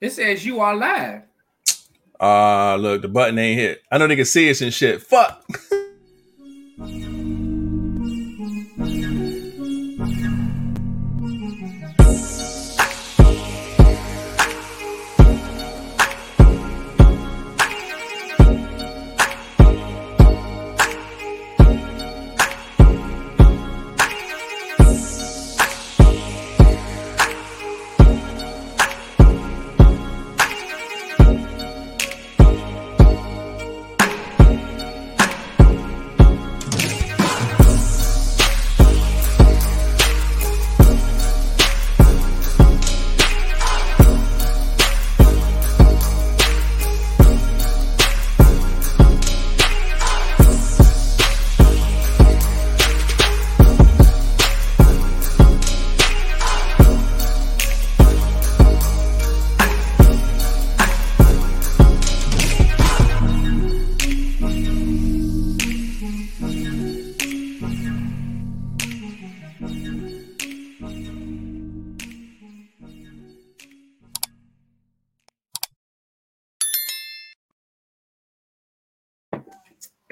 It says you are live. Ah, uh, look, the button ain't hit. I know they can see us and shit. Fuck.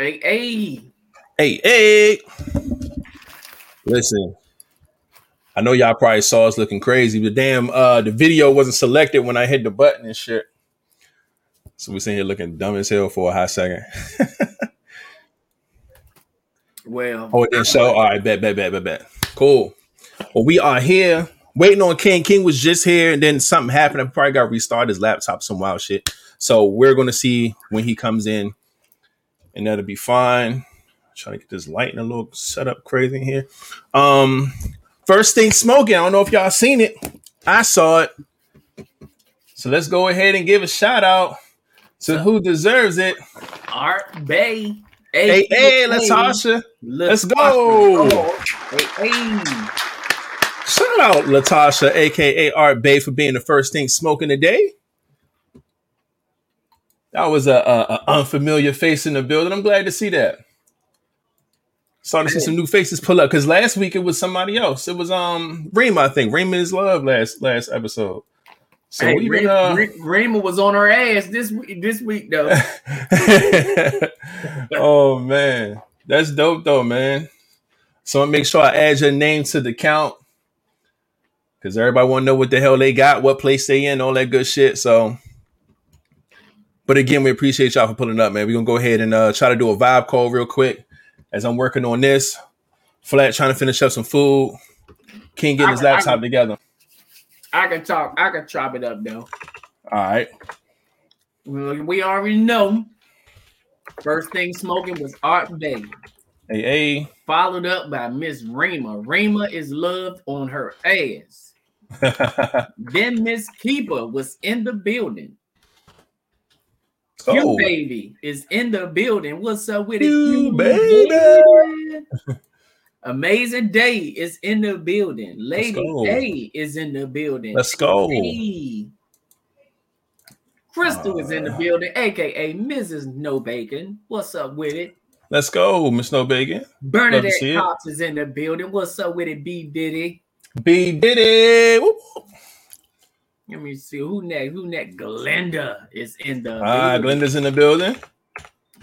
Hey, hey. Hey, hey. Listen, I know y'all probably saw us looking crazy, but damn, uh, the video wasn't selected when I hit the button and shit. So we're sitting here looking dumb as hell for a hot second. well, oh, didn't show. All right, bet, bet, bet, bet, bet. Cool. Well, we are here waiting on King. King was just here, and then something happened. I probably got to restart his laptop, some wild shit. So we're gonna see when he comes in and that'll be fine. Trying to get this lighting a little set up crazy in here. Um, first thing smoking. I don't know if y'all seen it. I saw it. So let's go ahead and give a shout out to who deserves it. Art Bay. Hey, hey, hey Latasha. Let's go. Hey, hey. Shout out Latasha, aka Art Bay, for being the first thing smoking today. That was a, a, a, unfamiliar face in the building. I'm glad to see that. Starting to see some new faces pull up because last week it was somebody else. It was um Rima, I think. Rima is love last last episode. So hey, even, Rima, uh, Rima was on her ass this week. This week though. oh man, that's dope though, man. So I make sure I add your name to the count because everybody want to know what the hell they got, what place they in, all that good shit. So but again, we appreciate y'all for pulling up, man. We're gonna go ahead and uh, try to do a vibe call real quick as I'm working on this. Flat trying to finish up some food. King getting his laptop can, together. I can talk. I can chop it up though. All right. We already know. First thing smoking was Art Bay. Hey, hey. Followed up by Miss Rima. Rima is loved on her ass. then Miss Keeper was in the building. You baby is in the building. What's up with it? You baby. Amazing Day is in the building. Lady Day is in the building. Let's go. Hey. Crystal uh, is in the uh. building, aka Mrs. No Bacon. What's up with it? Let's go, Miss No Bacon. Bernadette Cox is in the building. What's up with it, B Diddy? B Diddy. Whoop. Let me see who next. Who next? Glenda is in the. Ah, Glenda's in the building.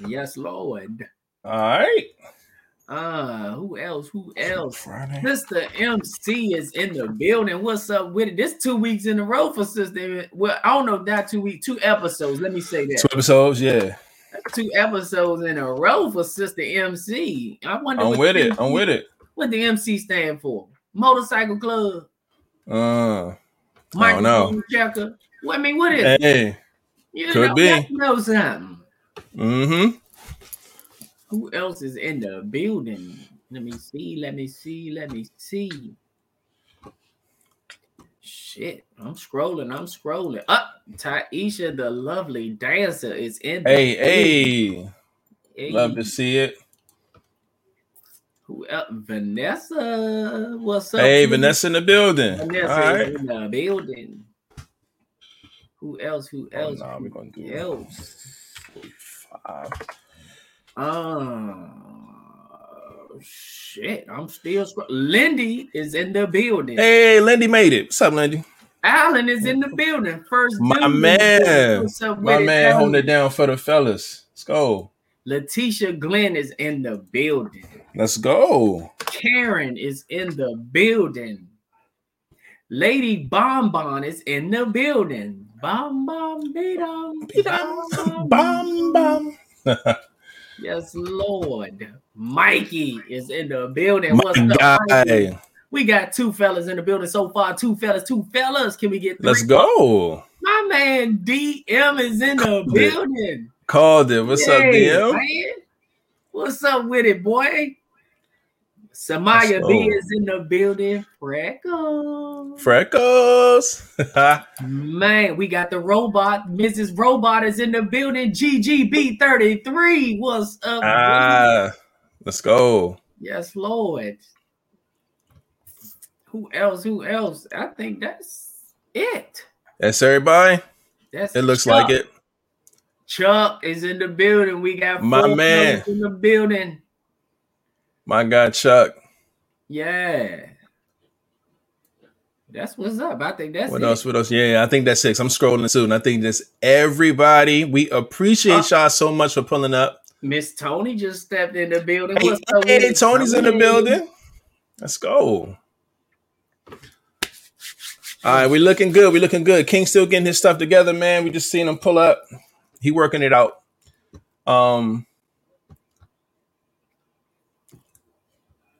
Yes, Lord. All right. Uh, who else? Who else? Sister MC is in the building. What's up with it? This two weeks in a row for Sister. Well, I don't know that two weeks, two episodes. Let me say that. Two episodes, yeah. Two episodes in a row for Sister MC. I wonder. I'm with it. I'm with it. What the MC stand for? Motorcycle Club. Uh. Michael know. Checker. Well, I mean, what is hey, it? You could know, be. Know something. Mm-hmm. Who else is in the building? Let me see. Let me see. Let me see. Shit, I'm scrolling. I'm scrolling. Up, uh, Taisha, the lovely dancer, is in. Hey, hey, hey, love to see it. Who else? Vanessa. What's up? Hey, Vanessa in the building. Vanessa All right. in the building. Who else? Who oh, else? Oh, nah, we're gonna do else. Five. Uh, shit. I'm still. Scr- Lindy is in the building. Hey, Lindy made it. What's up, Lindy? Allen is in the building. First, My dude. man. What's up My man holding it down for the fellas. Let's go. Letitia Glenn is in the building. Let's go. Karen is in the building. Lady Bonbon is in the building. Bom bom bidom. Bam, bam, bam. Yes, Lord. Mikey is in the building. My What's up, Mikey? We got two fellas in the building so far. Two fellas, two fellas. Can we get three? Let's go. My man DM is in the building. Called it. What's up, DM? man. What's up with it, boy? Samaya B is in the building. Freckles. Freckles. Man, we got the robot. Mrs. Robot is in the building. GGB33. What's up? ah, let's go. Yes, Lord. Who else? Who else? I think that's it. That's everybody. That's It looks Chuck. like it. Chuck is in the building. We got My man. in the building. My guy Chuck. Yeah. That's what's up. I think that's What it. else? What else? Yeah, I think that's six. I'm scrolling soon. I think that's everybody. We appreciate Uh, y'all so much for pulling up. Miss Tony just stepped in the building. Hey, What's up hey, Tony's in the building. Let's go. All right, we looking good. We looking good. King still getting his stuff together, man. We just seen him pull up. He working it out. Um,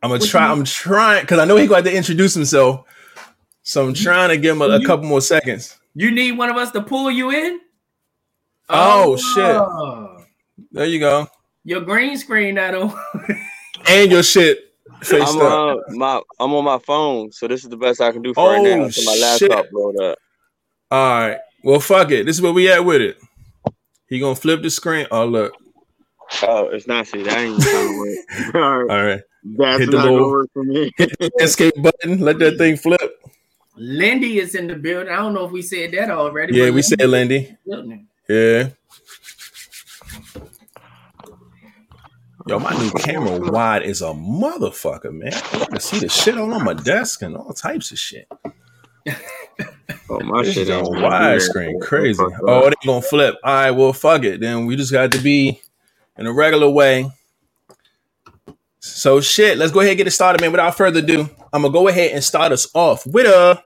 I'm gonna try. I'm trying because I know he got to introduce himself. So I'm trying to give him a, a You- couple more seconds. You need one of us to pull you in? Oh, shit. There you go. Your green screen not on. And your shit I'm up. on my I'm on my phone, so this is the best I can do for right now Oh, until my shit. laptop blowed up. All right. Well, fuck it. This is where we at with it. He gonna flip the screen. Oh look. Oh, it's not see that ain't trying to work. All right. All right. That's Hit the not little- gonna work for me. Escape button. Let that thing flip. Lindy is in the building. I don't know if we said that already. Yeah, but we said Lindy Lindy. is in the building. Yeah. Yo, my new camera wide is a motherfucker, man. I can see the shit all on my desk and all types of shit. Oh my This shit is ain't on gonna do widescreen, crazy. Oh, they gonna flip. All right, well, fuck it. Then we just got to be in a regular way. So shit, let's go ahead and get it started, man. Without further ado, I'm gonna go ahead and start us off with a.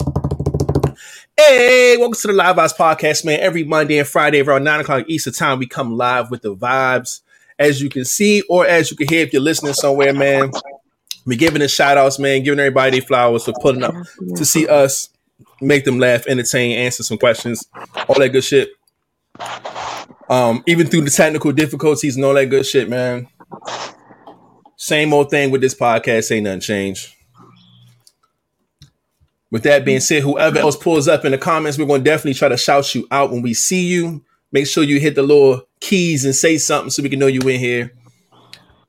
Hey, welcome to the Live Vibes Podcast, man. Every Monday and Friday around nine o'clock Eastern Time, we come live with the vibes. As you can see, or as you can hear if you're listening somewhere, man. We giving the shout outs, man, giving everybody flowers for pulling up to see us make them laugh, entertain, answer some questions, all that good shit. Um, even through the technical difficulties and all that good shit, man. Same old thing with this podcast, ain't nothing changed. With that being said, whoever else pulls up in the comments, we're going to definitely try to shout you out when we see you. Make sure you hit the little keys and say something so we can know you in here.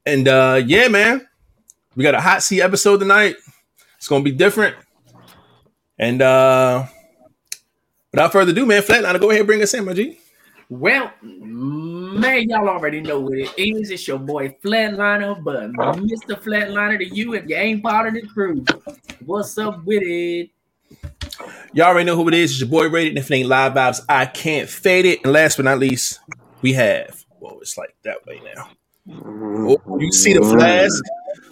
And uh yeah, man, we got a hot seat episode tonight. It's gonna be different. And uh without further ado, man, Flatliner, go ahead and bring us in, my G. Well, man, y'all already know what it is. It's your boy Flatliner, but Mr. Flatliner to you if you ain't part of the crew. What's up with it? Y'all already know who it is. It's your boy Rated. And if it ain't live vibes, I can't fade it. And last but not least, we have. Whoa, it's like that way now. Oh, you see the flash?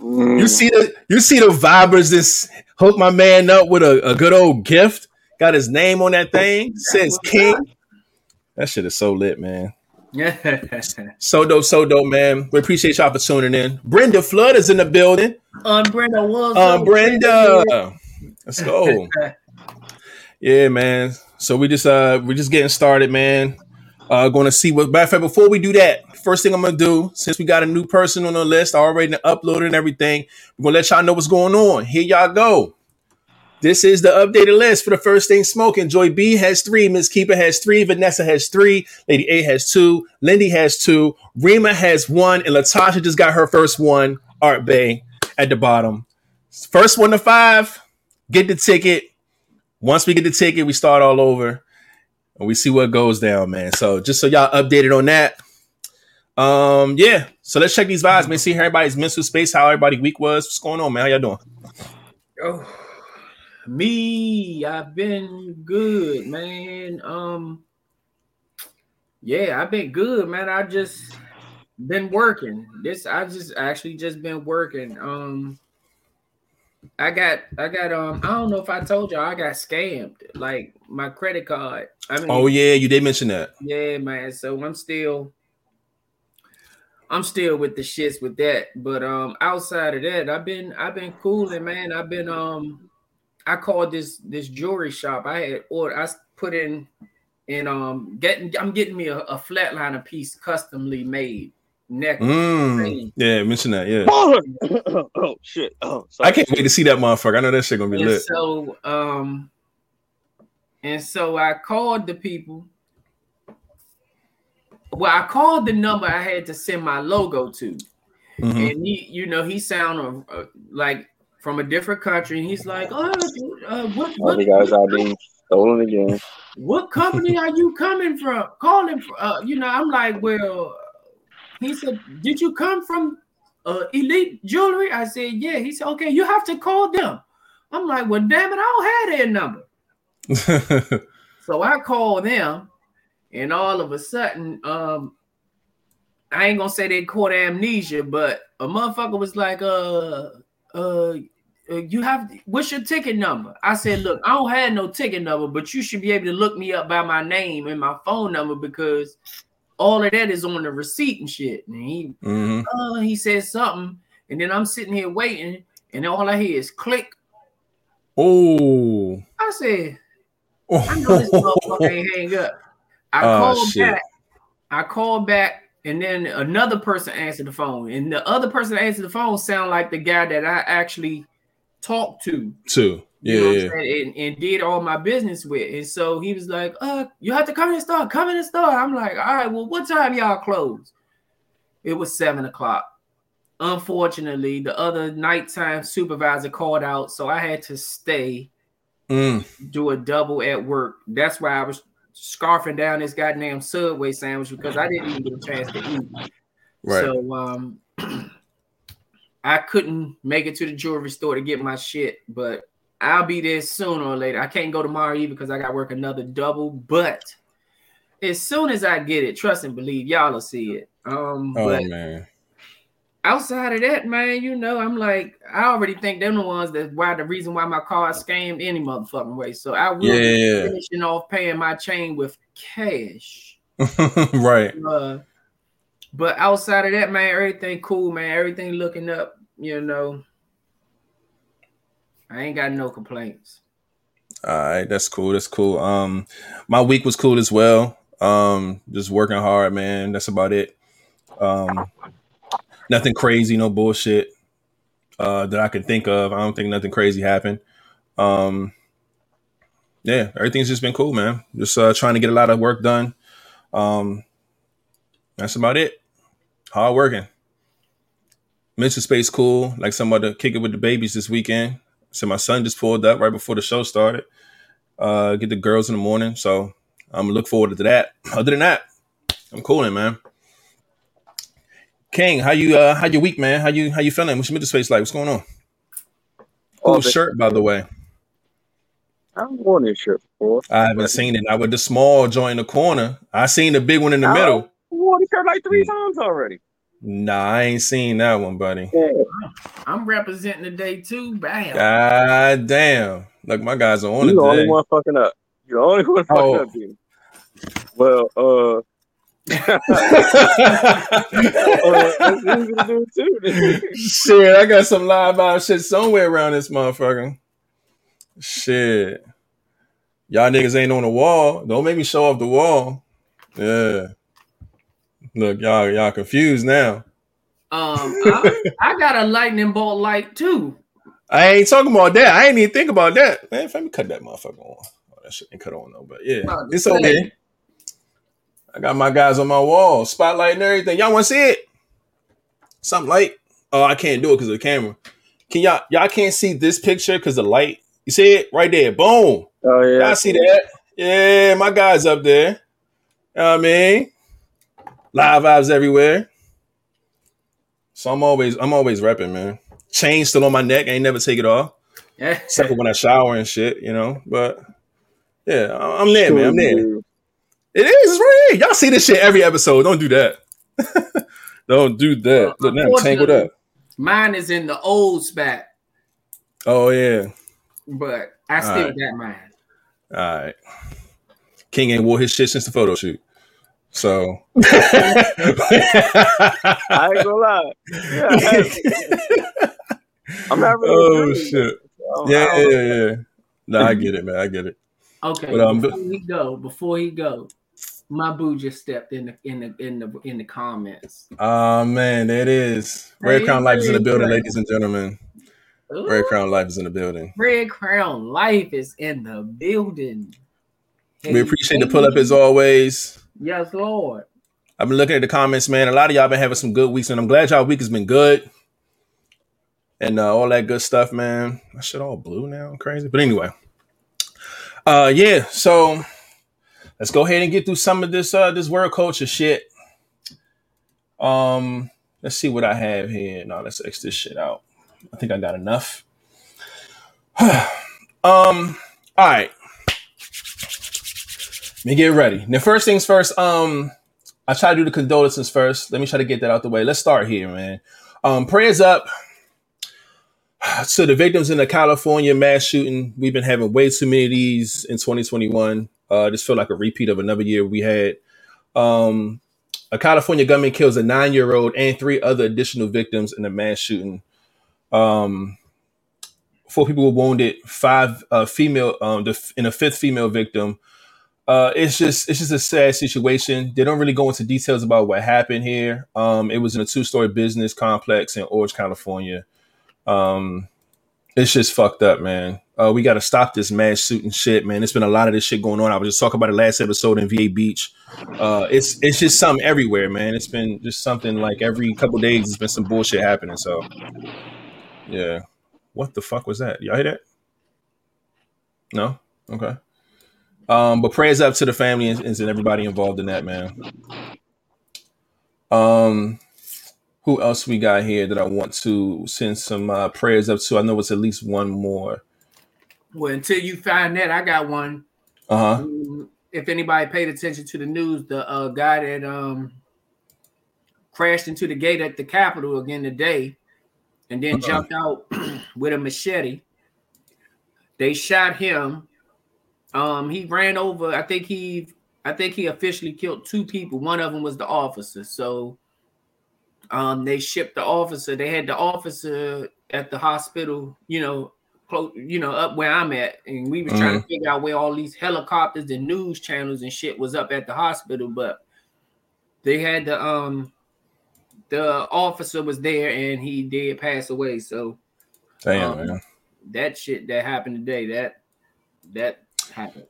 You see the you see the vibers this hook my man up with a, a good old gift. Got his name on that thing. Says King. That shit is so lit, man. Yeah. So dope, so dope, man. We appreciate y'all for tuning in. Brenda Flood is in the building. On Brenda was Uh, Brenda, let's go. Yeah, man. So we just uh we're just getting started, man. Uh gonna see what matter of fact, before we do that, first thing I'm gonna do, since we got a new person on the list, already uploaded and everything, we're gonna let y'all know what's going on. Here y'all go. This is the updated list for the first thing smoking. Joy B has three, Miss Keeper has three, Vanessa has three, Lady A has two, Lindy has two, Rima has one, and Latasha just got her first one. Art Bay at the bottom. First one to five, get the ticket. Once we get the ticket, we start all over and we see what goes down, man. So just so y'all updated on that. Um, yeah. So let's check these vibes, man. See how everybody's mental space, how everybody week was. What's going on, man? How y'all doing? Oh, Me, I've been good, man. Um, yeah, I've been good, man. I just been working. This I just actually just been working. Um, I got I got um I don't know if I told y'all I got scammed like my credit card. I mean, oh yeah, you did mention that. Yeah, man. So I'm still I'm still with the shits with that. But um outside of that, I've been I've been cooling, man. I've been um I called this this jewelry shop. I had ordered I put in and um getting I'm getting me a, a flatliner piece customly made neck. Mm, yeah, mention that. Yeah. oh shit. Oh, sorry. I can't wait to see that motherfucker. I know that shit gonna be and lit. So um and so I called the people well, I called the number I had to send my logo to, mm-hmm. and he, you know, he sounded uh, like from a different country, and he's like, "Oh, uh, what? what the guys are being stolen again. What company are you coming from? Calling from? Uh, you know, I'm like, well, he said, did you come from uh, Elite Jewelry? I said, yeah. He said, okay, you have to call them. I'm like, well, damn it, I don't have their number. so I called them and all of a sudden, um, I ain't gonna say they caught amnesia, but a motherfucker was like, uh, uh, uh, you have what's your ticket number? I said, look, I don't have no ticket number, but you should be able to look me up by my name and my phone number because all of that is on the receipt and shit. And he, mm-hmm. uh, he said something, and then I'm sitting here waiting, and all I hear is click. Oh, I said, I know this motherfucker ain't hang up. I oh, called shit. back. I called back, and then another person answered the phone, and the other person that answered the phone sounded like the guy that I actually talked to. To yeah, you know yeah. And, and, did all my business with. And so he was like, "Uh, you have to come in the store. Come in the store." I'm like, "All right, well, what time y'all close?" It was seven o'clock. Unfortunately, the other nighttime supervisor called out, so I had to stay, mm. do a double at work. That's why I was scarfing down this goddamn Subway sandwich because I didn't even get a chance to eat. Right. So um, I couldn't make it to the jewelry store to get my shit, but I'll be there sooner or later. I can't go tomorrow either because I got work another double. But as soon as I get it, trust and believe, y'all will see it. Um, oh but, man outside of that, man, you know, I'm like, I already think they're the ones that why the reason why my car scammed any motherfucking way. So I will yeah. be finishing off paying my chain with cash. right. Uh, but outside of that, man, everything cool, man. Everything looking up, you know. I ain't got no complaints. All right, that's cool. That's cool. Um, my week was cool as well. Um, just working hard, man. That's about it. Um, nothing crazy, no bullshit uh, that I can think of. I don't think nothing crazy happened. Um, yeah, everything's just been cool, man. Just uh, trying to get a lot of work done. Um, that's about it. Hard working. Mental space cool. Like somebody to kick it with the babies this weekend. So my son just pulled up right before the show started. Uh, get the girls in the morning. So I'm look forward to that. Other than that, I'm cooling, man. King, how you uh how your week, man? How you how you feeling? What's your mental space like? What's going on? Cool oh, shirt, by the way. I've worn this shirt before. I haven't seen it. I with the small joint in the corner. I seen the big one in the I middle. Wore the shirt like three times already. Nah, I ain't seen that one, buddy. I'm representing the day too. Bam. God damn. Look, my guys are on you it. the only one fucking up. You're the only one fucking oh. up here. Well, uh uh, shit, I got some live out shit somewhere around this motherfucker. Shit. Y'all niggas ain't on the wall. Don't make me show off the wall. Yeah. Look, y'all, y'all confused now. Um, I, I got a lightning bolt light too. I ain't talking about that. I ain't even think about that. Man, let me cut that motherfucker on. Oh, that shit ain't cut on though, but yeah, it's okay. I got my guys on my wall, spotlight and everything. Y'all want to see it? Something light. Oh, I can't do it because of the camera. Can y'all y'all can't see this picture because the light? You see it right there? Boom. Oh yeah. Y'all see that? Yeah, my guys up there. You know what I mean? Live vibes everywhere. So I'm always I'm always repping, man. Chain still on my neck. I ain't never take it off. Yeah. except for when I shower and shit, you know. But yeah, I'm there, man. I'm there. It is it's right here. Y'all see this shit every episode. Don't do that. Don't do that. Uh, Look now, tangled up. Mine is in the old spot. Oh yeah. But I still right. got mine. All right. King ain't wore his shit since the photo shoot. So I ain't gonna lie. Yeah, I'm not really. Oh shit! yeah, yeah, yeah. No, I get it, man. I get it. Okay. But, um, before he go, before he go, my boo just stepped in the in the in the in the comments. Oh man, there it is. Red Crown Life is in the building, ladies and gentlemen. Ooh. Red Crown Life is in the building. Red Crown Life is in the building. Hey, we appreciate the pull up as always. Yes, Lord. I've been looking at the comments, man. A lot of y'all been having some good weeks, and I'm glad y'all week has been good. And uh, all that good stuff, man. I shit all blue now. Crazy. But anyway. Uh yeah, so let's go ahead and get through some of this uh this world culture shit. Um, let's see what I have here. No, let's X this shit out. I think I got enough. um, all right. Me get ready. Now, first things first, um, I try to do the condolences first. Let me try to get that out the way. Let's start here, man. Um, prayers up to the victims in the California mass shooting. We've been having way too many of these in 2021. Uh, this feel like a repeat of another year we had. Um, a California gunman kills a nine-year-old and three other additional victims in a mass shooting. Um, four people were wounded. Five uh, female, um, the, and a fifth female victim. Uh, it's just it's just a sad situation. They don't really go into details about what happened here. Um, it was in a two-story business complex in Orange, California. Um, it's just fucked up, man. Uh, we got to stop this mass shooting shit, man. It's been a lot of this shit going on. I was just talking about the last episode in VA Beach. Uh, it's it's just something everywhere, man. It's been just something like every couple days. There's been some bullshit happening. So, yeah. What the fuck was that? Y'all hear that? No. Okay. Um, but prayers up to the family and, and everybody involved in that, man. Um, who else we got here that I want to send some uh, prayers up to? I know it's at least one more. Well, until you find that, I got one. Uh huh. If anybody paid attention to the news, the uh, guy that um crashed into the gate at the Capitol again today, and then uh-huh. jumped out with a machete. They shot him. Um, he ran over. I think he, I think he officially killed two people. One of them was the officer. So, um, they shipped the officer. They had the officer at the hospital. You know, close, you know, up where I'm at, and we was mm-hmm. trying to figure out where all these helicopters and news channels and shit was up at the hospital, but they had the um the officer was there and he did pass away. So damn um, man. That shit that happened today, that that happened.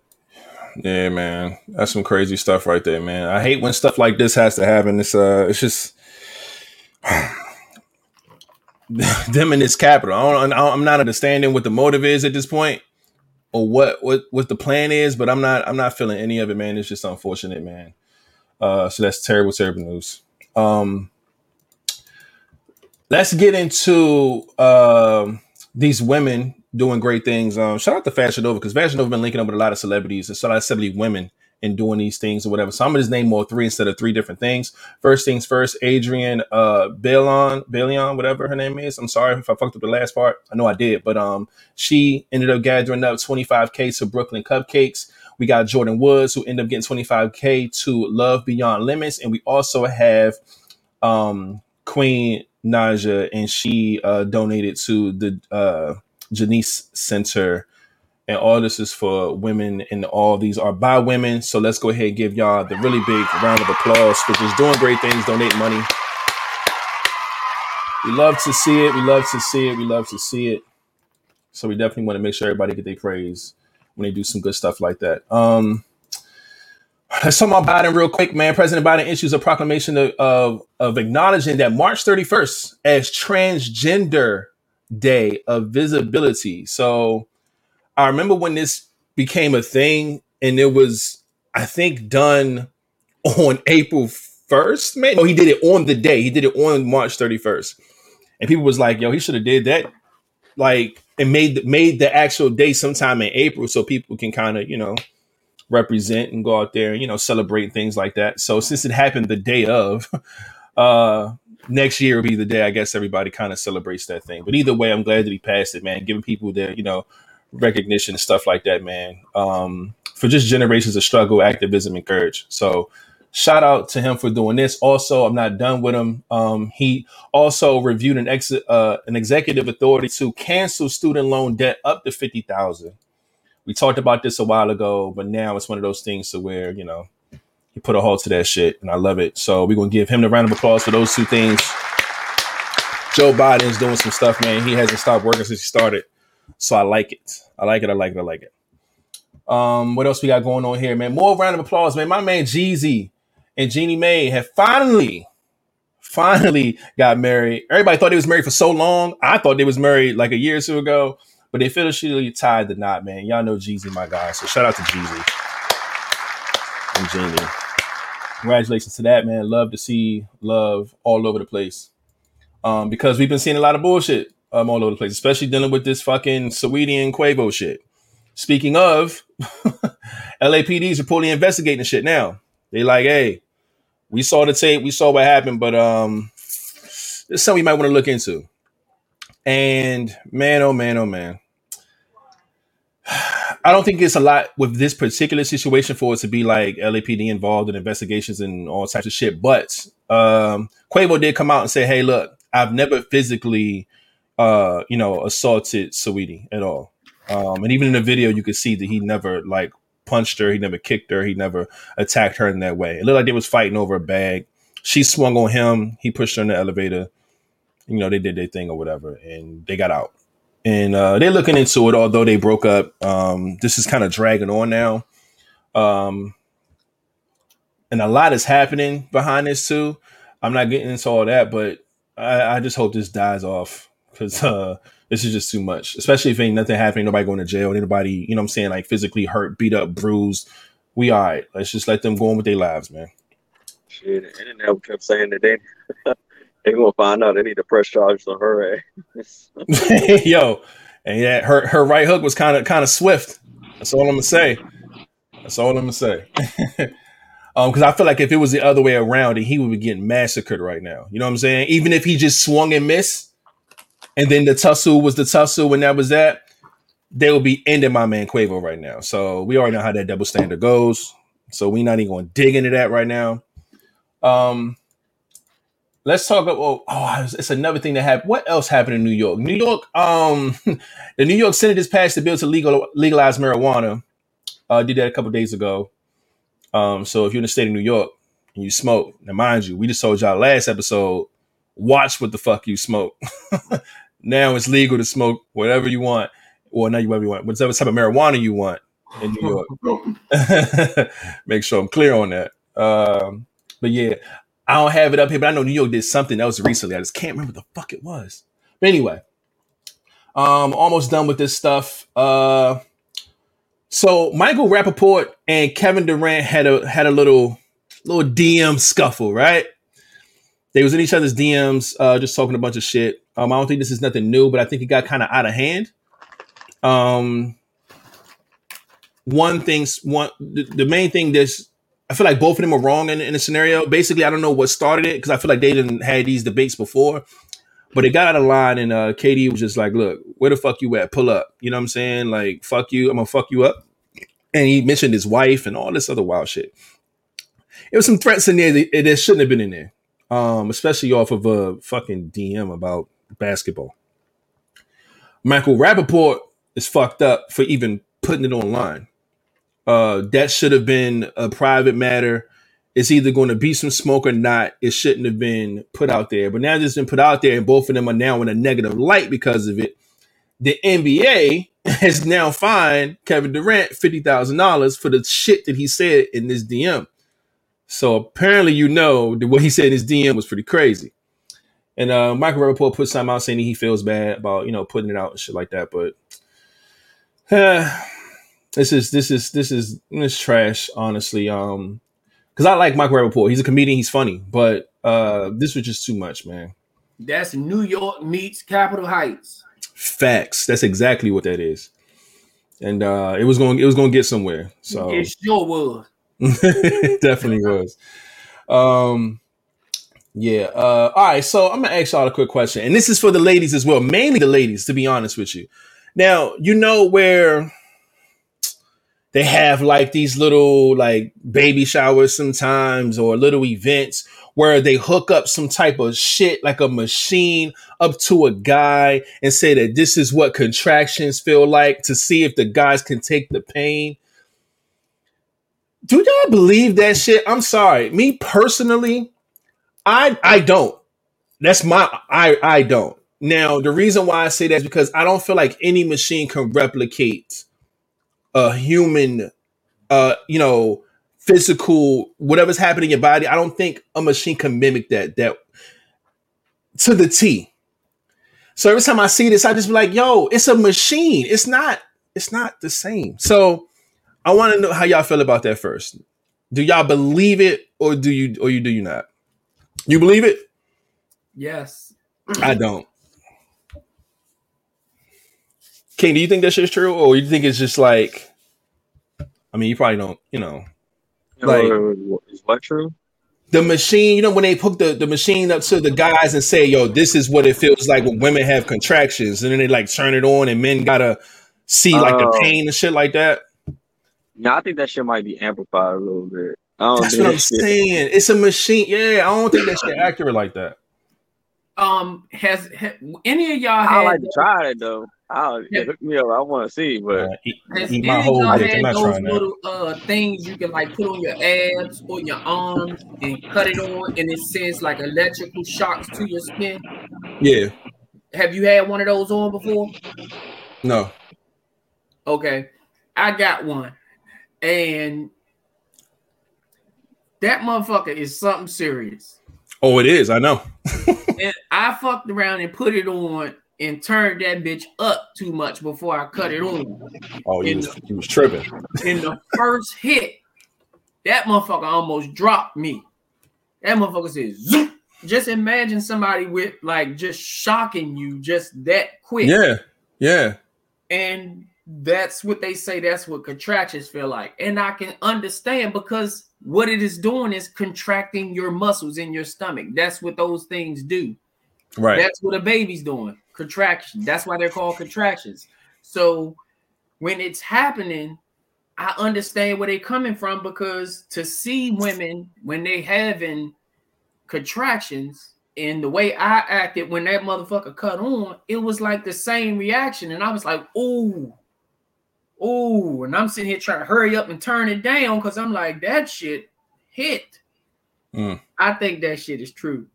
Yeah, man. That's some crazy stuff right there, man. I hate when stuff like this has to happen. It's uh it's just them in this capital. I don't, I'm not understanding what the motive is at this point, or what what what the plan is. But I'm not I'm not feeling any of it, man. It's just unfortunate, man. Uh, so that's terrible, terrible news. Um, let's get into uh, these women doing great things. Um, shout out to Fashion Nova because Fashion Nova been linking up with a lot of celebrities and lot of celebrity women and doing these things or whatever. So I'm gonna just name more three instead of three different things. First things first, Adrienne uh Bailon, Bailon, whatever her name is. I'm sorry if I fucked up the last part. I know I did, but um she ended up gathering up 25k to Brooklyn Cupcakes. We got Jordyn Woods who ended up getting 25k to Love Beyond Limits, and we also have um Queen Naija, and she uh donated to the uh Janice Center and all this is for women, and all these are by women. So let's go ahead and give y'all the really big round of applause for just doing great things, donate money. We love to see it. We love to see it. We love to see it. So we definitely want to make sure everybody get their praise when they do some good stuff like that. Um, let's talk about Biden real quick, man. President Biden issues a proclamation of, of, of acknowledging that March 31st as Transgender Day of Visibility. So I remember when this became a thing and it was, I think, done on April 1st. Man, no, he did it on the day. He did it on March 31st. And people was like, yo, he should have did that like and made made the actual day sometime in April so people can kind of you know represent and go out there and you know celebrate things like that. So since it happened the day of, uh, next year will be the day I guess everybody kind of celebrates that thing. But either way, I'm glad that he passed it, man. Giving people their you know recognition and stuff like that, man. Um, for just generations of struggle, activism, and courage. So shout out to him for doing this. Also, I'm not done with him. Um, he also reviewed an ex uh, an executive authority to cancel student loan debt up to fifty thousand. We talked about this a while ago, but now it's one of those things to where you know he put a halt to that shit, and I love it. So we're gonna give him the round of applause for those two things. Joe Biden's doing some stuff, man. He hasn't stopped working since he started, so I like it. I like it. I like it. I like it. Um, what else we got going on here, man? More round of applause, man. My man Jeezy and Jeannie Mai have finally, finally got married. Everybody thought they was married for so long. I thought they was married like a year or two ago, but they officially tied the knot, man. Y'all know Jeezy, my guy. So shout out to Jeezy and Jeannie. Congratulations to that, man. Love to see love all over the place. Um, because we've been seeing a lot of bullshit um, all over the place, especially dealing with this fucking Saweetie and Quavo shit. Speaking of, LAPDs are fully investigating shit now. They like, hey, we saw the tape, we saw what happened, but um, something we might want to look into. And man, oh man, oh man. I don't think it's a lot with this particular situation for it to be like LAPD involved in investigations and all types of shit. But um, Quavo did come out and say, "Hey, look, I've never physically, uh, you know, assaulted Saweetie at all. Um, and even in the video, you could see that he never like punched her, he never kicked her, he never attacked her in that way. It looked like they was fighting over a bag. She swung on him, he pushed her in the elevator. You know, they did their thing or whatever, and they got out. And uh, they're looking into it, although they broke up. Um, this is kind of dragging on now. Um, and a lot is happening behind this too. I'm not getting into all that, but I, I just hope this dies off because uh, this is just too much. Especially if ain't nothing happening, nobody going to jail, anybody, you know what I'm saying, like physically hurt, beat up, bruised. We all right. Let's just let them go on with their lives, man. Shit, internet kept saying that they they gonna find out they need to press charges on her ass. Yo, and yeah, her her right hook was kind of kind of swift. That's all I'm gonna say. That's all I'm gonna say. um, because I feel like if it was the other way around, and he would be getting massacred right now. You know what I'm saying? Even if he just swung and missed, and then the tussle was the tussle when that was that, they will be ending my man Quavo right now. So we already know how that double standard goes. So we're not even going to dig into that right now. Um, let's talk about oh, oh, it's another thing that happened. What else happened in New York? New York, um, the New York Senate has passed the bill to legal legalize marijuana. Uh, did that a couple days ago. Um, so if you're in the state of New York and you smoke, now mind you, we just told y'all last episode, watch what the fuck you smoke. now it's legal to smoke whatever you want, or not whatever you want, whatever type of marijuana you want in New York. Make sure I'm clear on that. Um, but yeah, I don't have it up here, but I know New York did something else recently. I just can't remember the fuck it was. But anyway, um, almost done with this stuff. Uh, so Michael Rapaport and Kevin Durant had a had a little little DM scuffle, right? They was in each other's DMs, uh, just talking a bunch of shit. Um, I don't think this is nothing new, but I think it got kind of out of hand. Um, one thing, one the, the main thing this I feel like both of them are wrong in, in the scenario. Basically, I don't know what started it because I feel like they didn't had these debates before, but it got out of line and uh, KD was just like, "Look, where the fuck you at? Pull up." You know what I'm saying? Like, fuck you, I'm gonna fuck you up. And he mentioned his wife and all this other wild shit. It was some threats in there that, that shouldn't have been in there, um, especially off of a fucking DM about basketball. Michael Rapaport is fucked up for even putting it online. Uh, that should have been a private matter. It's either going to be some smoke or not. It shouldn't have been put out there. But now it's been put out there, and both of them are now in a negative light because of it. The NBA has now fined Kevin Durant fifty thousand dollars for the shit that he said in this DM. So apparently, you know that what he said in his DM was pretty crazy. And uh, Michael Rapaport put something out saying he feels bad about you know putting it out and shit like that. But uh, this is this is this is this trash, honestly. Um, because I like Michael Rapaport. He's a comedian. He's funny, but uh, this was just too much, man. That's New York meets Capitol Heights. Facts. That's exactly what that is. And uh it was going it was going to get somewhere. So It sure was. definitely was. Um yeah. Uh all right, so I'm gonna ask y'all a quick question. And this is for the ladies as well, mainly the ladies, to be honest with you. Now, you know where they have like these little like baby showers sometimes or little events where they hook up some type of shit like a machine up to a guy and say that this is what contractions feel like to see if the guys can take the pain. Do y'all believe that shit? I'm sorry. Me personally, I I don't. That's my I I don't. Now, the reason why I say that is because I don't feel like any machine can replicate a human uh you know physical whatever's happening in your body. I don't think a machine can mimic that that to the T. So every time I see this, I just be like, yo, it's a machine. It's not, it's not the same. So I want to know how y'all feel about that first. Do y'all believe it or do you or you do you not? You believe it? Yes. I don't. King, do you think that shit's true, or you think it's just like? I mean, you probably don't. You know, Like- is what true? the machine. You know, when they hook the the machine up to the guys and say, "Yo, this is what it feels like when women have contractions," and then they like turn it on, and men gotta see like the Oh. pain and shit like that. No, I think that shit might be amplified a little bit. I don't That's think what that I'm shit- saying. It's a machine. Yeah, I don't think that shit accurate like that. Um, has, ha any of y'all I had like to try it though. I'll Yeah. hook me up. I want to see, but Uh, eat, eat my whole y'all dick. I'm not those trying that. little uh things you can like put on your abs or your arms and cut it on and it sends like electrical shocks to your skin? Yeah, Have you had one of those on before? no. Okay, I got one, and that motherfucker is something serious. Oh, it is. I know. And I fucked around and put it on and turned that bitch up too much before I cut it on. Oh, you was, you was tripping. In the first hit, that motherfucker almost dropped me. That motherfucker said, Zoop. just imagine somebody with like just shocking you just that quick. Yeah, yeah. And that's what they say that's what contractions feel like. And I can understand because what it is doing is contracting your muscles in your stomach. That's what those things do. Right. That's what a baby's doing. Contraction. That's why they're called contractions. So when it's happening, I understand where they're coming from because to see women when they having contractions and the way I acted when that motherfucker cut on, it was like the same reaction. And I was like, ooh, ooh. And I'm sitting here trying to hurry up and turn it down because I'm like, that shit hit. Mm. I think that shit is true.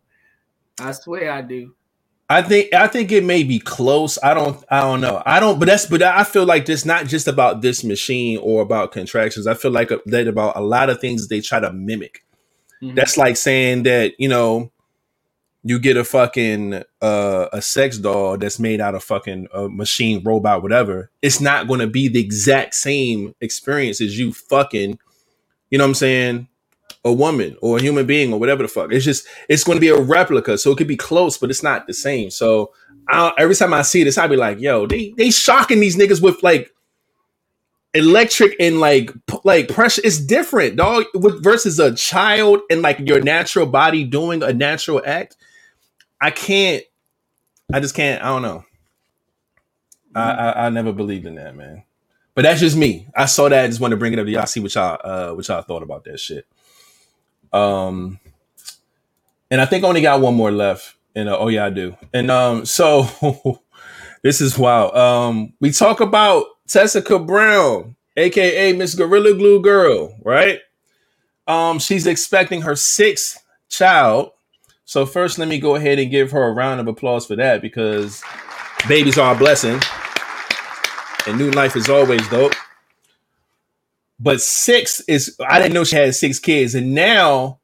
I swear I do. I think I think it may be close. I don't I don't know. I don't but that's but I feel like this not just about this machine or about contractions. I feel like that about a lot of things they try to mimic. Mhm. That's like saying that, you know, you get a fucking uh a sex doll that's made out of fucking a machine robot whatever. It's not going to be the exact same experience as you fucking you know what I'm saying? A woman or a human being or whatever the fuck. It's just it's going to be a replica, so it could be close, but it's not the same. So I, every time I see this, I be like, yo, they they shocking these niggas with like electric and like p- like pressure. It's different, dog. With versus a child and like your natural body doing a natural act. I can't. I just can't. I don't know. I, I I never believed in that, man. But that's just me. I saw that. I just want to bring it up to y'all. See what y'all uh what y'all thought about that shit. Um, and I think I only got one more left. And uh, oh yeah, I do. And um, so this is wild. Um, we talk about Tessica Brown, aka Miss Gorilla Glue Girl, right? Um, she's expecting her sixth child. So first, let me go ahead and give her a round of applause for that because babies are a blessing, and new life is always dope. But six is I didn't know she had six kids, and now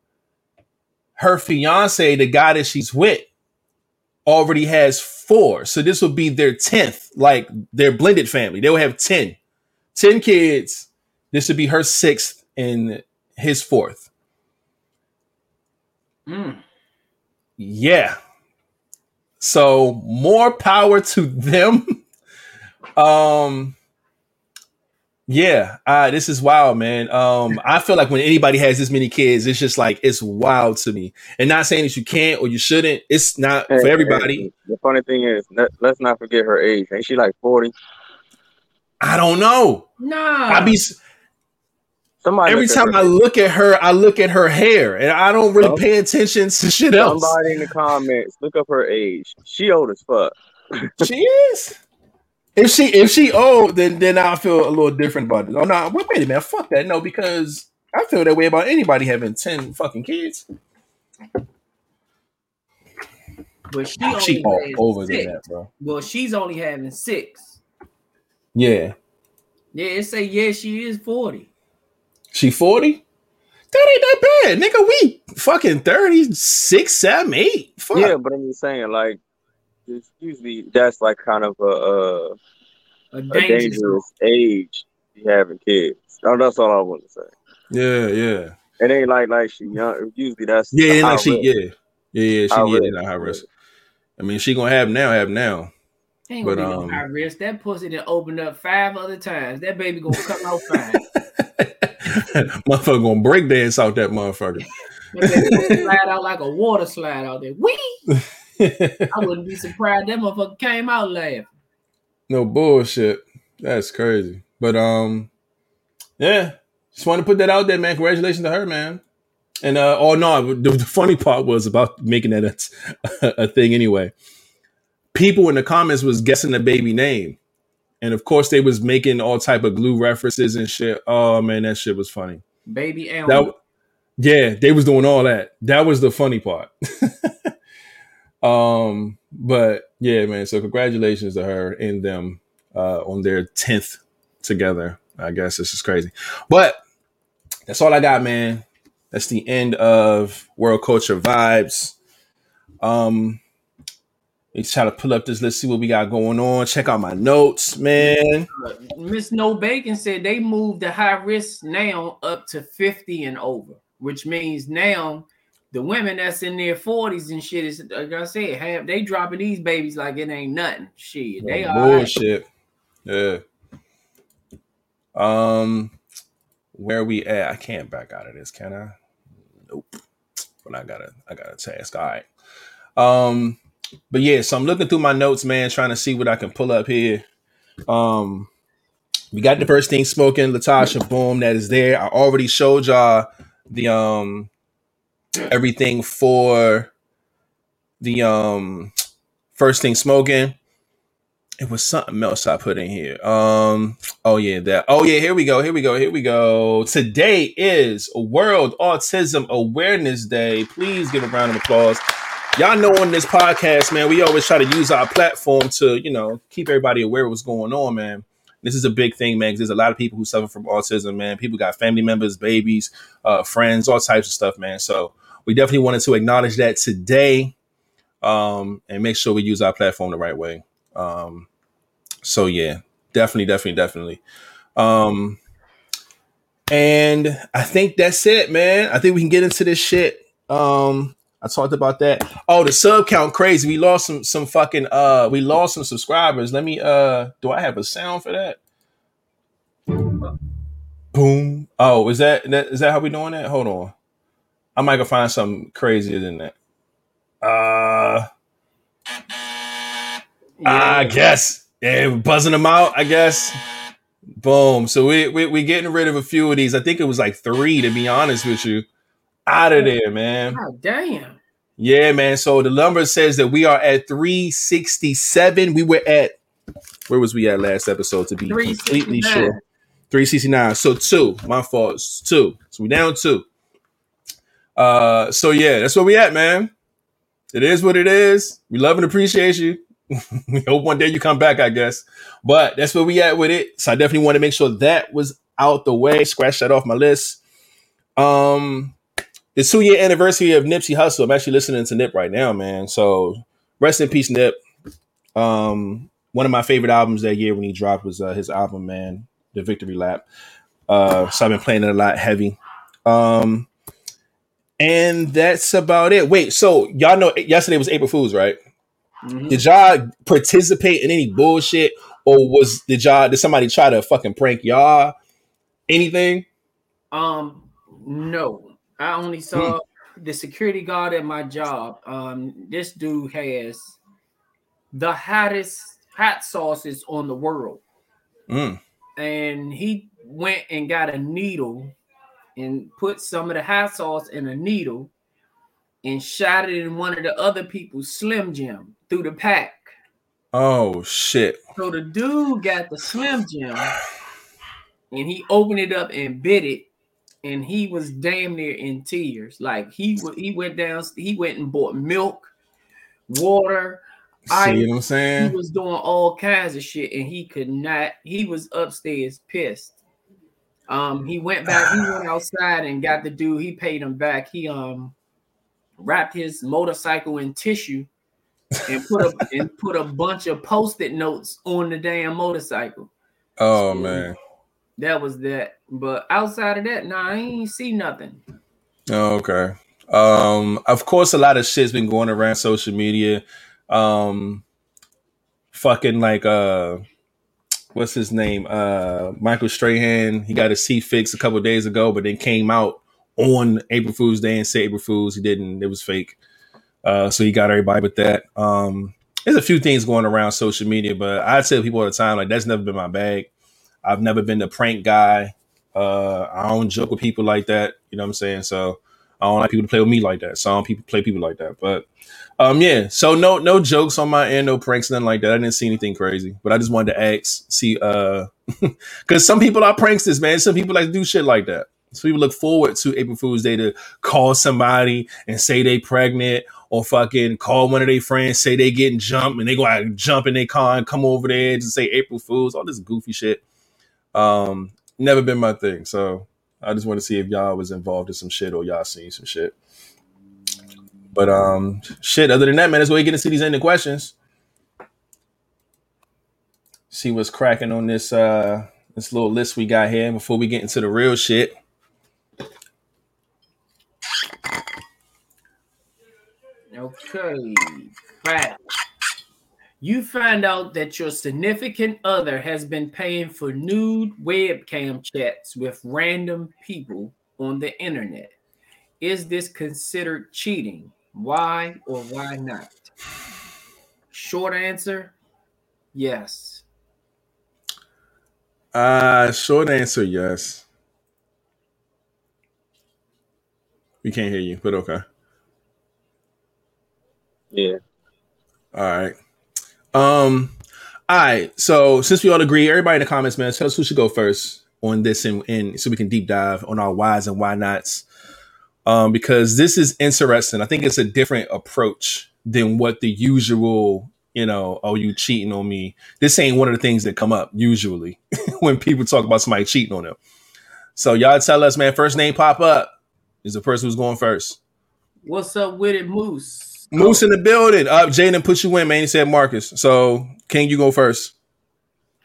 her fiance, the guy that she's with, already has four. So this will be their tenth, like their blended family. They will have 10. 10 kids. This would be her sixth and his fourth. Mm. Yeah. So more power to them. um yeah, uh, this is wild, man. Um, I feel like when anybody has this many kids, it's just like it's wild to me. And not saying that you can't or you shouldn't. It's not hey, for everybody. Hey, the funny thing is, let's not forget her age. Ain't she like forty? I don't know. No, I be. Somebody Every time I look at her, I look at her hair, and I don't really pay attention to shit else. Somebody in the comments, look up her age. She old as fuck. she is. If she if she old, then then I feel a little different about it. Oh no, wait, wait a minute, fuck that. No, because I feel that way about anybody having ten fucking kids. But she, she all over six. than that, bro. Well, she's only having six. Yeah. Yeah, it say yeah, she is 40. She 40? That ain't that bad, nigga. We fucking 36, 7, 8. Fuck. Yeah, but I'm just saying, like, it's usually that's like kind of a, a, a, dangerous, a dangerous age to be having kids. Oh, that's all I want to say. Yeah, yeah. It ain't like like she young. Usually that's yeah, like she yeah, yeah, yeah. She high yeah, not high risk. I mean, she gonna have now, have now. Ain't but um, no high risk. That pussy that opened up five other times. That baby gonna come out fine. motherfucker gonna break dance out that motherfucker. slide out like a water slide out there. Wee. I wouldn't be surprised that motherfucker came out laughing. No bullshit. That's crazy. But um, yeah, just want to put that out there, man. Congratulations to her, man. And uh, oh no, the, the funny part was about making that a, a thing anyway. People in the comments was guessing the baby name, and of course they was making all type of glue references and shit. Oh man, that shit was funny. Baby Elm. That, yeah, they was doing all that. That was the funny part. Um, but yeah, man. So congratulations to her and them uh, on their tenth together. I guess this is crazy, but that's all I got, man. That's the end of World Culture Vibes. Um, let's try to pull up this. Let's see what we got going on. Check out my notes, man. Miss No Bacon said they moved the high risk now up to 50 and over, which means now the women that's in their 40s and shit is like I said, have they dropping these babies like it ain't nothing. Shit, they are bullshit. Right. Yeah. Um, where we at? I can't back out of this, can I? Nope. But I gotta, I gotta task. All right. Um, but yeah, so I'm looking through my notes, man, trying to see what I can pull up here. Um, we got the first thing smoking, Latasha Boom, that is there. I already showed y'all the um everything for the um first thing smoking. It was something else I put in here. Um, oh yeah, that. Oh yeah, here we go. Here we go. Here we go. Today is World Autism Awareness Day. Please give a round of applause. Y'all know on this podcast, man, we always try to use our platform to, you know, keep everybody aware of what's going on, man. This is a big thing, man, because there's a lot of people who suffer from autism, man. People got family members, babies, uh, friends, all types of stuff, man. So we definitely wanted to acknowledge that today um, and make sure we use our platform the right way. Um, so yeah, definitely, definitely, definitely. Um, and I think that's it, man. I think we can get into this shit. Um, I talked about that. Oh, the sub count crazy. We lost some some fucking uh we lost some subscribers. Let me uh do I have a sound for that? Boom. Oh, is that, that is that how we doing that? Hold on. I might go find something crazier than that. Uh, yeah. I guess. Yeah, buzzing them out. I guess. Boom. So we, we we getting rid of a few of these. I think it was like three, to be honest with you. Out of there, man. Oh, damn. Yeah, man. So the number says that we are at 367. We were at where was we at last episode to be completely sure? 369. So two. My fault. two. So we down two. Uh, so yeah, that's where we at, man. It is what it is. We love and appreciate you. we hope one day you come back, I guess. But that's where we at with it. So I definitely want to make sure that was out the way. Scratch that off my list. Um, the two year anniversary of Nipsey Hussle. I'm actually listening to Nip right now, man. So rest in peace, Nip. Um, one of my favorite albums that year when he dropped was uh, his album, man, The Victory Lap. Uh, so I've been playing it a lot heavy. Um, and that's about it. Wait, so y'all know yesterday was April Fools, right? Mm-hmm. Did y'all participate in any bullshit, or was did y'all did somebody try to fucking prank y'all? Anything? Um, no. I only saw the security guard at my job. Um, this dude has the hottest hot sauces on the world. Mm. And he went and got a needle and put some of the hot sauce in a needle and shot it in one of the other people's Slim Jim through the pack. Oh shit. So the dude got the Slim Jim and he opened it up and bit it and he was damn near in tears. Like he he went down, he went and bought milk, water. See I, what I'm saying? He was doing all kinds of shit, and he could not. He was upstairs pissed. Um, he went back. He went outside and got the dude. He paid him back. He um wrapped his motorcycle in tissue and put a and put a bunch of post-it notes on the damn motorcycle. Oh so, man that was that. But outside of that, nah, I ain't see nothing. Oh, okay. Um, of course, a lot of shit's been going around social media. Um, fucking like uh, what's his name? Uh, Michael Strahan. He got his teeth fixed a couple days ago, but then came out on April Fool's Day and said April Fool's. He didn't. It was fake. Uh, so he got everybody with that. Um, there's a few things going around social media, but I tell people all the time like that's never been my bag. I've never been the prank guy. Uh, I don't joke with people like that. You know what I'm saying? So I don't like people to play with me like that. Some people play people like that. But um, yeah. So no no jokes on my end, no pranks, nothing like that. I didn't see anything crazy. But I just wanted to ask, see, uh, because some people are pranksters, man. Some people like to do shit like that. So people look forward to April Fool's Day to call somebody and say they pregnant or fucking call one of their friends, say they getting jumped and they go out and jump in their car and come over there to say April Fool's, all this goofy shit. Um, never been my thing. So I just want to see if y'all was involved in some shit or y'all seen some shit. But um, shit. Other than that, man, that's where you get to see these ending questions. See what's cracking on this uh this little list we got here before we get into the real shit. Okay, right you find out that your significant other has been paying for nude webcam chats with random people on the internet. Is this considered cheating? Why or why not? Short answer yes. Uh, short answer yes. We can't hear you, but okay. Yeah. All right. Um, all right. So since we all agree, everybody in the comments, man, tell us who should go first on this and, and so we can deep dive on our whys and why nots. Um, because this is interesting. I think it's a different approach than what the usual, you know, oh, you cheating on me. This ain't one of the things that come up usually when people talk about somebody cheating on them. So y'all tell us, man, first name pop up is the person who's going first. What's up with it, Moose? Moose in the building. Up, uh, Jaden put you in, man. He said Marcus. So King, you go first.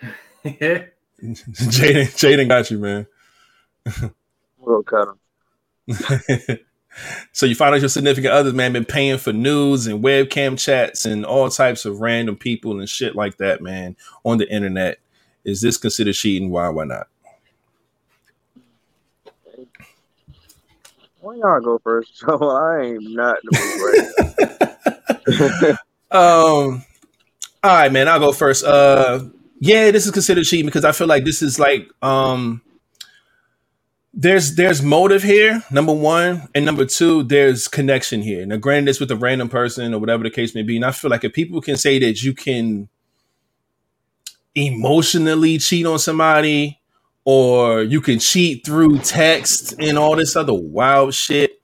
Jaden, Jaden got you, man. We'll cut him. so you find out your significant others, man, been paying for news and webcam chats and all types of random people and shit like that, man, on the internet. Is this considered cheating? Why? Why not? Why y'all go first? So I ain't not um. All right, man. I'll go first. Uh, yeah, this is considered cheating because I feel like this is like um. There's there's motive here, number one, and number two, there's connection here. Now, granted, this with a random person or whatever the case may be, and I feel like if people can say that you can emotionally cheat on somebody or you can cheat through text and all this other wild shit.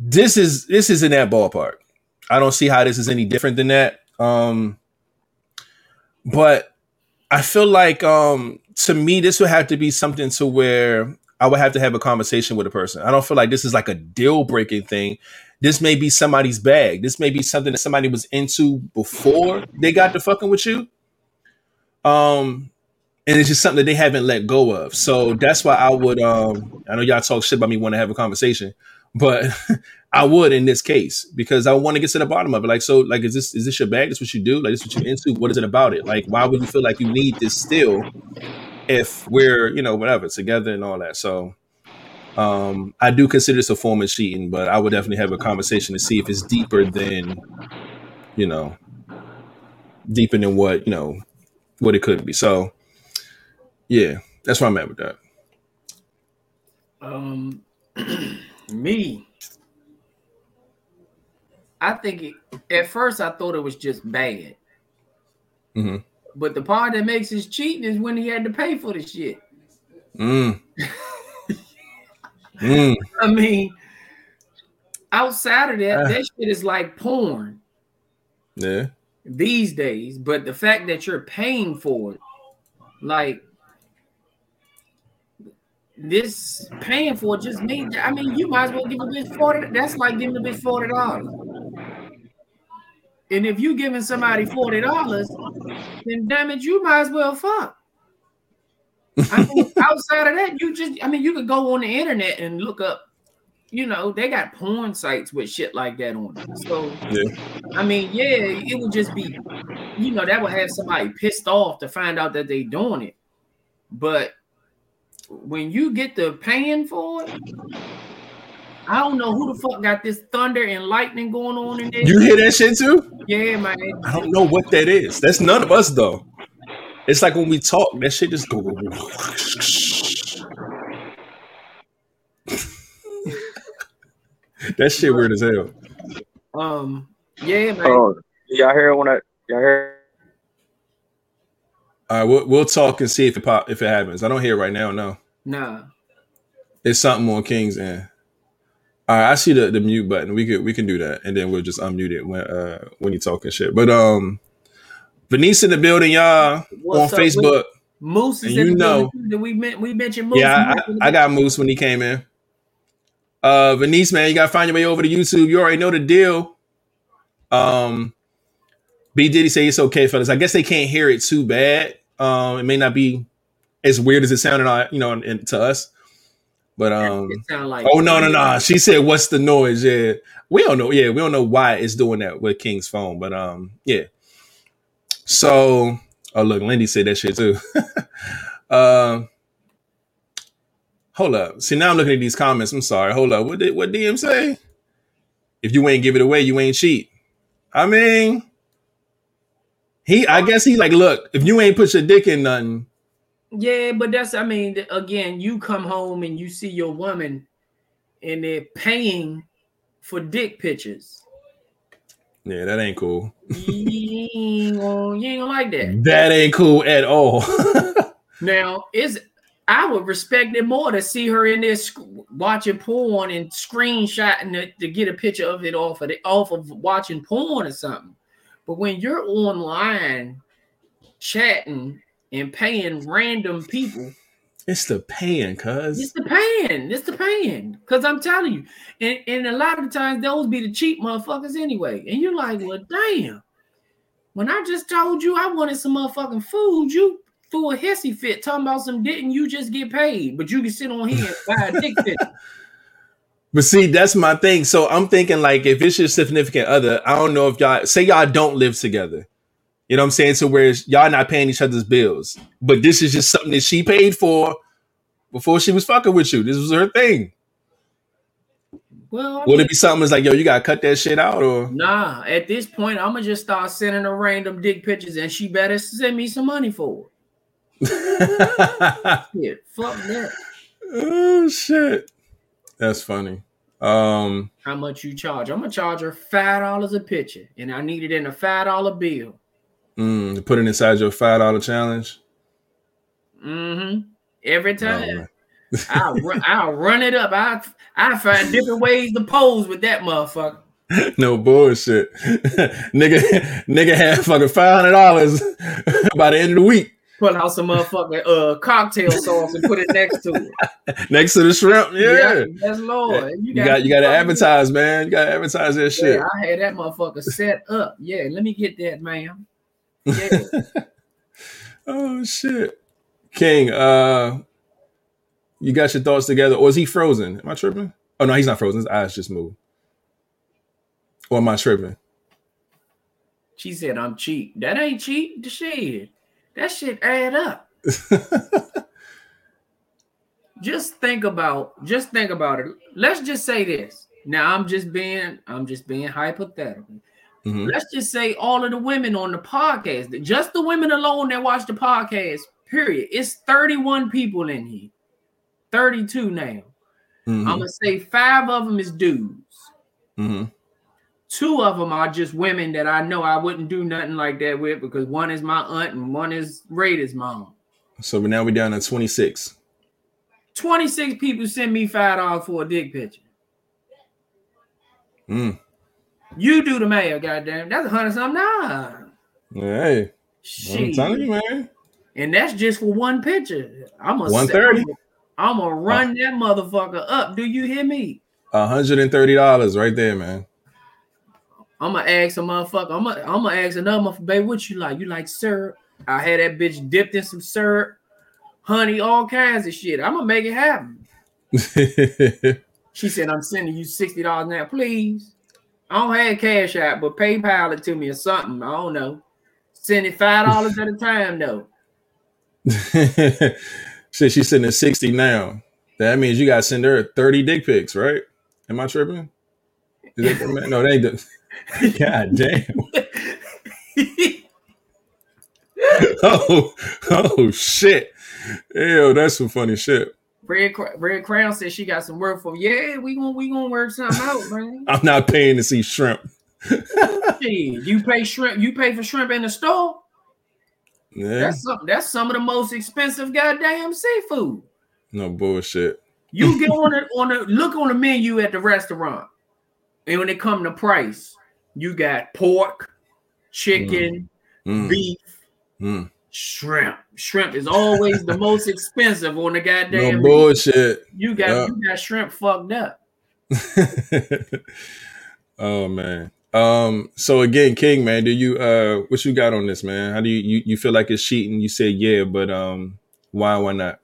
This is this is in that ballpark. I don't see how this is any different than that. Um, but I feel like um, to me this would have to be something to where I would have to have a conversation with a person. I don't feel like this is like a deal breaking thing. This may be somebody's bag. This may be something that somebody was into before they got to fucking with you. Um, and it's just something that they haven't let go of. So that's why I would. Um, I know y'all talk shit about me want to have a conversation, but I would in this case because I want to get to the bottom of it. Like, so, like, is this is this your bag? This what you do? Like, this what you're into? What is it about it? Like, why would you feel like you need this still if we're you know whatever together and all that? So, um, I do consider this a form of cheating, but I would definitely have a conversation to see if it's deeper than you know deeper than what you know what it could be. So, yeah, that's where I'm at with that. Um, me, I think it, at first I thought it was just bad. Mm-hmm. But the part that makes it cheating is when he had to pay for the shit. Mm. mm. I mean, outside of that, uh. that shit is like porn. Yeah. These days, but the fact that you're paying for it, like this paying for it just means I mean you might as well give a bitch 40 that's like giving a bitch forty dollars. And if you're giving somebody forty dollars, then damn it, you might as well fuck. I mean, outside of that, you just I mean you could go on the internet and look up, you know, they got porn sites with shit like that on them. So yeah. I mean, yeah, it would just be, you know, that would have somebody pissed off to find out that they doing it. But when you get the paying for it, I don't know who the fuck got this thunder and lightning going on in there. You hear that shit too? Yeah, man. I don't know what that is. That's none of us though. It's like when we talk, that shit just go. that shit weird as hell. Um. Yeah, man. Oh, y'all hear when I y'all hear all right, we'll, we'll talk and see if it pop if it happens. I don't hear it right now. No. Nah. It's something on King's end. All right, I see the, the mute button. We could we can do that, and then we'll just unmute it when uh when you talking shit. But um, Venice in the building, y'all What's on Facebook. Moose is you know building. we we mentioned Moose. Yeah, I, I, got Moose when he came in. Uh, Venice, man, you gotta find your way over to YouTube. You already know the deal. Um, B Diddy say it's okay, fellas. I guess they can't hear it too bad. Um, it may not be as weird as it sounded, you know, in, to us. But um, like oh no no no! She said, "What's the noise?" Yeah, we don't know. Yeah, we don't know why it's doing that with King's phone, but um, yeah. So, oh look, Lindy said that shit too. uh, hold up. See now I'm looking at these comments. I'm sorry. Hold up. What did what DM say? If you ain't give it away, you ain't cheat. I mean, he, I guess he like, look, if you ain't put your dick in nothing. Yeah, but that's, I mean, again, you come home and you see your woman and they're paying for dick pictures. Yeah, that ain't cool. you, ain't gonna, you ain't gonna like that. That ain't cool at all. now, is I would respect it more to see her in there sc- watching porn and screenshotting it to get a picture of it off of the, off of watching porn or something. But when you're online chatting and paying random people, it's the paying, cuz it's the paying, it's the paying. Cause I'm telling you, and, and a lot of times those be the cheap motherfuckers anyway. And you're like, well, damn. When I just told you I wanted some motherfucking food, you threw a hissy fit talking about some didn't you just get paid, but you can sit on here and buy a dick fit. But see, that's my thing. So I'm thinking like if it's your significant other, I don't know if y'all say y'all don't live together. You know what I'm saying? So where y'all not paying each other's bills, but this is just something that she paid for before she was fucking with you. This was her thing. Well, I would it be something that's like, yo, you gotta cut that shit out, or nah? At this point, I'm gonna just start sending her random dick pictures, and she better send me some money for it. shit, fuck that. Oh shit. That's funny. Um, how much you charge? I'm gonna charge her five dollars a picture, and I need it in a five dollar bill. Mm, put it inside your five dollar challenge. Mm-hmm. Every time. Oh, I'll run, I'll run it up. I I find different ways to pose with that motherfucker. No bullshit, nigga. Nigga had fucking five hundred dollars by the end of the week pull out some motherfucking uh cocktail sauce and put it next to it. next to the shrimp, yeah. that's Lord. You, you got you got to advertise, man. You got to advertise that shit. Yeah, I had that motherfucker set up. Yeah, let me get that, man. Yeah. oh shit, King. Uh, you got your thoughts together, or is he frozen? Am I tripping? Oh no, he's not frozen. His eyes just moved. Or am I tripping? She said, I'm cheap. That ain't cheap. The shit. That shit add up. just think about, just think about it. Let's just say this. Now I'm just being, I'm just being hypothetical. Mm-hmm. Let's just say all of the women on the podcast, just the women alone that watch the podcast, period. It's 31 people in here. 32 now. Mm-hmm. I'm gonna say five of them is dudes. Mm-hmm. Two of them are just women that I know I wouldn't do nothing like that with because one is my aunt and one is Raider's mom. So now we're down to 26. 26 people send me five dollars for a dick picture. Mm. You do the mayor, goddamn. That's a hundred something. Nah. Hey, I'm telling you, man. And that's just for one picture. I'm a 130. I'm gonna run that motherfucker up. Do you hear me? $130 right there, man. I'm gonna ask a motherfucker. I'm gonna, I'm gonna ask another motherfucker, babe, what you like? You like syrup? I had that bitch dipped in some syrup, honey, all kinds of shit. I'm gonna make it happen. she said, I'm sending you $60 now, please. I don't have cash out, but PayPal it to me or something. I don't know. Send it five dollars at a time though. Said she's sending 60 now. That means you gotta send her 30 dick pics, right? Am I tripping? No, they ain't God damn. oh, oh shit. Ew, that's some funny shit. Red, Red Crown said she got some work for. Yeah, we gonna we gonna work something out, man. I'm not paying to see shrimp. you pay shrimp, you pay for shrimp in the store. Yeah. That's some, that's some of the most expensive goddamn seafood. No bullshit. You get on it on the look on the menu at the restaurant, and when it come to price, you got pork, chicken, mm. Mm. beef, mm. shrimp. Shrimp is always the most expensive on the goddamn. No bullshit. You got yeah. you got shrimp fucked up. oh man. Um, so again, King, man, do you uh what you got on this, man? How do you you, you feel like it's cheating? You said yeah, but um why why not?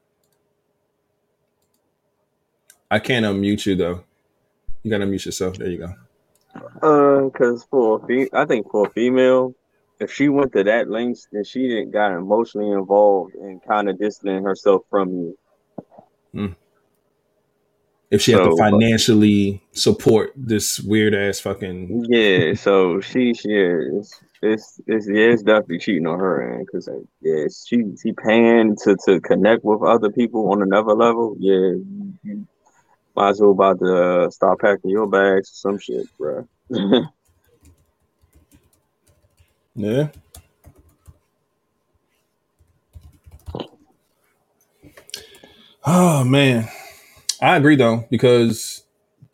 I can't unmute you though. You gotta mute yourself. There you go. Uh, because for a fe- I think for a female, if she went to that length, then she didn't got emotionally involved and kind of distancing herself from you. Mm if she so, had to financially support this weird ass fucking yeah so she she is it's it's yeah it's definitely cheating on her end because like, yeah she she paying to to connect with other people on another level yeah you, might as well about to uh, start packing your bags or some shit bro yeah oh man I agree though because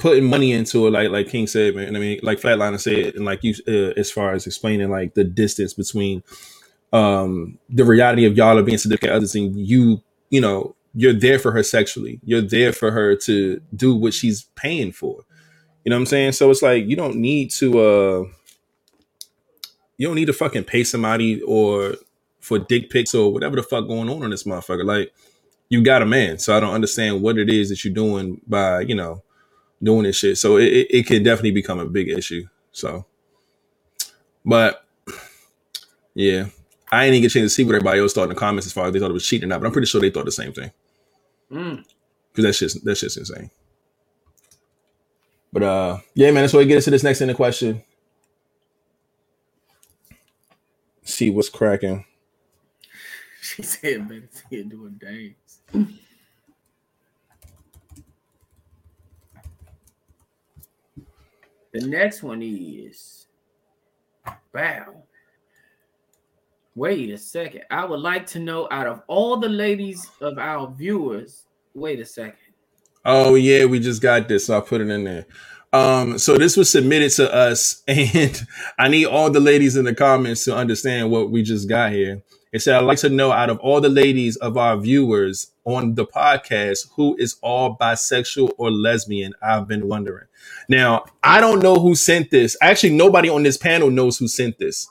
putting money into it, like like King said, man. I mean, like Flatliner said, and like you, uh, as far as explaining like the distance between um the reality of y'all are being significant others and you, you know, you're there for her sexually. You're there for her to do what she's paying for. You know what I'm saying? So it's like you don't need to uh you don't need to fucking pay somebody or for dick pics or whatever the fuck going on in this motherfucker. Like you got a man. So I don't understand what it is that you're doing by, you know, doing this shit. So it, it, it can definitely become a big issue. So, but yeah, I ain't even get a chance to see what everybody else thought in the comments as far as they thought it was cheating or not, but I'm pretty sure they thought the same thing. Mm. Cause that's just, that's just insane. But uh, yeah, man, that's why we get into this next in the question. See what's cracking. She said, "Better see it doing dang." The next one is Bow. Wait a second. I would like to know out of all the ladies of our viewers, wait a second. Oh yeah, we just got this. So I'll put it in there. Um, so this was submitted to us, and I need all the ladies in the comments to understand what we just got here. It said, I'd like to know out of all the ladies of our viewers on the podcast, who is all bisexual or lesbian? I've been wondering. Now, I don't know who sent this. Actually, nobody on this panel knows who sent this,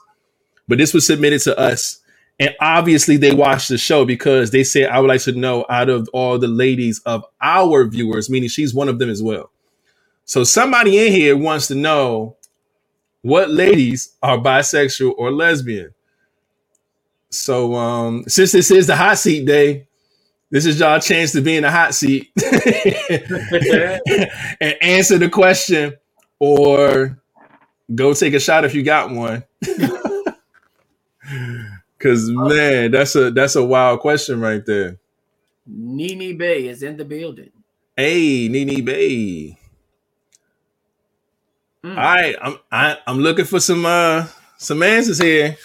but this was submitted to us. And obviously, they watched the show because they said, I would like to know out of all the ladies of our viewers, meaning she's one of them as well. So somebody in here wants to know what ladies are bisexual or lesbian. So um since this is the hot seat day, this is y'all chance to be in the hot seat and answer the question or go take a shot if you got one. Cause man, that's a that's a wild question right there. Nene Bay is in the building. Hey, Nene Bay. Mm. All right, I'm I, I'm looking for some uh some answers here.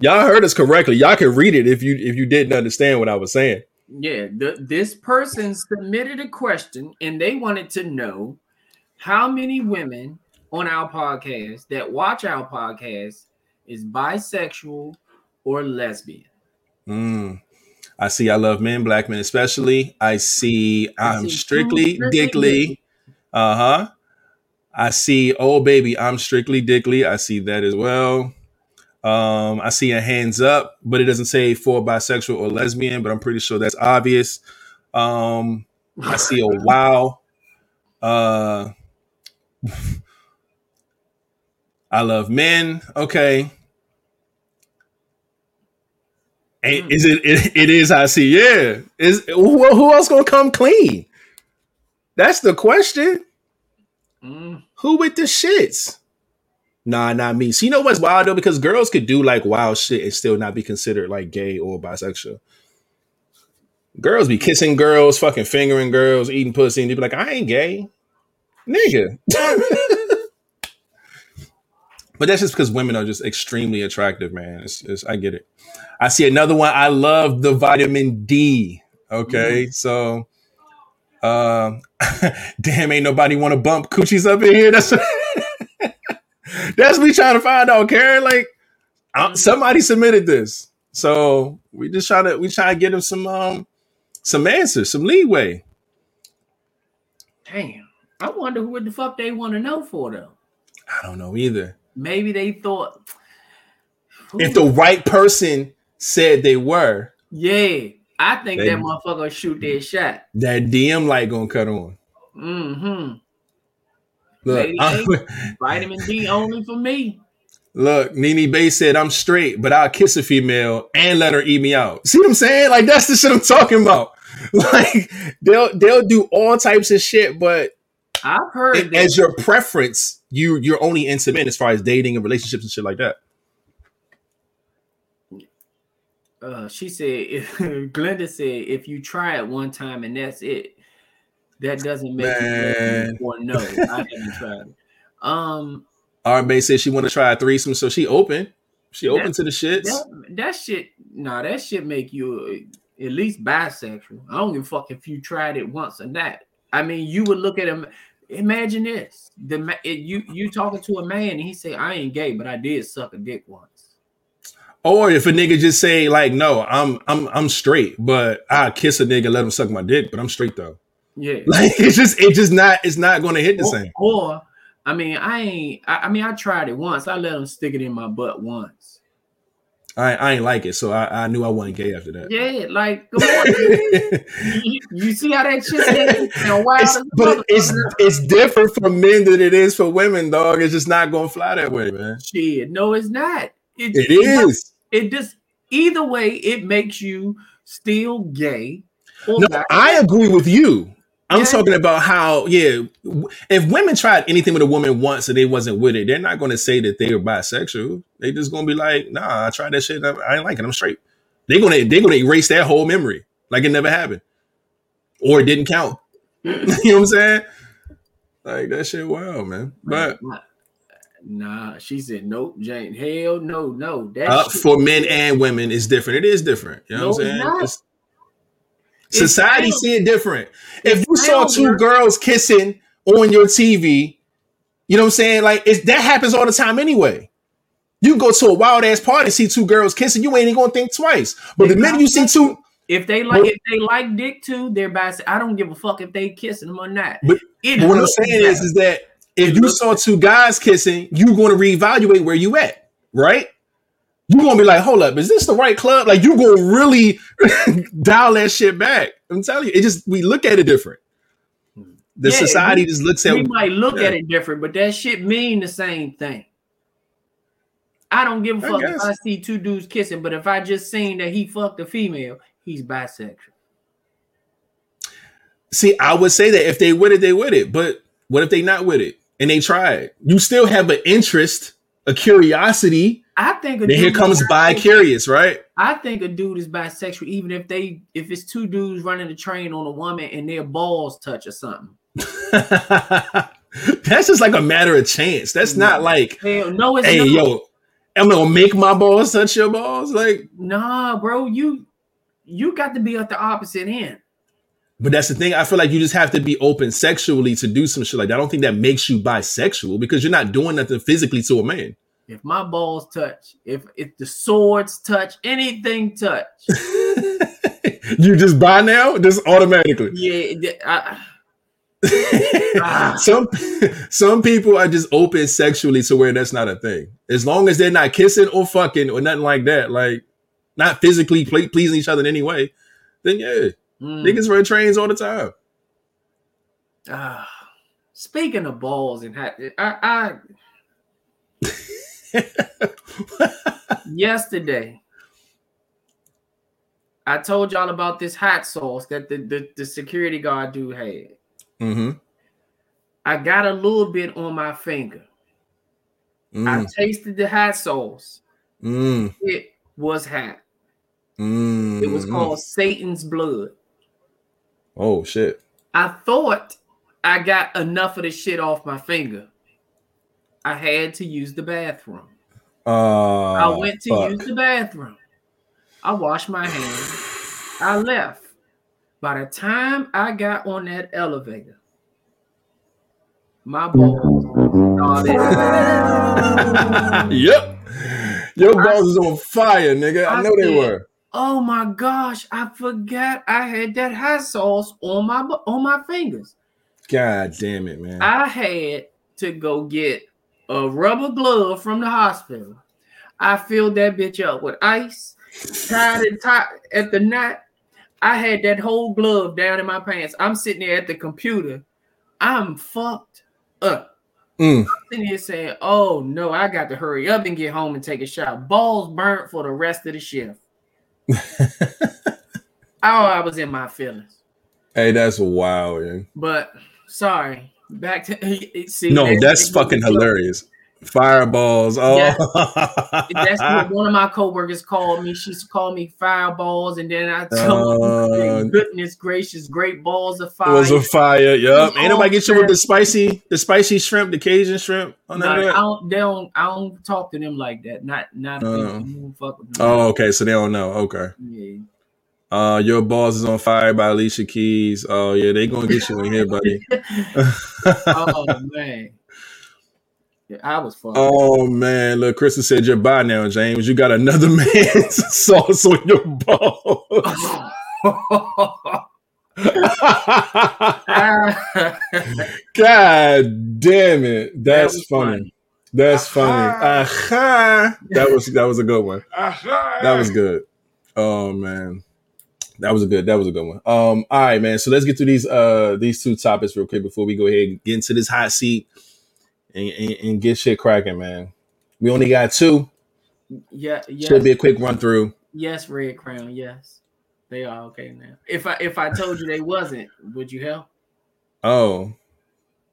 Y'all heard us correctly. Y'all can read it if you if you didn't understand what I was saying. Yeah, the, this person submitted a question and they wanted to know how many women on our podcast that watch our podcast is bisexual or lesbian. Mm. I see I love men, black men especially. I see I I'm see strictly strictly dickly. Uh-huh. I see oh baby, I'm strictly dickly. I see that as well. Um, I see a hands up, but it doesn't say for bisexual or lesbian, but I'm pretty sure that's obvious. Um, I see a wow. Uh I love men. Okay. Mm. Is it, it? It is. I see. Yeah. Is who, who else gonna come clean? That's the question. Mm, Who with the shits? Nah, not me. So you know what's wild though? Because girls could do like wild shit and still not be considered like gay or bisexual. Girls be kissing girls, fucking fingering girls, eating pussy, and they be like, I ain't gay. Nigga. But that's just because women are just extremely attractive, man. It's, it's, I get it. I see another one. I love the vitamin D. Okay. So um damn, ain't nobody want to bump coochies up in here. That's that's me trying to find out, Karen. Like uh, somebody submitted this, so we just try to we try to get them some um some answers, some leeway. damn. I wonder what the fuck they want to know for though. I don't know either. Maybe they thought If the right person said they were, yeah, I think They- that motherfucker shoot their shot. that DM light gonna cut on. Mm-hmm. Look, I'm- Vitamin D only for me. look, Nene Bay said I'm straight, but I'll kiss a female and let her eat me out. See what I'm saying? Like that's the shit I'm talking about. Like they'll they'll do all types of shit, but I've heard that. as your preference, you you're only into men as far as dating and relationships and shit like that. uh, she said, if Glenda said, if you try it one time and that's it, that doesn't make Man. you or no. I haven't tried it. Um, Bay said she want to try a threesome, so she open. She open That- to the shits. that, that shit, nah, that shit make you uh, at least bisexual. I don't give a fuck if you tried it once or not. I mean, you would look at him. Imagine this: the you you talking to a man and he say, "I ain't gay, but I did suck a dick once." Or if a nigga just say like, no, I'm I'm I'm straight, but I kiss a nigga, let him suck my dick, but I'm straight though. Yeah. Like it's just it's just not it's not going to hit the or, same. or, I mean, I ain't. I, I mean, I tried it once. I let him stick it in my butt once. I I ain't like it, so I, I knew I wasn't gay after that. Yeah, like come on. you, you see how that shit is? and wild It's, but it's it's different for men than it is for women, dog. It's just not gonna fly that way, man. shit. No, it's not. It, It is. It just either way, it makes you still gay. No, not. I agree with you. I'm talking about how, yeah, if women tried anything with a woman once and they wasn't with it, they're not going to say that they are bisexual. They just going to be like, nah, I tried that shit. I, I ain't like it. I'm straight. They're going to they're going to erase that whole memory like it never happened or it didn't count. you know what I'm saying? Like that shit, wow, man. But nah, she said nope, Jane. Hell no, no. That uh, for men and women, is different. It is different. You know what I'm saying? Not. It's- society see it different. If you saw two girls kissing on your TV, you know what I'm saying? Like it's, that happens all the time anyway. You go to a wild ass party, see two girls kissing, you ain't even gonna think twice. But the minute you see two, If they like, if they like dick too, they're bisexual. I don't give a fuck if they kissing them or not. But- It but what I'm saying is, is that if you saw two guys kissing, you're gonna reevaluate where you at, right? You gonna be like, hold up, is this the right club? Like you gonna really dial that shit back. I'm telling you, it just we look at it different. The Yeah, society we- just looks at we might look yeah. at it different, but that shit mean the same thing. I don't give a fuck if. I see two dudes kissing, but if I just seen that he fucked a female, he's bisexual. See, I would say that if they with it, they with it. But what if they not with it and they try it? You still have an interest, a curiosity. I think a Then here comes bi curious, right? I think a dude is bisexual, even if they if it's two dudes running a train on a woman and their balls touch or something. That's just like a matter of chance. That's not like, Hell, no, it's hey, not. yo, I'm gonna make my balls touch your balls. Like, Nah, bro, you you got to be at the opposite end. but that's the thing. I feel like you just have to be open sexually to do some shit like that. I don't think that makes you bisexual because you're not doing nothing physically to a man. If my balls touch, if if the swords touch, anything touch, you just buy now, just automatically. yeah, I, Ah. some some people are just open sexually to where that's not a thing. As long as they're not kissing or fucking or nothing like that, like not physically ple- pleasing each other in any way, then yeah, mm, niggas run trains all the time. ah. Speaking of balls and hat, I, I yesterday I told y'all about this hot sauce that the, the, the security guard dude had. Mm-hmm. I got a little bit on my finger. I Mm, tasted the hot sauce. mm, It was hot. mm, It was called Satan's blood. Oh shit. I thought I got enough of the shit off my finger. I had to use the bathroom. Uh, I went to fuck. use the bathroom. I washed my hands. I left. By the time I got on that elevator, my balls started. yep. Your balls is on fire, nigga. I I know they were. Oh my gosh! I forgot I had that hot sauce on my on my fingers. God damn it, man. I had to go get a rubber glove from the hospital. I filled that bitch up with ice, tied it tight at the knot. I had that whole glove down in my pants. I'm sitting there at the computer. I'm fucked up. Mm. Sitting here saying, "Oh no, I got to hurry up and get home and take a shower." Balls burnt for the rest of the shift. oh, I was in my feelings. Hey, that's wild, man. But sorry, back to see. No, that's- that's fucking hilarious. Fireballs. Oh, That's what one of my coworkers called me. She's called me fireballs, and then I told Uh, her, goodness gracious, great balls of it fire. was a fire. Yup. Ain't nobody get you with the spicy, the spicy shrimp, the Cajun shrimp. No, I don't. They don't. I don't talk to them like that. Not. Not. Uh. Fuck with them. oh, okay. So they don't know. Okay. Yeah. Uh, your balls is on fire by Alicia Keys. Oh yeah, they gonna get you in here, buddy. oh man. Yeah, I was fucked. Oh man, look, Krista said you're by now, James. You got another man's sauce on your balls. God damn it. That's was funny. funny. That's funny. Aha. That was that was a good one. That was good. Oh man. That was a good. That was a good one. Um, all right, man. So let's get through these uh these two topics real quick before we go ahead and get into this hot seat and, and, and get shit cracking, man. We only got two. yeah. Yes. Should be a quick run through. yes. Red Crown. Yes. They are okay now. If I if I told you they wasn't, would you help? Oh,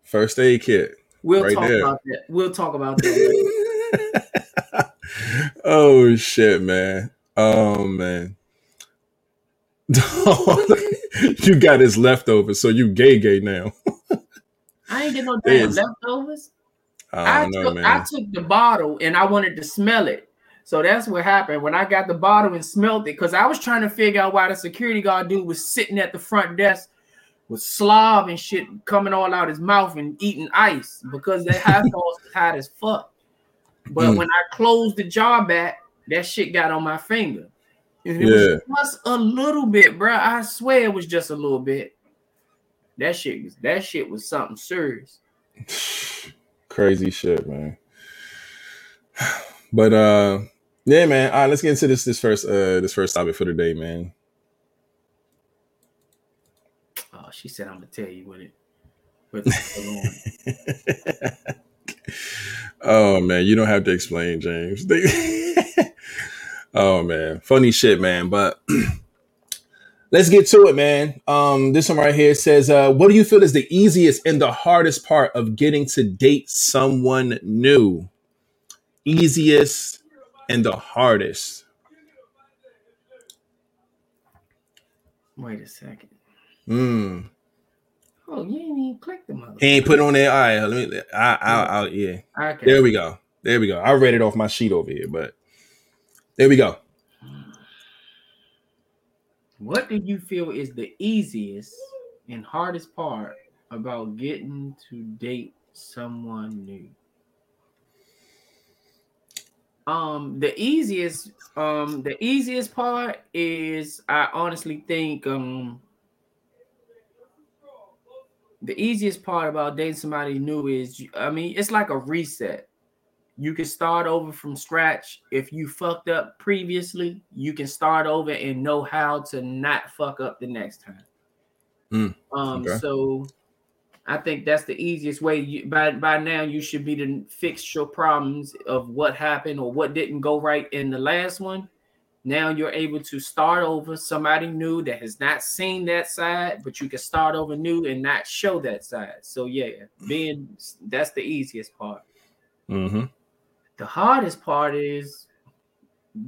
first aid kit. We'll Right talk there. about that. We'll talk about that. oh shit, man. Oh man. you got his leftovers, so you gay gay now. I ain't get no damn leftovers. I I know, took man. I took the bottle and I wanted to smell it. So that's what happened when I got the bottle and smelled it because I was trying to figure out why the security guard dude was sitting at the front desk with slob and shit coming all out his mouth and eating ice because that hot sauce is hot as fuck. But Mm. when I closed the jar back, that shit got on my finger. And it Yeah. was just a little bit, bro. I swear it was just a little bit. That shit was that shit was something serious. Crazy shit, man. But uh yeah, man. All right, let's get into this this first uh this first topic for the day, man. Oh, she said I'm gonna tell you when it. On. oh man, you don't have to explain, James. oh man, funny shit, man. But let's get to it, man. Um, this one right here says, uh, "What do you feel is the easiest and the hardest part of getting to date someone new? Easiest and the hardest." Wait a second. Hmm. Oh, you ain't even clicked them up. He ain't put it on there. All right, let me. I, I, I, yeah. Okay. There we go. There we go. I read it off my sheet over here, but there we go. What do you feel is the easiest and hardest part about getting to date someone new? Um, the easiest, um, the easiest part is I honestly think um the easiest part about dating somebody new is I mean it's like a reset. You can start over from scratch. If you fucked up previously, you can start over and know how to not fuck up the next time. Mm, um, okay. so I think that's the easiest way. You, by by now, you should be to fix your problems of what happened or what didn't go right in the last one. Now you're able to start over somebody new that has not seen that side, but you can start over new and not show that side. So yeah, being that's the easiest part. Mm-hmm. The hardest part is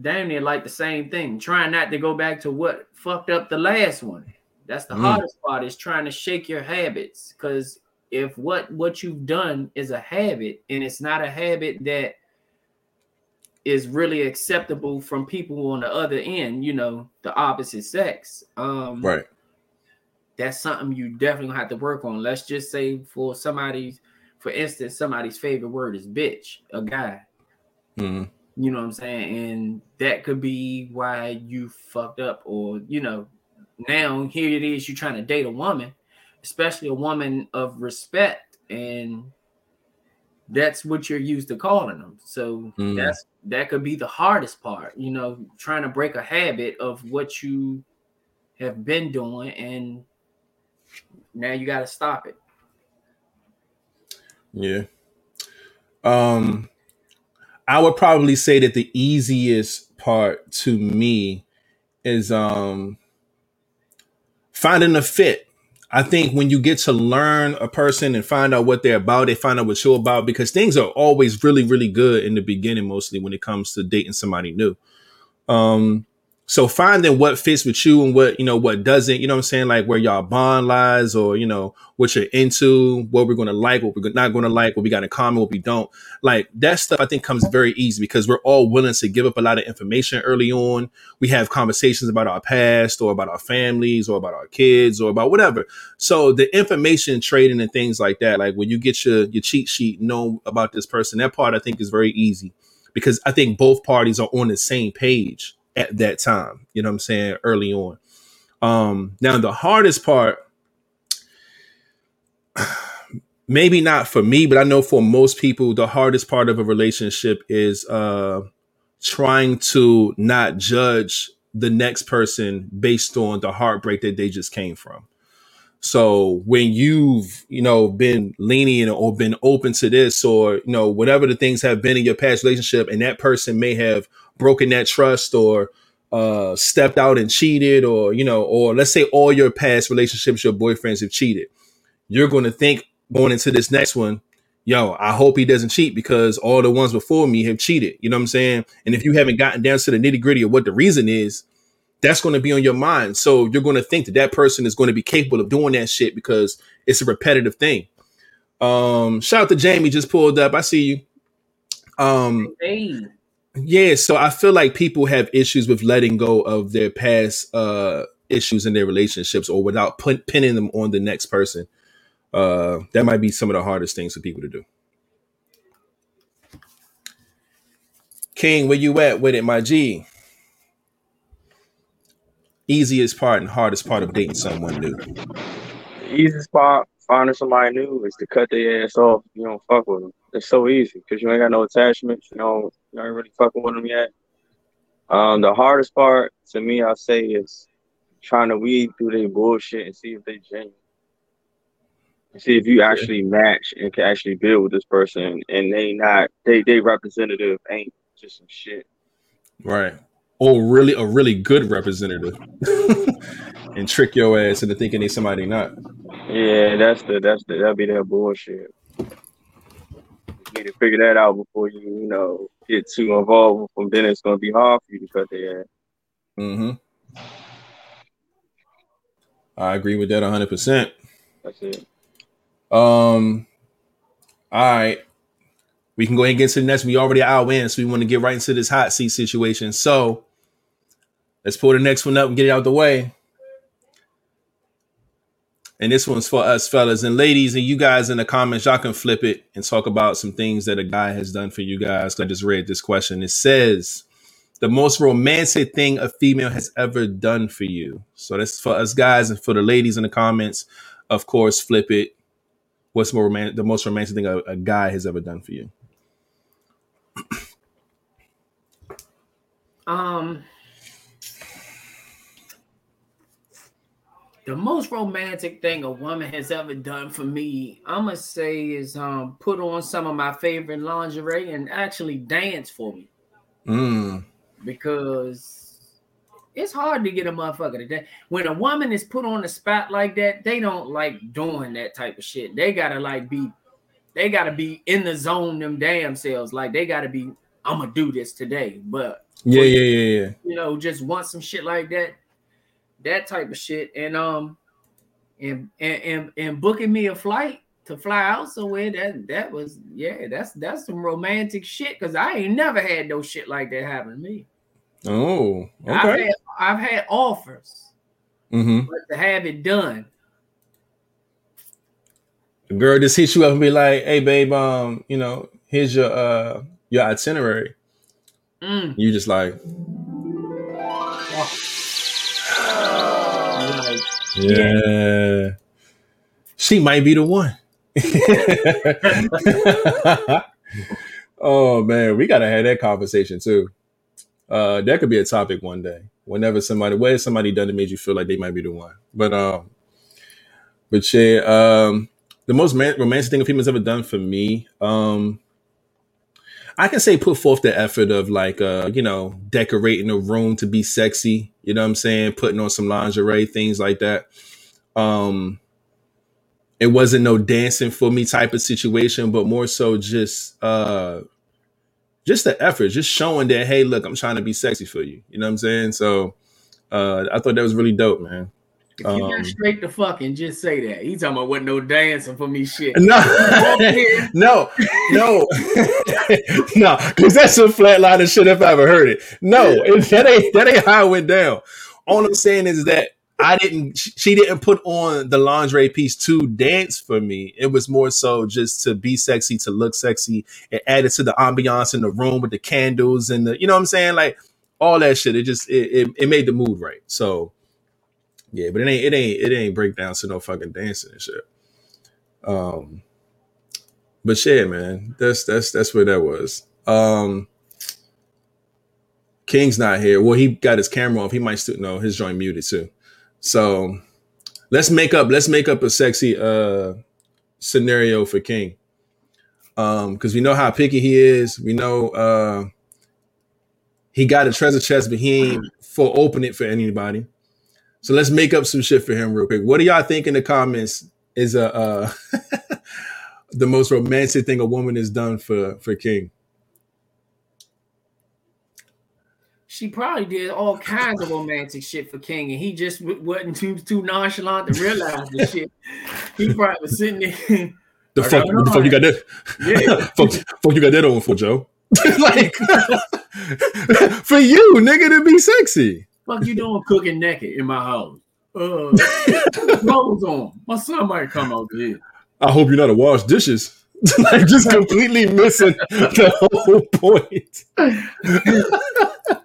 damn near like the same thing. Trying not to go back to what fucked up the last one. That's the Mm. hardest part is trying to shake your habits. Because if what what you've done is a habit and it's not a habit that is really acceptable from people on the other end, you know, the opposite sex. Um Right. that's something you definitely gonna have to work on. Let's just say for somebody, for instance, somebody's favorite word is bitch, a guy. Mm-hmm. You know what I'm saying? And that could be why you fucked up, or you know, now here it is, you're trying to date a woman, especially a woman of respect, and that's what you're used to calling them. So Mm. that's that could be the hardest part, you know, trying to break a habit of what you have been doing, and now you got to stop it. Yeah. Um, I would probably say that the easiest part to me is um finding a fit. I think when you get to learn a person and find out what they're about, they find out what you're about because things are always really, really good in the beginning, mostly when it comes to dating somebody new. Um, so finding what fits with you and what you know what doesn't, you know what I'm saying, like where y'all bond lies or you know what you're into, what we're gonna like, what we're not gonna like, what we got in common, what we don't. Like that stuff I think comes very easy because we're all willing to give up a lot of information early on. We have conversations about our past or about our families or about our kids or about whatever. So the information trading and things like that, like when you get your your cheat sheet, know about this person, that part I think is very easy because I think both parties are on the same page at that time. You know what I'm saying? Early on. Um, now the hardest part, maybe not for me, but I know for most people, the hardest part of a relationship is uh trying to not judge the next person based on the heartbreak that they just came from. So when you've, you know, been lenient or been open to this or, you know, whatever the things have been in your past relationship and that person may have broken that trust or uh stepped out and cheated or, you know, or let's say all your past relationships, your boyfriends have cheated. You're going to think going into this next one, yo, I hope he doesn't cheat because all the ones before me have cheated. You know what I'm saying? And if you haven't gotten down to the nitty gritty of what the reason is, that's going to be on your mind. So you're going to think that that person is going to be capable of doing that shit because it's a repetitive thing. Um, shout out to Jamie, just pulled up. I see you. Um, Hey, yeah, so I feel like people have issues with letting go of their past uh issues in their relationships or without put, pinning them on the next person. Uh that might be some of the hardest things for people to do. King, where you at with it, my G? Easiest part and hardest part of dating someone new. The easiest part finding somebody new is to cut their ass off. You don't fuck with them. It's so easy because you ain't got no attachments. You know, you ain't really fucking with them yet. Um, the hardest part to me, I say, is trying to weed through their bullshit and see if they genuine. See if you actually match and can actually build with this person, and they not they they representative ain't just some shit. Right. Or really a really good representative. and trick your ass into thinking they somebody not. Yeah, that's the that's the that'd be that bullshit. Need to figure that out before you you know get too involved with them. Then it's gonna be hard for you to cut their ass. Mm-hmm. I agree with that hundred percent. That's it. Um all right. We can go ahead and get to the next. We already out in, so we want to get right into this hot seat situation. So let's pull the next one up and get it out the way. And this one's for us fellas and ladies, and you guys in the comments, y'all can flip it and talk about some things that a guy has done for you guys. I just read this question. It says, the most romantic thing a female has ever done for you. So that's for us guys and for the ladies in the comments. Of course, flip it. What's more romantic? The most romantic thing a, a guy has ever done for you? Um, the most romantic thing a woman has ever done for me, I'm gonna say, is um put on some of my favorite lingerie and actually dance for me. Mm. Because it's hard to get a motherfucker to dance. When a woman is put on the spot like that, they don't like doing that type of shit. They gotta like be, they gotta be in the zone them damn selves. Like they gotta be, I'm gonna do this today. But Yeah, yeah, yeah, yeah. you know, just want some shit like that, that type of shit, and um, and and and, and booking me a flight to fly out somewhere. That that was yeah, that's that's some romantic shit. Cause I ain't never had no shit like that happen to me. Oh, I've okay. had I've had offers, Mm-hmm. but to have it done, The girl just hits you up and be like, "Hey, babe, um, you know, here's your uh your itinerary." mm, You just like, like, yeah, she might be the one. oh man, we gotta have that conversation too. Uh, that could be a topic one day. Whenever somebody, what has somebody done that made you feel like they might be the one? But um, but yeah, um, the most man- romantic thing a female's ever done for me, um, I can say put forth the effort of like uh, you know, decorating a room to be sexy. You know what I'm saying? Putting on some lingerie, things like that. Um, it wasn't no dancing for me type of situation, but more so just uh just the effort, just showing that, hey, look, I'm trying to be sexy for you. You know what I'm saying? So uh I thought that was really dope, man. if you Um, got straight to fucking, just say that. He talking about what no dancing for me shit. No, no, no, no, because that's some flatline of shit if I ever heard it. No, that ain't that ain't how it went down. All I'm saying is that I didn't. She didn't put on the lingerie piece to dance for me. It was more so just to be sexy, to look sexy. It added to the ambiance in the room with the candles and the, you know what I'm saying, like all that shit. It just it it, it made the mood right. So yeah, but it ain't it ain't it ain't break down to no fucking dancing and shit. Um, but yeah, man, that's that's that's where that was. Um, King's not here. Well, he got his camera off. He might still know his joint muted too. So let's make up let's make up a sexy uh scenario for King. Um, because we know how picky he is. We know uh he got a treasure chest, but he ain't for open it for anybody. So let's make up some shit for him real quick. What do y'all think in the comments is a uh the most romantic thing a woman has done for for King? She probably did all kinds of romantic shit for King, and he just wasn't too too nonchalant to realize the shit. He probably was sitting there. The fuck, what the fuck you got that? Yeah. fuck, fuck you got that on for, Joe? like for you, nigga, to be sexy. Fuck you doing cooking naked in my house? Uh, clothes on. My son might come out here. I hope you're not a wash dishes. like just completely missing the whole point.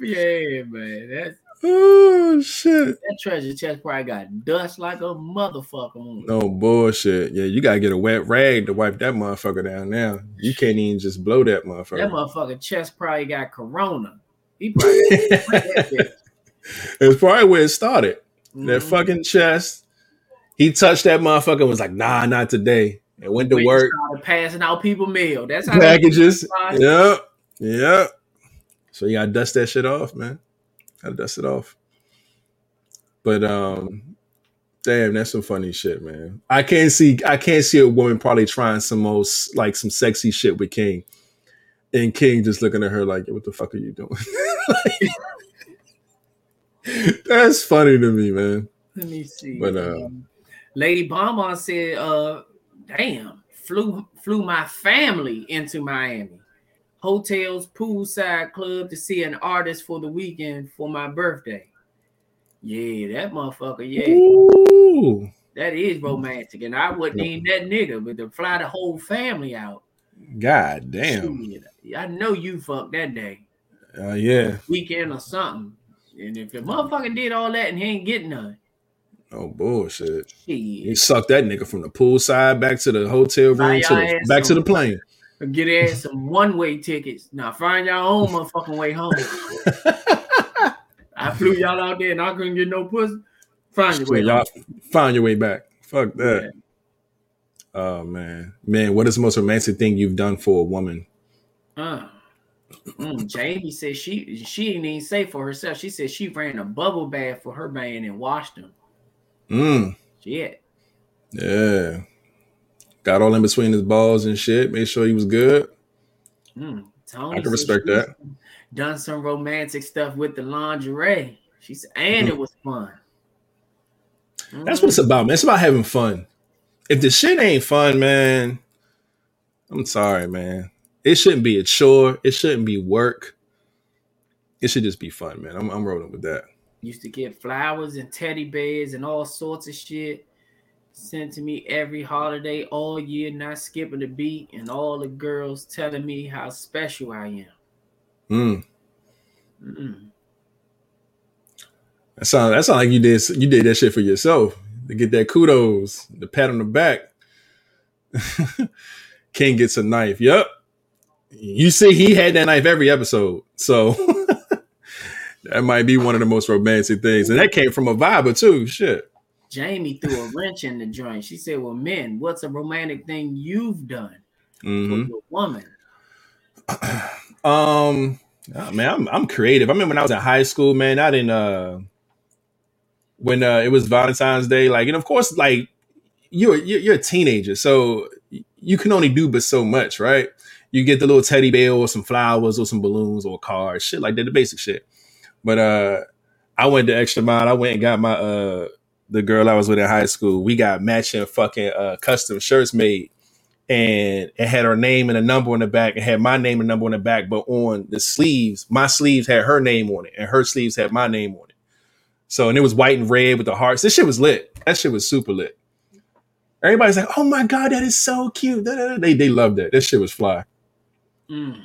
Yeah, man. That Oh shit. that treasure chest probably got dust like a motherfucker on. it. No bullshit. Yeah, you gotta get a wet rag to wipe that motherfucker down now. You can't even just blow that motherfucker. That motherfucker. chest probably got corona. He probably that bitch. It's probably where it started. That Mhm. fucking chest. He touched that motherfucker and was like, nah, not today. And went to he work. started passing out people mail. That's how Packages. Yeah. Yeah. So you gotta dust that shit off, man. Gotta dust it off. But um damn, that's some funny shit, man. I can't see I can't see a woman probably trying some most like some sexy shit with King. And King just looking at her like, what the fuck are you doing? that's funny to me, man. Let me see. But, uh, Um, Lady Bonbon said, uh, damn, flew flew my family into Miami. Hotels, poolside club to see an artist for the weekend for my birthday. Yeah, that motherfucker, yeah, Ooh. that is romantic. And I wouldn't need that nigga, but to fly the whole family out. God damn. shit, I know you fucked that day, Uh, yeah. weekend or something. And if the motherfucker did all that and he ain't getting none, Oh bullshit. He shit. sucked that nigga from the poolside back to the hotel Buy room to the, back to the plane. Get ass some one way tickets. Now find your own motherfucking way home. I flew y'all out there and I couldn't get no pussy. Find your way y'all home. find your way back. Fuck that. Oh man, man, what is the most romantic thing you've done for a woman? Uh, mm, Jamie said she she didn't even say for herself. She said she ran a bubble bath for her man and washed them. Mm, Shit. yeah, got all in between his balls and shit. Made sure he was good. Mm. Tony I can respect that. Done some romantic stuff with the lingerie. She said, and it was fun. That's what it's about, man. It's about having fun. If the shit ain't fun, man, I'm sorry, man. It shouldn't be a chore. It shouldn't be work. It should just be fun, man. I'm, I'm rolling with that. Used to get flowers and teddy bears and all sorts of shit sent to me every holiday all year, not skipping a beat, and all the girls telling me how special I am. Mm. Mm-mm. That sound that sound like you did you did that shit for yourself to get that kudos, the pat on the back. King gets a knife. Yep. You see, he had that knife every episode. So that might be one of the most romantic things. And that came from a vibe too. Shit. Jamie threw a wrench in the joint. She said, Well, men, what's a romantic thing you've done hmm for your woman? Um oh, man, I'm I'm creative. I remember when I was in high school, man, I didn't uh when uh it was Valentine's Day, like and of course, like you're you're, you're a teenager, so you can only do but so much, right? You get the little teddy bear or some flowers or some balloons or cards, shit like that, the basic shit. But uh I went the extra mile. I went and got my uh the girl I was with in high school. We got matching fucking uh custom shirts made and it had her name and a number on the back. It had my name and number on the back, but on the sleeves, my sleeves had her name on it, and her sleeves had my name on it. So, and it was white and red with the hearts. This shit was lit. That shit was super lit. Everybody's like, "Oh my god, that is so cute!" They they loved that. That shit was fly. Mm.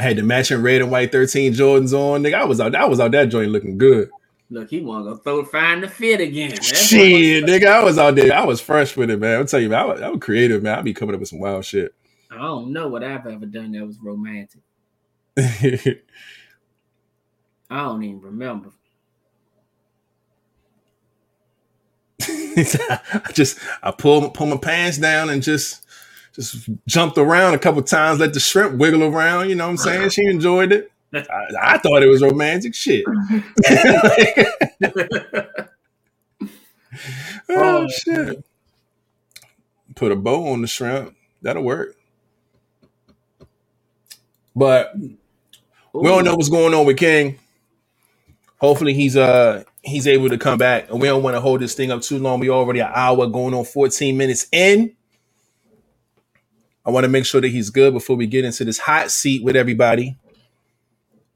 I had the matching red and white thirteen Jordans on. Nigga, I was out. I was out that joint looking good. Look, he want to go throw find the fit again. That's Shit, nigga, I was out there. I was fresh with it, man. I'll tell you, man, I was, I was creative, man. I be coming up with some wild shit. I don't know what I've ever done that was romantic. I don't even remember. I just I pulled pull my pants down and just just jumped around a couple times, let the shrimp wiggle around. You know what I'm saying? She enjoyed it. I, I thought it was romantic shit. oh Oh, shit! Put a bow on the shrimp. That'll work. But we don't know what's going on with King. Hopefully he's uh he's able to come back, and we don't want to hold this thing up too long. We already an hour going on 14 minutes in. I want to make sure that he's good before we get into this hot seat with everybody.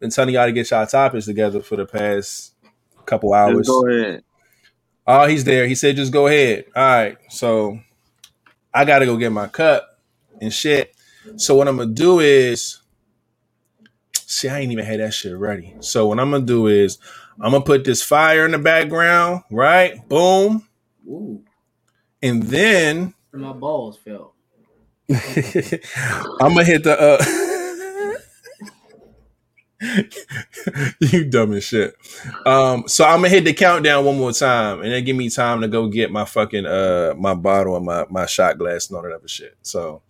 Been telling y'all to get y'all topics together for the past couple hours. Just go ahead. Oh, he's there. He said, just go ahead. All right. So I got to go get my cup and shit. So what I'm going to do is, see, I ain't even had that shit ready. So what I'm going to do is, I'm going to put this fire in the background, right? Boom. Ooh, And then my balls felt. I'm to hit the, uh, you dumb as shit. Um, so I'm gonna hit the countdown one more time, and then give me time to go get my fucking uh my bottle and my my shot glass and all that other shit. So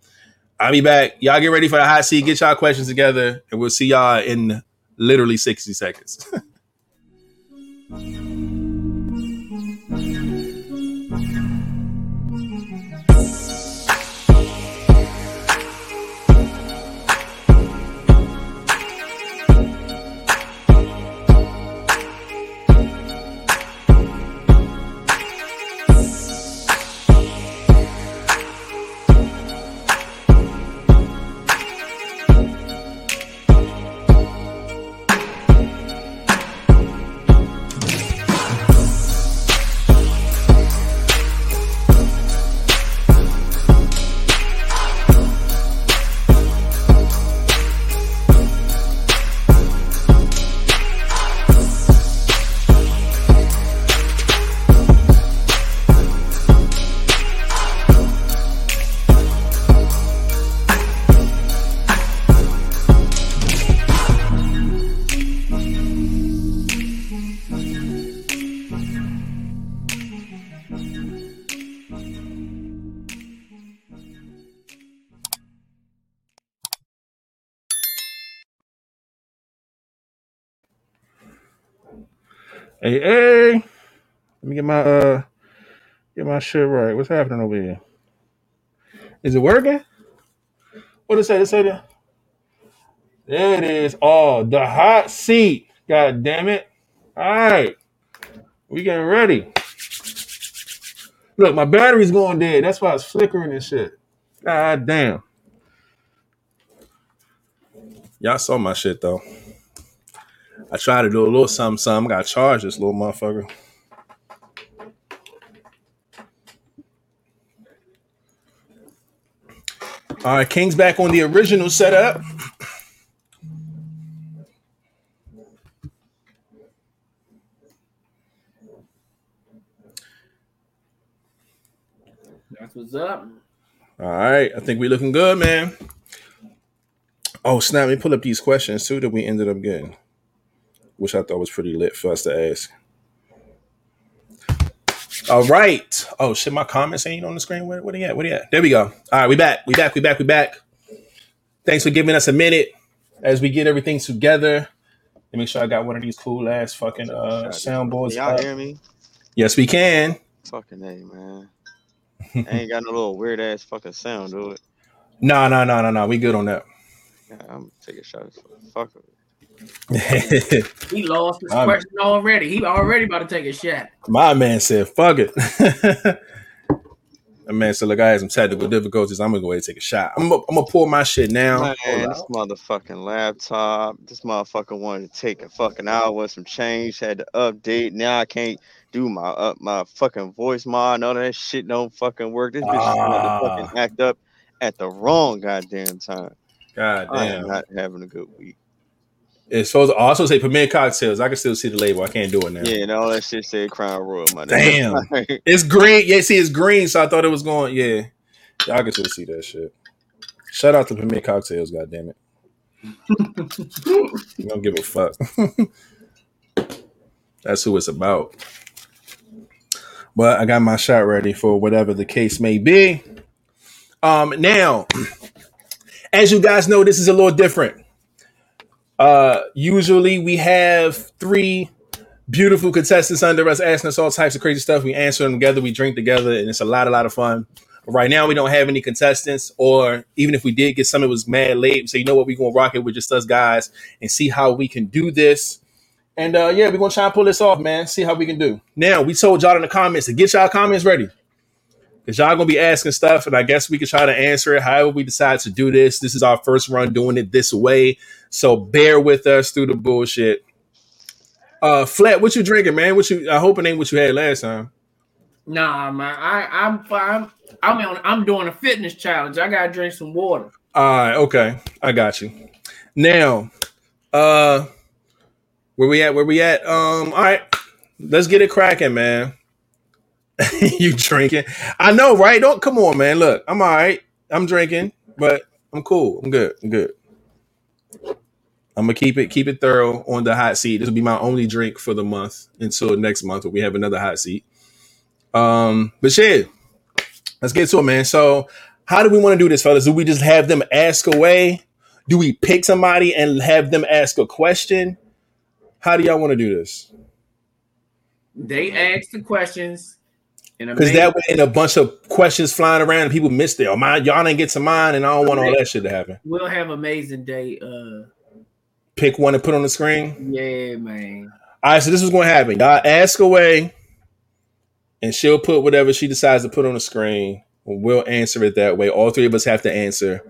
I'll be back. Y'all get ready for the hot seat. Get y'all questions together, and we'll see y'all in literally 60 seconds. Hey, hey, let me get my uh get my shit right. What's happening over here? Is it working? What it say? It say that. There it is. Oh, the hot seat. God damn it. All right. We getting ready. Look, my battery's going dead. That's why it's flickering and shit. God damn. Y'all saw my shit though. I tried to do a little something, something. I Got charged this little motherfucker. All right, King's back on the original setup. That's what's up. All right, I think we're looking good, man. Oh snap! Let me pull up these questions too that we ended up getting, which I thought was pretty lit for us to ask. All right. Oh shit, my comments ain't on the screen. Where, where they at? Where they at? There we go. All right, we back. We back. We back. We back. Thanks for giving us a minute as we get everything together. Let me make sure I got one of these cool ass fucking uh Can soundboards. y'all up. hear me? Yes, we can. Fucking A, man. I ain't got no little weird ass fucking sound, do it. No, no, no, no, no. We good on that. Yeah, I'm gonna take a shot. Fuck it. He lost his I'm- question already. He already about to take a shot. My man said, "Fuck it." My man said, "Look, I had some technical difficulties. I'm gonna go ahead and take a shot. I'm gonna, I'm gonna pour my shit now." Man, this motherfucking laptop. This motherfucker wanted to take a fucking hour, some change, had to update. Now I can't do my up my fucking voice mod. All that shit don't fucking work. This bitch just wanted to Ah. fucking act up at the wrong goddamn time. God I am damn. not having a good week. It's supposed to also say Premier Cocktails. I can still see the label. I can't do it now. Yeah, and all that shit said Crown Royal, my Damn. nigga. It's green. Yeah, see, it's green, so I thought it was going. Yeah, y'all can still see that shit. Shout out to Premier Cocktails. God damn it. Don't give a fuck. That's who it's about. But I got my shot ready for whatever the case may be. Um, now, as you guys know, this is a little different. Uh, usually we have three beautiful contestants under us asking us all types of crazy stuff. We answer them together, we drink together, and it's a lot, a lot of fun. Right now, we don't have any contestants, or even if we did get some, it was mad late. So you know what? We're gonna rock it with just us guys and see how we can do this. And uh, yeah, we're gonna try and pull this off, man. See how we can do. Now, we told y'all in the comments to get y'all comments ready. Cause y'all gonna be asking stuff, and I guess we can try to answer it however we decide to do this. This is our first run doing it this way, so bear with us through the bullshit. Uh, Flat, what you drinking, man? What you? I hope it ain't what you had last time. Nah, man. I, I'm fine. I'm on. I'm doing a fitness challenge. I gotta drink some water. All right, okay, I got you. Now, uh, where we at? Where we at? Um, all right, let's get it cracking, man. you drinking? I know, right? Don't come on, man. Look, I'm all right. I'm drinking, but I'm cool. I'm good. I'm good. I'm gonna keep it keep it thorough on the hot seat. This will be my only drink for the month until next month when we have another hot seat. Um, but shit, let's get to it, man. So, how do we want to do this, fellas? Do we just have them ask away? Do we pick somebody and have them ask a question? How do y'all want to do this? They ask the questions. Because that way, in a bunch of questions flying around, and people miss it. my, y'all didn't get to mine, and I don't want all that shit to happen. We'll have amazing day. Uh, Pick one and put on the screen. Yeah, man. All right, so this is going to happen. Y'all ask away, and she'll put whatever she decides to put on the screen. We'll answer it that way. All three of us have to answer,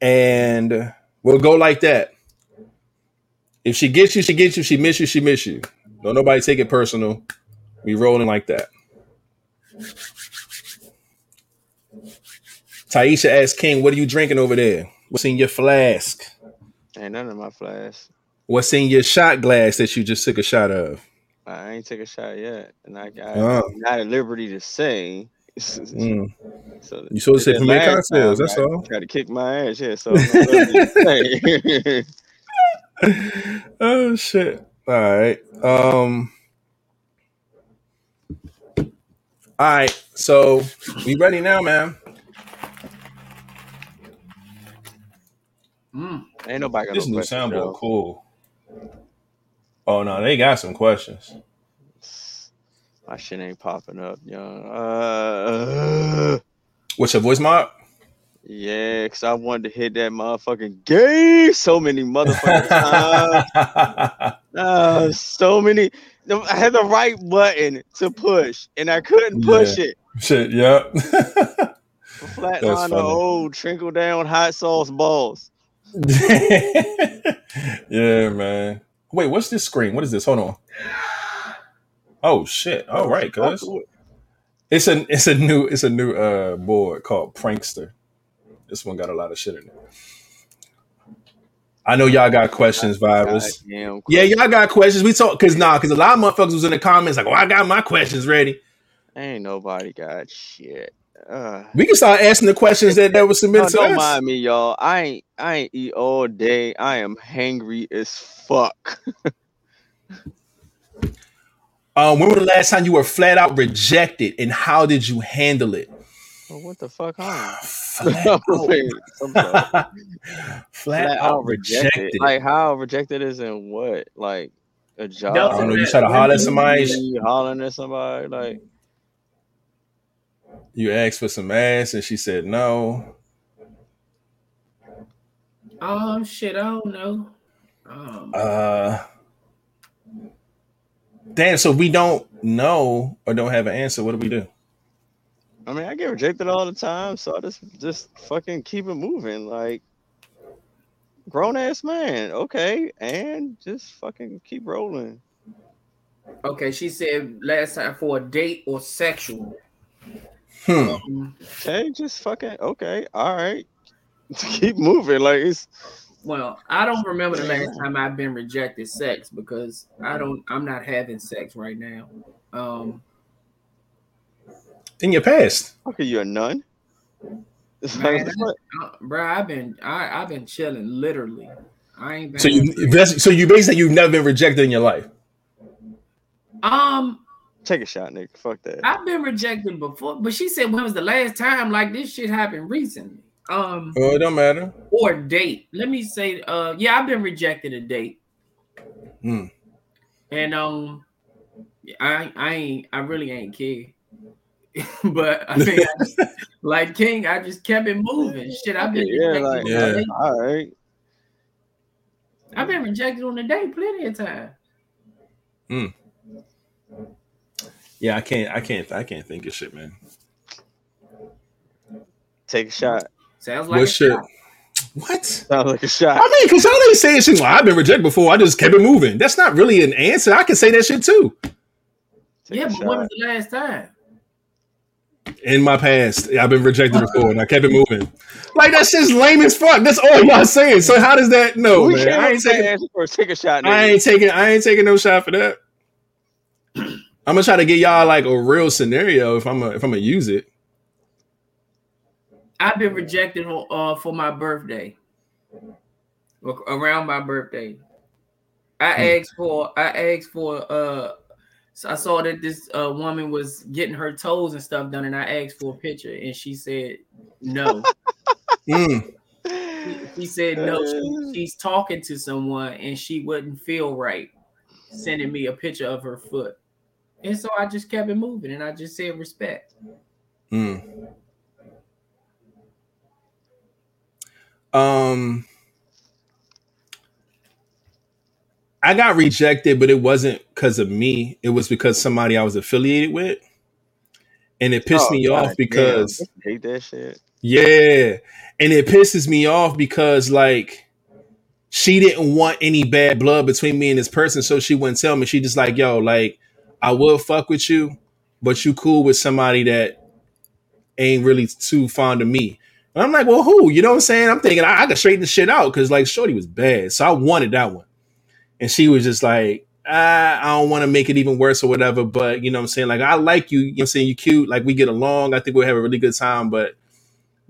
and we'll go like that. If she gets you, she gets you. She miss you, she miss you. Don't nobody take it personal. We rolling like that. Taisha asked King, "What are you drinking over there? What's in your flask?" Ain't none of my flask. What's in your shot glass that you just took a shot of? I ain't took a shot yet, and I, I oh. not at liberty to say. mm. So you supposed to say from cocktails. That's all. Try to kick my ass, yeah. So. oh shit! All right. Um. All right, so we ready now, man. Mm. Ain't nobody got this no new soundboard cool. Oh no, they got some questions. My shit ain't popping up, young. Uh, What's your voice mod? Yeah, cause I wanted to hit that motherfucking game so many motherfucking times. uh, so many. I had the right button to push, and I couldn't push yeah. it. Shit, yeah. Flatline the old trickle down hot sauce balls. yeah, man. Wait, what's this screen? What is this? Hold on. Oh shit! All right, cuz it's a it's a new it's a new uh board called Prankster. This one got a lot of shit in it. I know y'all got questions, virus. Yeah, y'all got questions. We talk because nah, because a lot of motherfuckers was in the comments like, "Oh, I got my questions ready." Ain't nobody got shit. Uh, we can start asking the questions that that was submitted to don't us. mind me, y'all. I ain't I ain't eat all day. I am hangry as fuck. um, when was the last time you were flat out rejected, and how did you handle it? Well, what the fuck, huh? flat, out, flat, flat out rejected. rejected. Like how rejected is in what? Like a job? I don't know. You try to holler at somebody. You Hollering at somebody like you asked for some ass and she said no. Oh shit, I don't know. Um, uh damn, so we don't know or don't have an answer. What do we do? I mean, I get rejected all the time, so I just just fucking keep it moving. Like grown ass man, okay, and just fucking keep rolling. Okay, she said last time for a date or sexual. Hmm. Okay, just fucking okay. All right. Keep moving. Like it's well, I don't remember the last time I've been rejected sex because I don't I'm not having sex right now. Um in your past. Okay, you're a nun. Man, I, bro, I've been I, I've been chilling literally. I ain't been so you so you basically you've never been rejected in your life. Um, Take a shot, Nick. Fuck that. I've been rejected before, but she said when was the last time like this shit happened recently? Um, oh, it don't matter. Or date. Let me say, uh, yeah, I've been rejected a date. Hmm. And um, I I ain't I really ain't care. but I mean, I just, like King, I just kept it moving. Shit, I've been yeah, like, yeah. All right. I've been rejected on the date plenty of time. Hmm. Yeah, I can't. I can't. I can't think of shit, man. Take a shot. Sounds like what shit? Shot. What? Sounds like a shot. I mean, because y'all ain't saying shit. Well, I've been rejected before. I just kept it moving. That's not really an answer. I can say that shit too. Take yeah, but shot. when was the last time? In my past, I've been rejected before, and I kept it moving. Like that's just lame as fuck. That's all y'all saying. So how does that? No, we man. I ain't taking. Take a shot. I ain't taking. I ain't taking no shot for that. I'm gonna try to get y'all like a real scenario if I'm a, if I'm gonna use it. I've been rejected uh, for my birthday. around my birthday. I Hmm. asked for I asked for uh so I saw that this uh, woman was getting her toes and stuff done, and I asked for a picture, and she said no. Mm, She said no. She, she's talking to someone, and she wouldn't feel right sending me a picture of her foot. And so I just kept it moving, and I just said respect. mm. Um, I got rejected, but it wasn't because of me. It was because somebody I was affiliated with, and it pissed Oh, me God off because damn. Hate that shit. Yeah. And it pisses me off because like she didn't want any bad blood between me and this person, so she wouldn't tell me. She just like, yo, like, I will fuck with you, but you cool with somebody that ain't really too fond of me. And I'm like, well, who? You know what I'm saying? I'm thinking I, I could straighten the shit out because like Shorty was bad. So I wanted that one. And she was just like, ah, I don't want to make it even worse or whatever. But you know what I'm saying? Like, I like you, you know what I'm saying? You're cute, like we get along. I think we'll have a really good time, but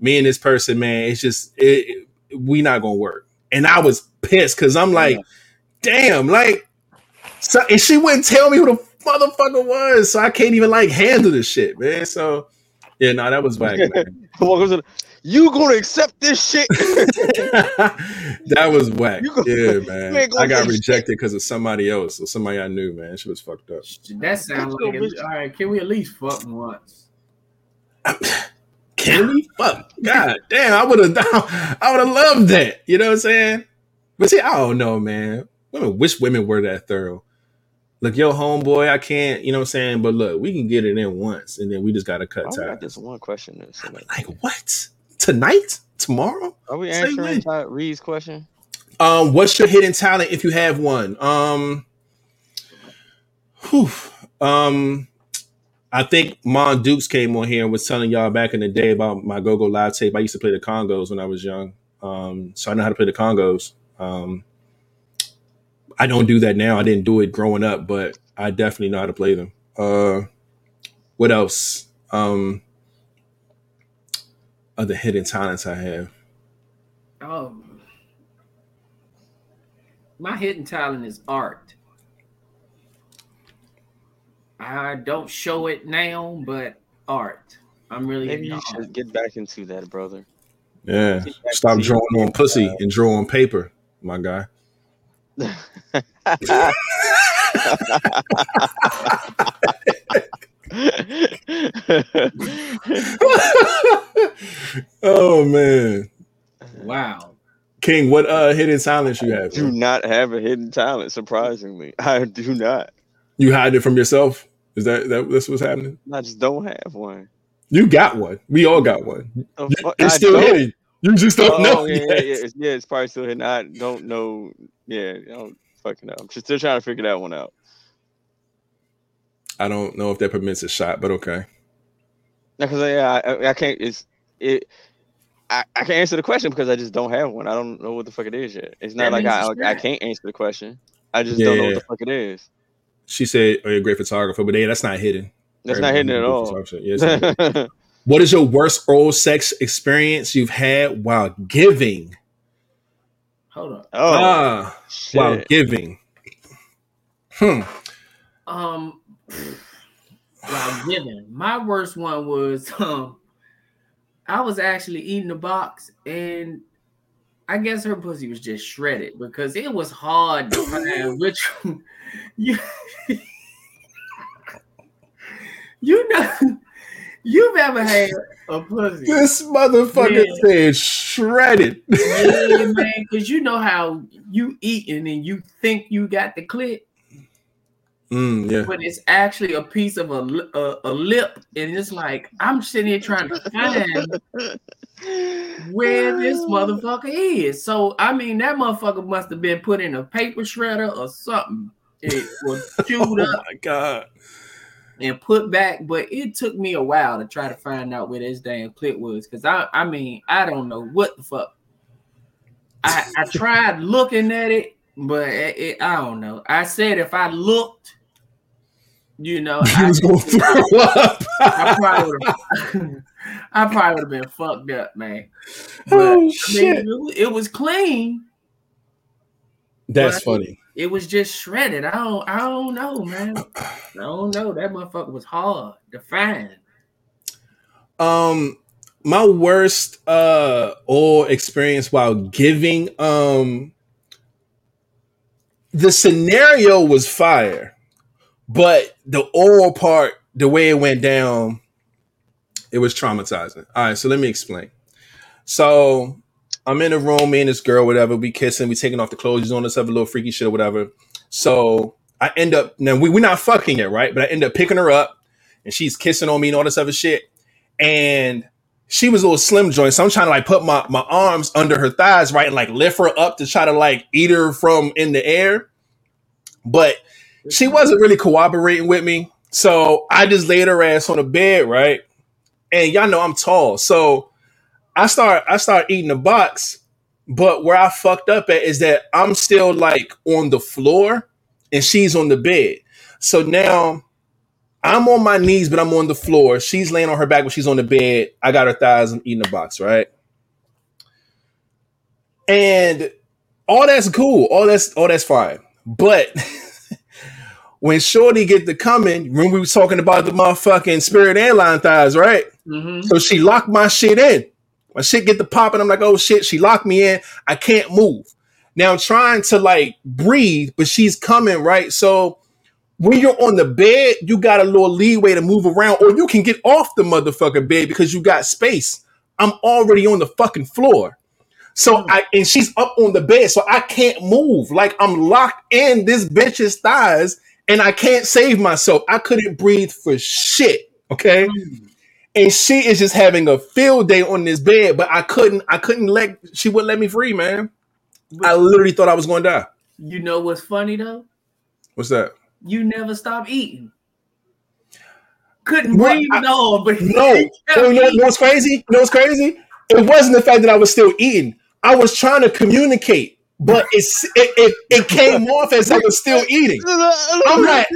me and this person, man, it's just it, it- we not gonna work. And I was pissed because I'm like, damn, like, so and she wouldn't tell me who the motherfucker was, so I can't even like handle this shit, man. So yeah, no, that was whack, man. Welcome to the- You gonna accept this shit? that was whack. You go- Yeah, man. I got rejected because of somebody else or somebody I knew, man. She was fucked up. That sounds like Bitch. all right. Can we at least fuck once? Can we? Fuck. God damn, I would have I would have loved that. You know what I'm saying? But see, I don't know, man. Women wish women were that thorough. Look, yo, homeboy, I can't, you know what I'm saying? But look, we can get it in once and then we just gotta I cut only got this one question. So like, Like what? Tonight? Tomorrow? Are we Say answering. Todd Reed's question? Um, what's your hidden talent if you have one? Um, whew, um, I think Mon Dukes came on here and was telling y'all back in the day about my Go Go Live tape. I used to play the congas when I was young, um, so I know how to play the congas. Um, I don't do that now. I didn't do it growing up, but I definitely know how to play them. Uh, what else? Um, other hidden talents I have. Oh, my hidden talent is art. I don't show it now, but art. I'm really Maybe you should get back into that, brother. Yeah, stop drawing on pussy and draw on paper, my guy. oh man, Wow. King, what uh hidden talents you have? do not have a hidden talent. Surprisingly, I do not. You hide it from yourself? Is that that that's what's happening? I just don't have one. You got one. We all got one. Fuck- It's I still hidden. You just don't Oh, know. yeah, yeah, yeah, it's, yeah, it's probably still hidden. I don't know. Yeah, I don't fucking know. I'm just still trying to figure that one out. I don't know if that permits a shot, but okay. Because yeah, I, I, I can't. It's it. I, I can't answer the question because I just don't have one. I don't know what the fuck it is yet. It's not That like means I like, I can't answer the question. I just don't know what the fuck it is. She said, "Oh, you're a great photographer," but yeah, that's not hidden. That's not hidden at all. can do photography. Yeah, hidden. What is your worst oral sex experience you've had while giving? Hold on. oh ah, while giving. Hmm. Um, while giving, my worst one was um, I was actually eating the box, and I guess her pussy was just shredded because it was hard to find which you you know you've ever had a pussy. This motherfucker Yeah. said shredded. Yeah, man, because you know how you eating and you think you got the clit, Mm, yeah. but it's actually a piece of a, a, a lip, and it's like I'm sitting here trying to find where this motherfucker is. So I mean, that motherfucker must have been put in a paper shredder or something. It was Oh chewed up my god. And put back, but it took me a while to try to find out where this damn clit was. Cause I, I mean, I don't know what the fuck. I, I tried looking at it, but it, it- I don't know. I said if I looked, you know, I, was gonna throw up. I probably would have, I probably would have been fucked up, man. But oh I mean, shit. it, it was clean. That's funny. It was just shredded. I don't. I don't know, man. I don't know. That motherfucker was hard to find. Um, my worst uh oral experience while giving um the scenario was fire, but the oral part, the way it went down, it was traumatizing. All right, so let me explain. So I'm in a room, me and this girl, whatever. We kissing, we taking off the clothes, on this other little freaky shit or whatever. So I end up now we we're not fucking yet, right? But I end up picking her up, and she's kissing on me and all this other shit. And she was a little slim joint, so I'm trying to like put my my arms under her thighs, right, and like lift her up to try to like eat her from in the air. But she wasn't really cooperating with me, so I just laid her ass on the bed, right. And y'all know I'm tall, so I start I start eating the box, but where I fucked up at is that I'm still like on the floor and she's on the bed. So now I'm on my knees, but I'm on the floor. She's laying on her back, but she's on the bed. I got her thighs. I'm eating the box, right? And all that's cool. All that's all that's fine. But when Shorty get the coming, when we was talking about the motherfucking Spirit Airline thighs, right? Mm-hmm. So she locked my shit in. My shit get the popping. I'm like, oh shit, she locked me in. I can't move. Now I'm trying to like breathe, but she's coming, right? So when you're on the bed, you got a little leeway to move around, or you can get off the motherfucking bed because you got space. I'm already on the fucking floor. So hmm. I and she's up on the bed, so I can't move. Like I'm locked in this bitch's thighs, and I can't save myself. I couldn't breathe for shit. Okay. Hmm. And she is just having a field day on this bed, but I couldn't, I couldn't let she wouldn't let me free, man. I literally thought I was gonna die. You know what's funny though? What's that? You never stop eating. Couldn't Well, breathe I- at but No, you know, you know what's crazy? You know what's crazy? It wasn't the fact that I was still eating. I was trying to communicate, but it's it, it, it came off as I was still eating. I'm like,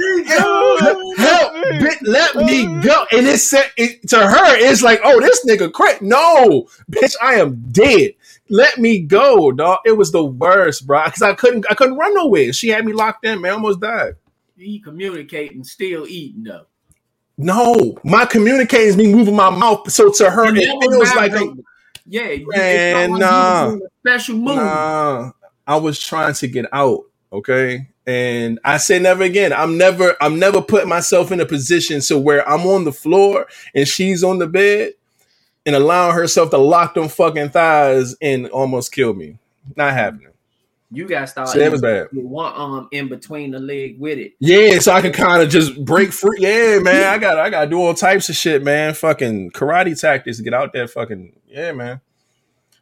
help, bitch, let me go. And it said it, to her, it's like, oh, this nigga crack. No, bitch, I am dead. Let me go, dog. It was the worst, bro. Because I couldn't, I couldn't run nowhere. She had me locked in, man. I almost died. He communicating, still eating though. No, my communicating is me moving my mouth. So to her, it was feels like. I'm, yeah, Man, it's not like nah. you was doing a special move. Nah, I was trying to get out. Okay. And I say never again. I'm never, I'm never putting myself in a position so where I'm on the floor and she's on the bed and allowing herself to lock them fucking thighs and almost kill me. Not happening. You got to start So that was bad. one arm in between the leg with it. Yeah, so I can kind of just break free. Yeah, man. I got I got to do all types of shit, man. Fucking karate tactics to get out there. Fucking yeah, man.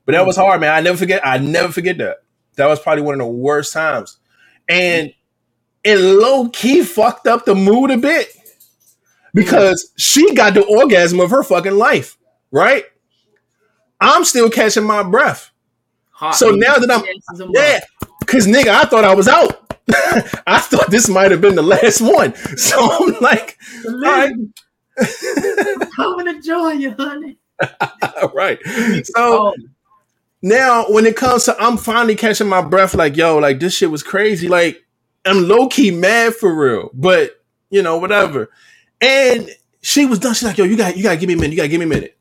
But that mm. was hard, man. I never forget. I never forget that. That was probably one of the worst times, and mm. it low key fucked up the mood a bit because mm. she got the orgasm of her fucking life, right? I'm still catching my breath. Hot So now that I'm- Yeah, because nigga, I thought I was out. I thought this might have been the last one. So I'm like, I'm Coming to join you, honey. right. So Oh, now when it comes to I'm finally catching my breath, like, yo, like this shit was crazy. Like, I'm low-key mad for real, but you know, whatever. And she was done. She's like, yo, you got you gotta give me a minute, you gotta give me a minute.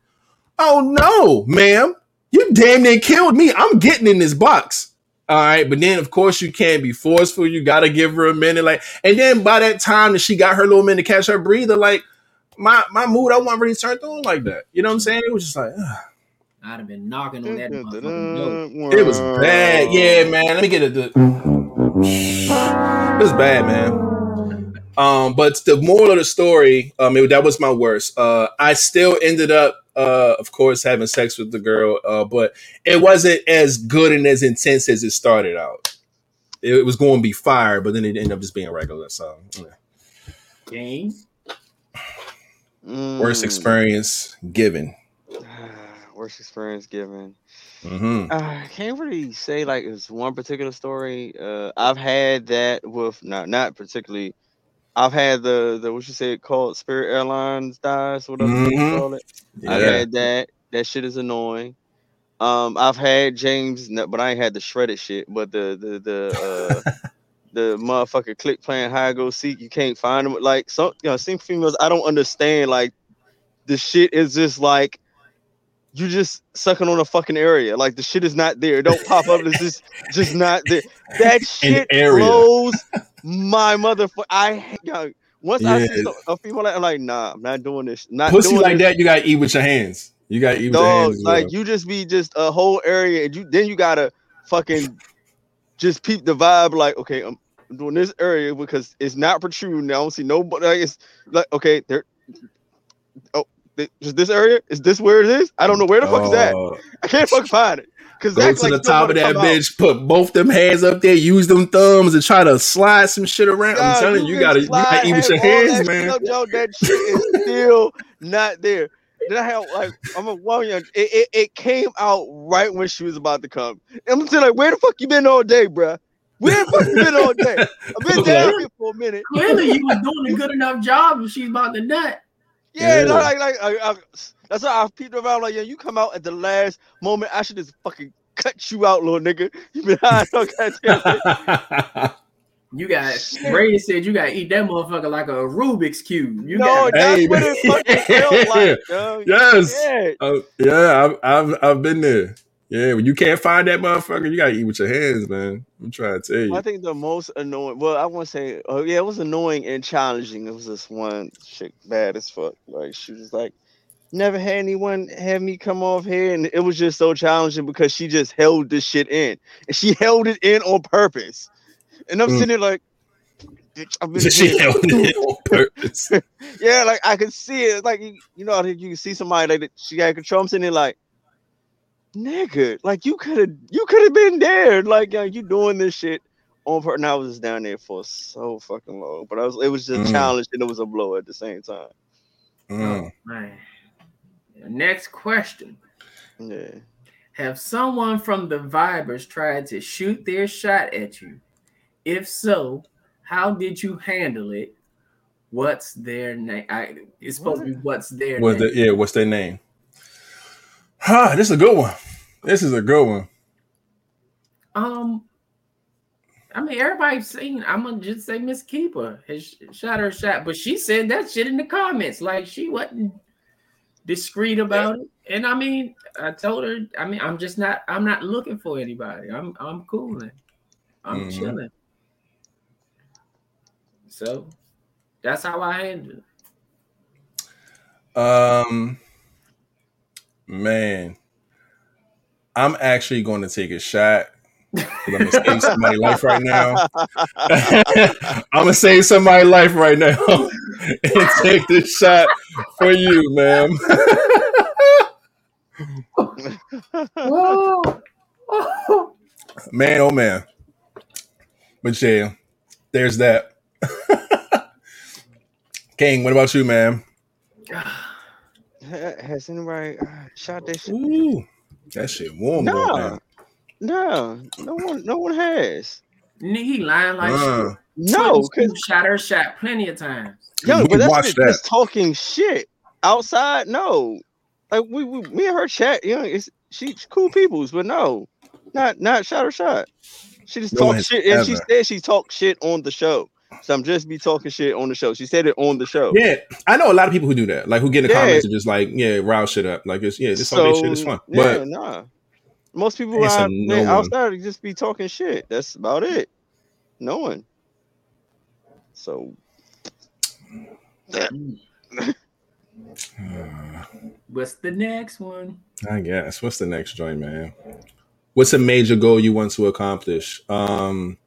Oh no, ma'am. You damn near killed me. I'm getting in this box. All right, but then of course you can't be forceful. You gotta give her a minute, like, and then by that time that she got her little minute to catch her breather, like my my mood, I wasn't really turned on like that. You know what I'm saying? It was just like, ugh. I'd have been knocking on that motherfucking door. it was bad. Yeah, man. Let me get it. It was bad, man. Um, but the moral of the story, um, it- that was my worst. Uh, I still ended up, uh, of course, having sex with the girl, uh, but it wasn't as good and as intense as it started out. It, it was going to be fire, but then it ended up just being regular. So, yeah. Game. Mm. worst experience given. Worst experience given. hmm I can't really say like it's one particular story. Uh, I've had that with not not particularly. I've had the the what you said called Spirit Airlines dies, whatever you Mhm. call it. Yeah. I've had that. That shit is annoying. Um, I've had James, but I ain't had the shredded shit. But the the the uh, the motherfucker click playing high go seek, you can't find them. Like some, you know, some females, I don't understand. Like the shit is just like you just sucking on a fucking area. Like the shit is not there. It don't pop up. It's just just not there. That shit blows my motherfucker. I know, once I see a female, like, I'm like, nah, I'm not doing this. Not Pussy doing like this. that, you gotta eat with your hands. You gotta eat with your hands. well. like you just be just a whole area, and you then you gotta fucking just peep the vibe. Like, okay, I'm doing this area because it's not protruding. I don't see nobody. Like, it's like, okay, there. Oh, th- just this area is this where it is? I don't know where the fuck is that. Oh, I can't fucking find it. Cause Go that's to like the top of that come out. bitch, put both them hands up there, use them thumbs, and try to slide some shit around. I'm telling you, you gotta, you gotta eat with your hands, that man. shit Up, yo, that shit is still not there. Then I have like I'm a one young. It, it, it came out right when she was about to come. I'm saying like, where the fuck you been all day, bruh? Where the fuck you been all day? I've been down here for a minute. Clearly, you was doing a good enough job if she's about to nut. Yeah, Yeah. like like I, I, that's why I peeped around like, yeah, you come out at the last moment. I should just fucking cut you out, little nigga. You been high, no goddamn. You got Ray said you gotta eat that motherfucker like a Rubik's cube. You No, got that's Hey, what man. it fucking felt like. yo. yes. Yeah. Oh, yeah, I've, I've I've been there. Yeah, when you can't find that motherfucker, you gotta eat with your hands, man. I'm trying to tell you. I think the most annoying. Well, I want to say, oh yeah, it was annoying and challenging. It was this one chick bad as fuck. Like she was like, never had anyone have me come off here, and it was just so challenging because she just held this shit in, and she held it in on purpose. And I'm Mm. sitting there like, bitch, I've been she held it on purpose. yeah, like I could see it. Like you, you know, you can see somebody like she got control. I'm sitting there like, nigga, like you could have, you could have been there. Like uh, you doing this shit on her. And I was down there for so fucking long, but I was, it was just Mm. a challenge and it was a blow at the same time. Mm. man. Next question. Yeah. Have someone from the Vibers tried to shoot their shot at you? If so, how did you handle it? What's their name? I, it's supposed to be what's their What's name. the yeah? What's their name? Huh, this is a good one. This is a good one. Um, I mean, everybody's seen. I'm gonna just say Miss Keeper has shot her shot, but she said that shit in the comments, like she wasn't discreet about it. And I mean, I told her, I mean, I'm just not. I'm not looking for anybody. I'm I'm cooling. I'm Mhm. chilling. So that's how I handle it. Um, man, I'm actually going to take a shot. I'm gonna save somebody's life right now. I'm gonna save somebody's life right now and take this shot for you, ma'am. Man, oh man. But yeah, there's that. King, what about you, man? Ha- Has anybody uh, shot that shit? Ooh, that shit warm going No, down. no, no one, no one has. Nigga, he lying like Uh, shit. No, Sweet because shot her shot plenty of times. Yo, but that's watched just, that. just talking shit outside. No, like we, we me and her chat. You know, it's she's cool peoples, but no, not not shot or shot. She just No one talk has shit, and she said she talked shit on the show. So I'm just be talking shit on the show. She said it on the show. yeah, I know a lot of people who do that. Like who get in the Yeah. comments and just like, yeah, rouse shit up. Like it's yeah, this all this shit is fun. yeah, But nah. Most people It's a no man, one. outside just be talking shit. That's about it. No one. So What's the next one? I guess. What's the next joint, man? What's a major goal you want to accomplish? Um,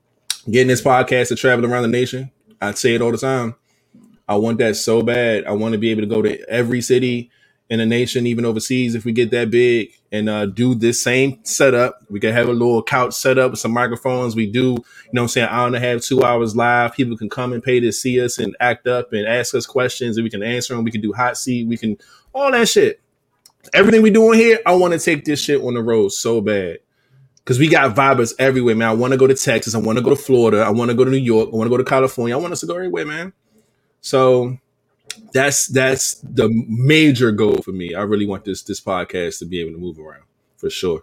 getting this podcast to travel around the nation. I say it all the time. I want that so bad. I want to be able to go to every city in the nation, even overseas, if we get that big, and uh, do this same setup. We can have a little couch set up with some microphones. We do, you know I'm saying, hour and a half, two hours live. People can come and pay to see us and act up and ask us questions, and we can answer them. We can do hot seat. We can all that shit everything we doing here, I want to take this shit on the road so bad. Cause we got vibers everywhere, man. I want to go to Texas. I want to go to Florida. I want to go to New York. I want to go to California. I want us to go everywhere, man. So that's that's the major goal for me. I really want this this podcast to be able to move around for sure.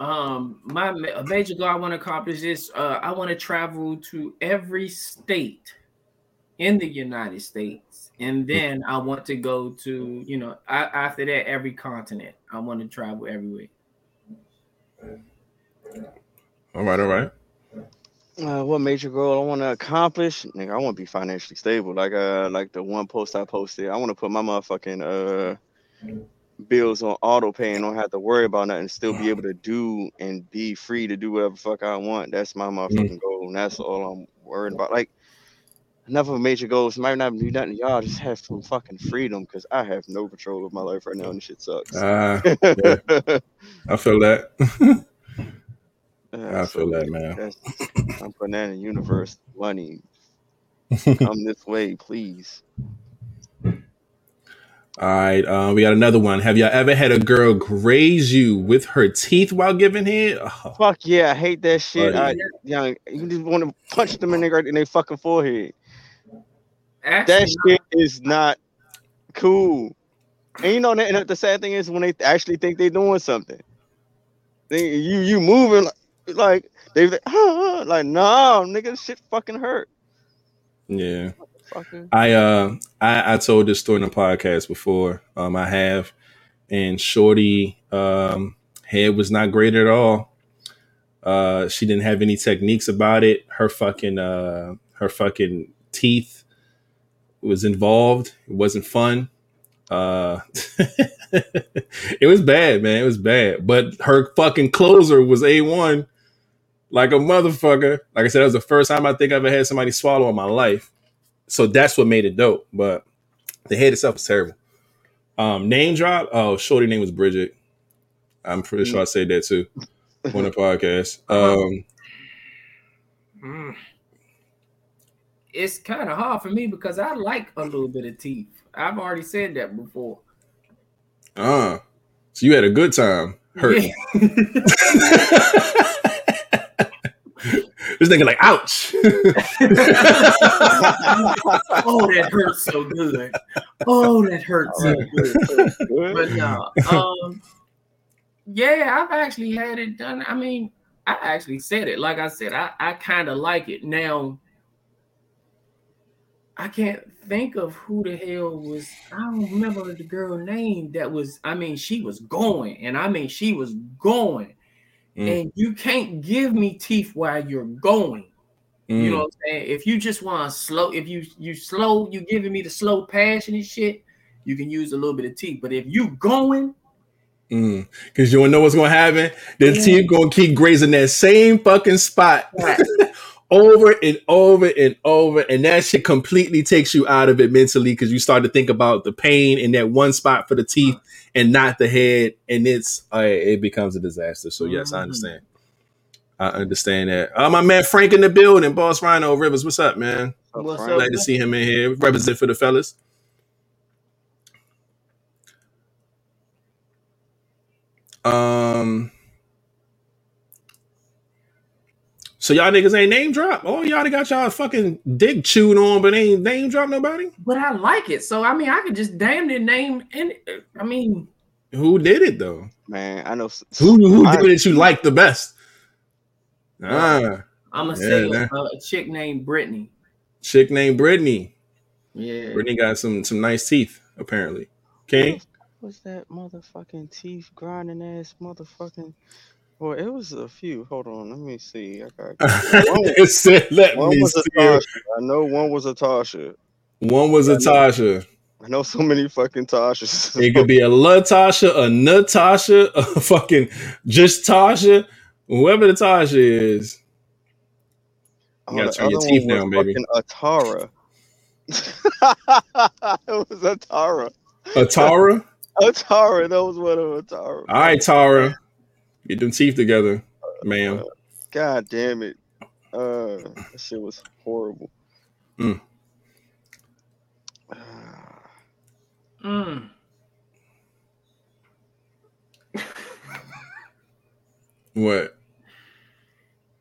Um, my ma- major goal I want to accomplish is uh, I want to travel to every state in the United States, and then I want to go to you know I, after that every continent. I want to travel everywhere. All right, all right. Uh, what major goal I want to accomplish? Nigga, I want to be financially stable. Like uh, like the one post I posted, I want to put my motherfucking uh bills on auto pay and don't have to worry about nothing. Still be able to do and be free to do whatever fuck I want. That's my motherfucking goal, and that's all I'm worried about. Like enough of major goals. Might not do nothing, y'all. Just have some fucking freedom because I have no control of my life right now, and this shit sucks. Uh, yeah, I feel that. Uh, I feel that, man. I'm putting that in the universe. Money, come this way, please. All right, uh, we got another one. Have y'all ever had a girl graze you with her teeth while giving head? Oh, Fuck yeah, I hate that shit. Buddy. I, young, you just want to punch them in their in their fucking forehead. That shit is not cool. And you know, and the sad thing is when they actually think they're doing something, they, you you moving like, like they like, ah, like no, nigga, shit fucking hurt. yeah. Fucking I uh I, I told this story in the podcast before. Um I have and Shorty um head was not great at all. Uh she didn't have any techniques about it. Her fucking uh her fucking teeth was involved. It wasn't fun. Uh it was bad, man. It was bad. But her fucking closer was A1 like a motherfucker. Like I said, that was the first time I think I ever had somebody swallow in my life so that's what made it dope. But the head itself was terrible. Um, name drop. Oh, shorty name was Bridget. I'm pretty sure I said that too on the podcast. Um, mm, it's kind of hard for me because I like a little bit of teeth. I've already said that before. uh, so you had a good time hurting. this nigga like, ouch. oh, that hurts so good. Oh, that hurts so good. But no, um, yeah, I've actually had it done. I mean, I actually said it. Like I said, I, I kind of like it. Now, I can't think of who the hell was. I don't remember the girl name that was. I mean, she was going, and I mean, she was going, Mm. and you can't give me teeth while you're going. You know Mm, what I'm saying? If you just want to slow, if you you slow, you giving me the slow passion and shit, you can use a little bit of teeth. But if you going, mm. Cause you don't know what's gonna happen? The teeth gonna keep grazing that same fucking spot over and over and over, and that shit completely takes you out of it mentally because you start to think about the pain in that one spot for the teeth and not the head, and it's uh, it becomes a disaster. So yes, I Mhm. understand. I understand that. Uh, my man Frank in the building, Boss Rhino Rivers. What's up, man? What's Frank? up? Glad to see him in here. Represent for the fellas. Um. So y'all niggas ain't name drop. Oh, y'all got y'all fucking dick chewed on, but ain't name drop nobody. but I like it. So I mean, I could just damn near name. And I mean, Who did it though? man, I know. Who who I- did it you like the best? Ah, I'm gonna Yeah, say man. a, a chick named Brittany. chick named Brittany. Yeah, Brittany got some some nice teeth apparently. Okay. What's that motherfucking teeth grinding ass motherfucking? Well, it was a few. Hold on, let me see. I got it said, "Let one me was see." I know one was a Tasha. One was a Tasha. I know so many fucking Tashas. It could be a Latasha, a Natasha, a fucking just Tasha, whoever the Tasha is. Oh, gotta turn your teeth down, baby. Atara. it was Atara. Atara. Tara. Atara. That was one of Atara. All right, Tara, get them teeth together, ma'am. God damn it. Uh, that shit was horrible. Mm. Mm. What?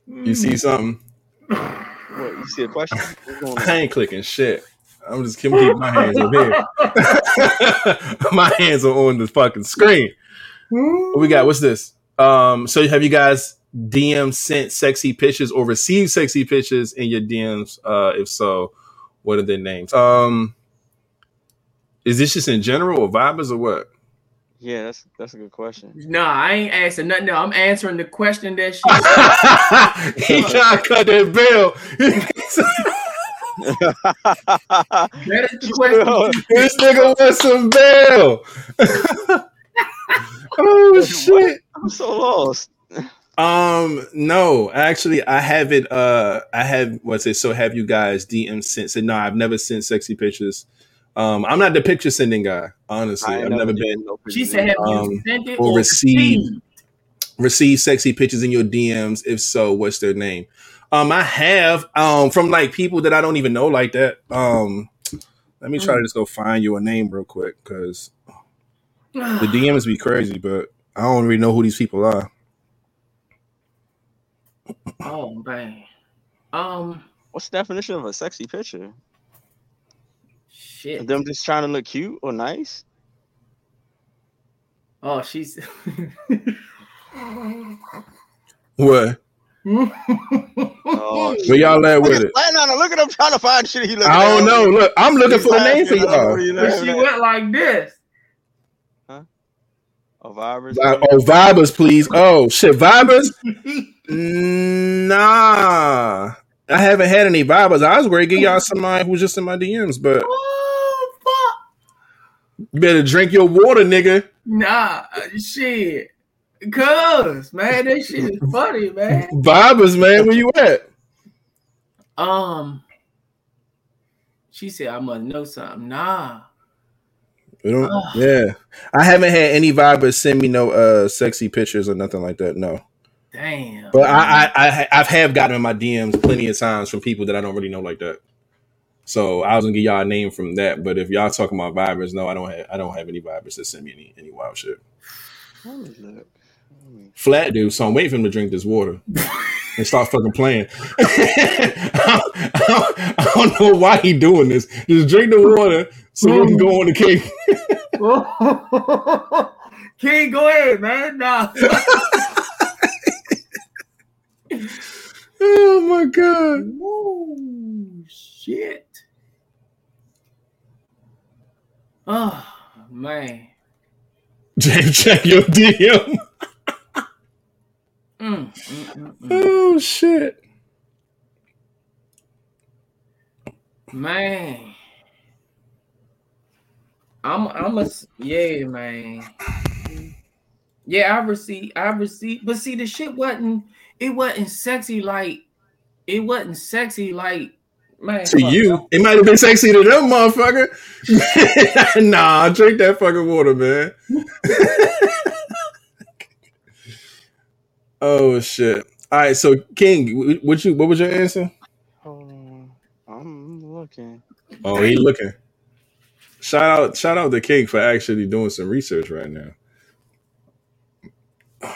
You Mm. see something? what? You see a question? What's going on? I ain't clicking shit. I'm just keep keep my hands up here. my hands are on the fucking screen. What we got? What's this? Um, so have you guys DM sent sexy pictures or received sexy pictures in your DMs? Uh, if so, what are their names? Um, is this just in general or vibes or what? Yeah, that's that's a good question. No, I ain't asking nothing. No, I'm answering the question that she. he trying to cut that bill. that is the question. this nigga wants some bail. oh shit. I'm so lost. Um, no, actually, I haven't. Uh, I have. What's it? So, have you guys DM sent? Said no, I've never sent sexy pictures. Um, I'm not the picture sending guy. Honestly, I ain't I've never did been no She said, "Have Um, you sent it or or received. received?" receive sexy pictures in your DMs. If so, what's their name? Um, I have. Um, from like people that I don't even know like that. Um, let me try to just go find you a name real quick because the DMs be crazy, but I don't really know who these people are. oh man. Um. What's the definition of a sexy picture? Shit. Them just trying to look cute or nice? Oh, she's. What? Oh, Where y'all at with it? Why not? Look at him trying to find shit. He looking I don't at. know. Look, I'm looking for the name for He's laughing. I don't know what y'all. but she went like this. Oh, virus. Uh, Oh, Vibers, please. Oh shit, Vibers. Nah, I haven't had any Vibers. I was ready to get y'all somebody who's just in my DMs, but oh fuck. you better drink your water, nigga. Nah, shit. Cuz, man, that shit is funny, man. Vibers, man, where you at? Um, she said I must know something. Nah. We don't- Ugh. yeah, I haven't had any Vibers send me no uh sexy pictures or nothing like that. No, Damn. but I I, I I've have gotten in my DMs plenty of times from people that I don't really know like that. So I was gonna give y'all a name from that, but if y'all talking about Vibers, no, I don't have I don't have any Vibers that send me any any wild shit. Let me look. Flat dude, so I'm waiting for him to drink this water and start fucking playing. I, don't, I don't know why he doing this. Just drink the water so we can go on the cake. King, go ahead, man. Nah. Oh my god. Ooh, shit. Oh man. James, check your DM. Mm, mm, mm, mm. Oh shit. Man. I'm I'm a yeah, man. Yeah, I received I received but see the shit wasn't it wasn't sexy like it wasn't sexy like man To you, it might have been sexy to them, motherfucker. nah, drink that fucking water, man. oh shit. All right, so King, what you what was your answer? On. I'm looking. Oh, he looking. Shout out, shout out to King for actually doing some research right now.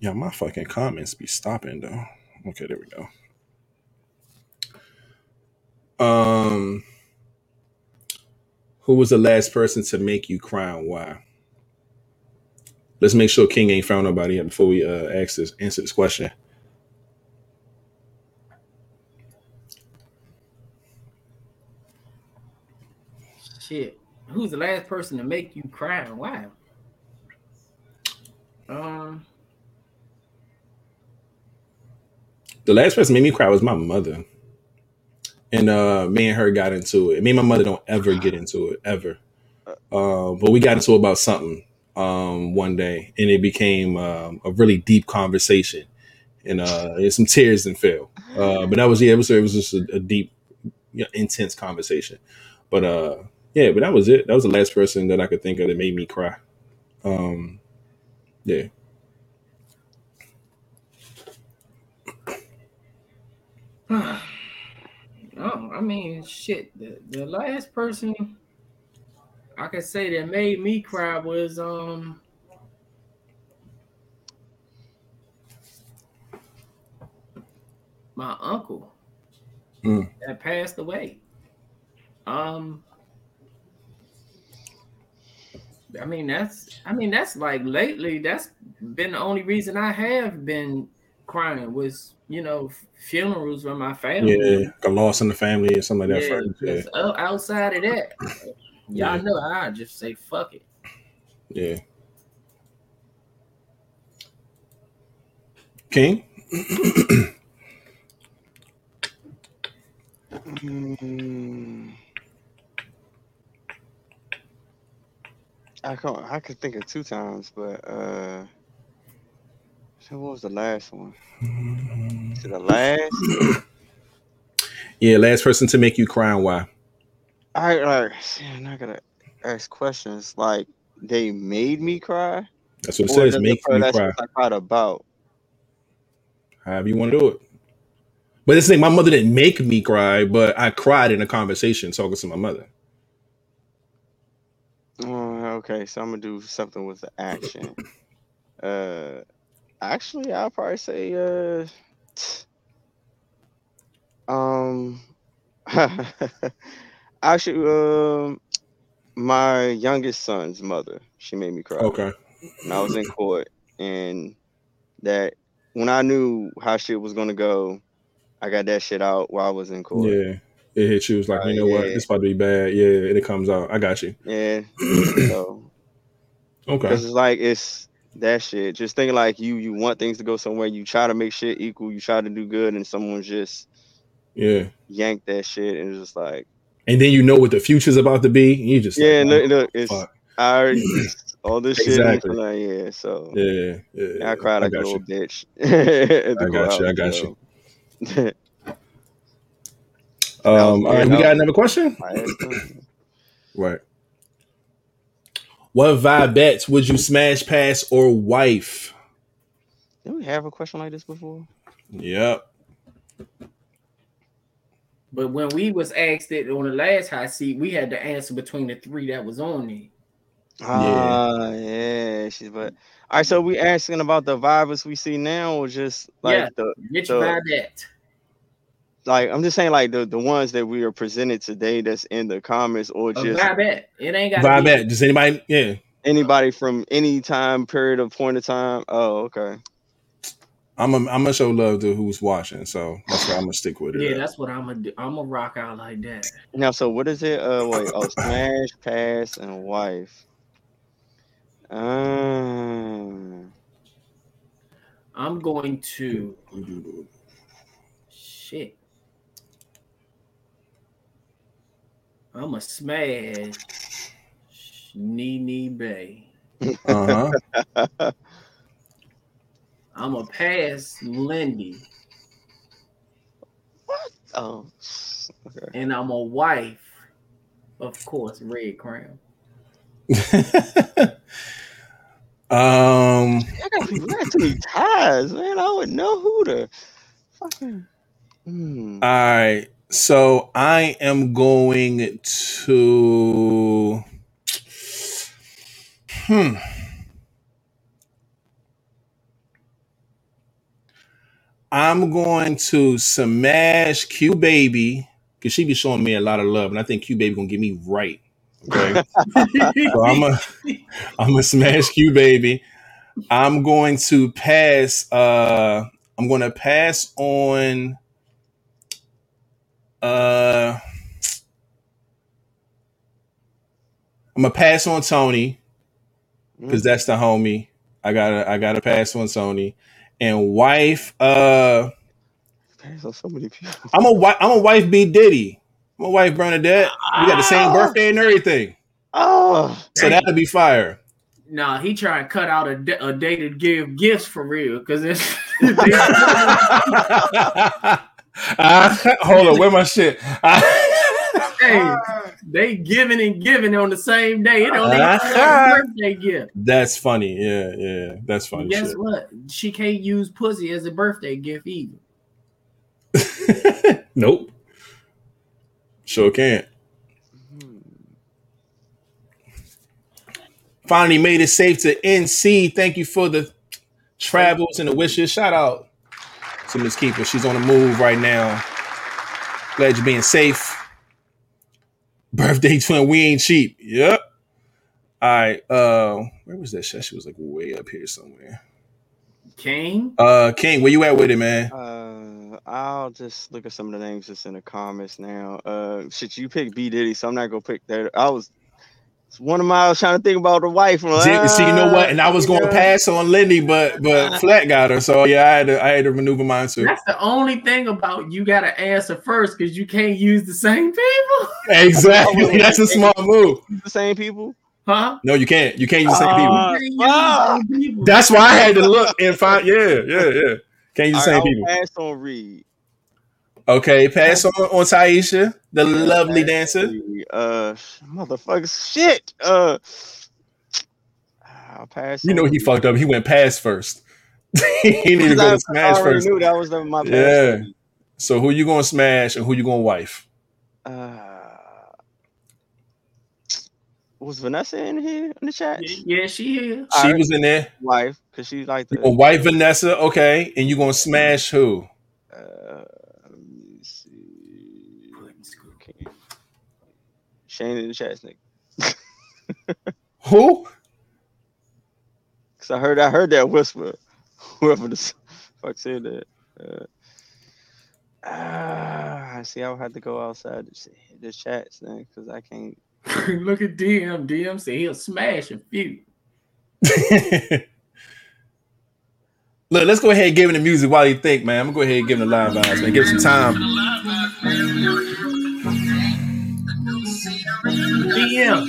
Yeah, my fucking comments be stopping though. Okay, there we go. Um, who was the last person to make you cry and why? Let's make sure King ain't found nobody yet before we uh ask this answer this question. Shit. Who's the last person to make you cry and why? Um the last person made me cry was my mother. And uh me and her got into it. Me and my mother don't ever get into it, ever. Uh, but we got into it about something um one day and it became um, a really deep conversation. And uh and some tears and fell. Uh but that was yeah, it was it was just a, a deep, you know, intense conversation. But uh yeah, but that was it. That was the last person that I could think of that made me cry. Um yeah. oh, I mean shit. The, the last person I could say that made me cry was um my uncle Mm. that passed away. Um, I mean that's I mean that's like lately that's been the only reason I have been crying was you know funerals from my family. Yeah, a loss in the family or something like that. Yeah. Yeah, 'cause outside of that, y'all Yeah. know I just say fuck it. yeah. King. Mm. I can't. I could think of two times, but uh, so what was the last one? Is it the last? Yeah, last person to make you cry and why? I like. Man, I gotta ask questions. Like they made me cry, That's what it says. Make that's cry. what I cried about. However you want to do it. But this thing, my mother didn't make me cry, but I cried in a conversation talking to my mother. Oh, okay, so I'm gonna do something with the action. Uh, actually, I'll probably say uh, um, actually, um, my youngest son's mother, she made me cry. Okay. And I was in court, and that when I knew how shit was gonna go, I got that shit out while I was in court. Yeah. It hit you. It was like, Uh, you know what? yeah. This about to be bad. Yeah, and it comes out. I got you. Yeah. so Okay. Because it's like it's that shit. Just thinking like you you want things to go somewhere, you try to make shit equal, you try to do good, and someone just Yeah. yanked that shit and it's just like And then you know what the future's about to be. And you just Yeah, like, look, look it's fuck. I already all this shit Exactly. like, yeah, so yeah, yeah. I cried like a got little you. bitch. I got you, I got you. Um, all right, we got another question. My ass done. Right. What vibe bets would you smash pass or wife? Did we have a question like this before? Yep. But when we was asked it on the last hot seat, we had to answer between the three that was on there. Ah, yeah. She's but all right. So we asking about the vibes we see now, or just like Yeah. the Which So- vibe that? like I'm just saying like the the ones that we are presented today that's in the comments, or just vibe that. It ain't got Vibe bet. Does anybody? Yeah. anybody from any time period of point of time. Oh, okay. I'm. A, I'm gonna show love to who's watching, so that's why I'm gonna stick with it. Yeah, that's what I'm gonna do. I'm gonna rock out like that. Now, so what is it? Uh, wait. Oh, smash, pass, and wife. Um, I'm going to shit. I'm a smash Nene Bay. Uh huh. I'm a pass Lindy, oh, okay. and I'm a wife, of course, Red Crown. um. I got people. I got too many ties, man. I would know who to fucking. Hmm. All right. So I am going to. Hmm. I'm going to smash Q Baby because she be showing me a lot of love, and I think Q Baby gonna get me right. Okay. So I'm a I'm gonna smash Q baby. I'm going to pass uh I'm gonna pass on uh I'm gonna pass on Tony because that's the homie. I gotta I gotta pass on Tony. And wife, uh There's so many people. I'm a wife I'm a wife B Diddy. I'm a wife Bernadette. We got the same Ah. birthday and everything. Oh, So that'll be fire. Nah, he trying to cut out a, da- a day to give gifts for real because it's Uh, hold on, where my shit? Hey, they giving and giving on the same day. It don't even have a birthday gift. That's funny. Yeah, yeah, that's funny. Guess shit. what? She can't use pussy as a birthday gift either. nope. Sure can't. Hmm. Finally made it safe to NC. Thank you for the travels and the wishes. Shout out to Miss Keeper. She's on the move right now. Glad you're being safe. Birthday twin, we ain't cheap. Yep. All right. Uh, where was that shit? She was like way up here somewhere. King. Uh, King, where you at with it, man? Uh, I'll just look at some of the names just in the comments now. Uh, shit, you pick B Diddy, so I'm not gonna pick that. I was it's one of my I was trying to think about the wife. I'm like, See, see, you know what? And I was going to pass on Lindy, but but Flat got her. So yeah, I had to I had to maneuver mine too. That's the only thing about you got to answer first because you can't use the same people, Exactly. That's a smart move. the same people. huh? No, you can't. You can't use the same people. Uh, You can't use the same people. That's why I had to look and find. Yeah, yeah, yeah. Can't use the same I'll people. pass on Reed. Okay, pass on on Taisha, the lovely dancer. Uh, motherfucker, shit. Uh, I'll pass. You know on he fucked up. He went pass first. he needed to go I, to smash I already first. knew that was the, my pass. Yeah. on So who you gonna smash and who you gonna wife? Uh, was Vanessa in here in the chat? Yeah, she here. She Alright. was in there. Wife, because she like You the. gonna wife Vanessa, okay, and you gonna smash who? Uh, let me see. Okay. Shane in the chat, nigga. Who? Cause I heard I heard that whisper. Whoever the fuck said that. Uh, ah, I see. I would have to go outside the, ch- the chats now because I can't. Look at DM. DM say he'll smash a few. Look, let's go ahead and give him the music while you think, man. I'm gonna go ahead and give him the live vibes, man. Give him some time. DM.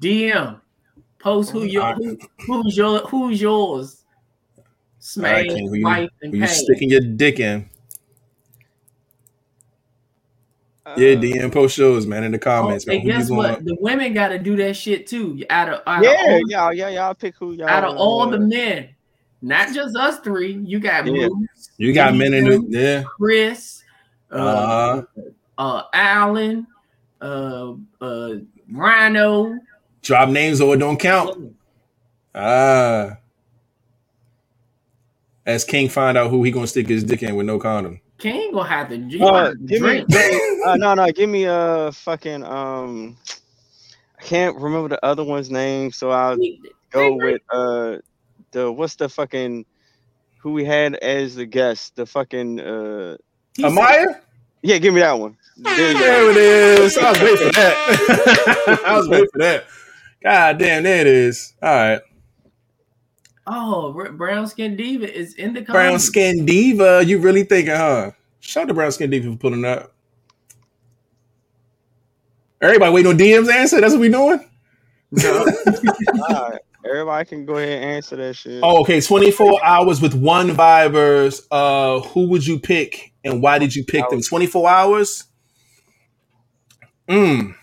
DM. Post who your who, who's your who's yours. All Smash, right, King, you, wife, who and you pain. sticking your dick in? Uh, Yeah, DM post shows, man, in the Oh, comments, man. and Who guess what? going? The women got to do that shit too. Out of out Yeah, of all, yeah, yeah, yeah. I'll pick who y'all. out of all the men, not just us three. You got Yeah. Moose, You got men in the yeah. Chris, uh, Uh, uh, Allen, uh, uh, Rhino. drop names or it don't count. Ah. As King find out who he gonna stick his dick in with no condom. King gonna have to, Uh, have to give me, drink. give me- uh, no, no, give me a fucking um. I can't remember the other one's name, so I'll go with uh the what's the fucking who we had as the guest, the fucking uh Amaya? yeah, give me that one. There. There it is. I was waiting for that. I was waiting for that. God damn, there it is. All right. Oh, brown skin diva is in the Brown skin diva. You really thinking, huh? Shout out to Brown Skin Diva for pulling up. Everybody waiting on DM's answer. That's what we doing. No. All right. Everybody can go ahead and answer that shit. Oh, okay. 24 hours with one vibers. Uh, who would you pick and why did you pick them? 24 hours? Mm.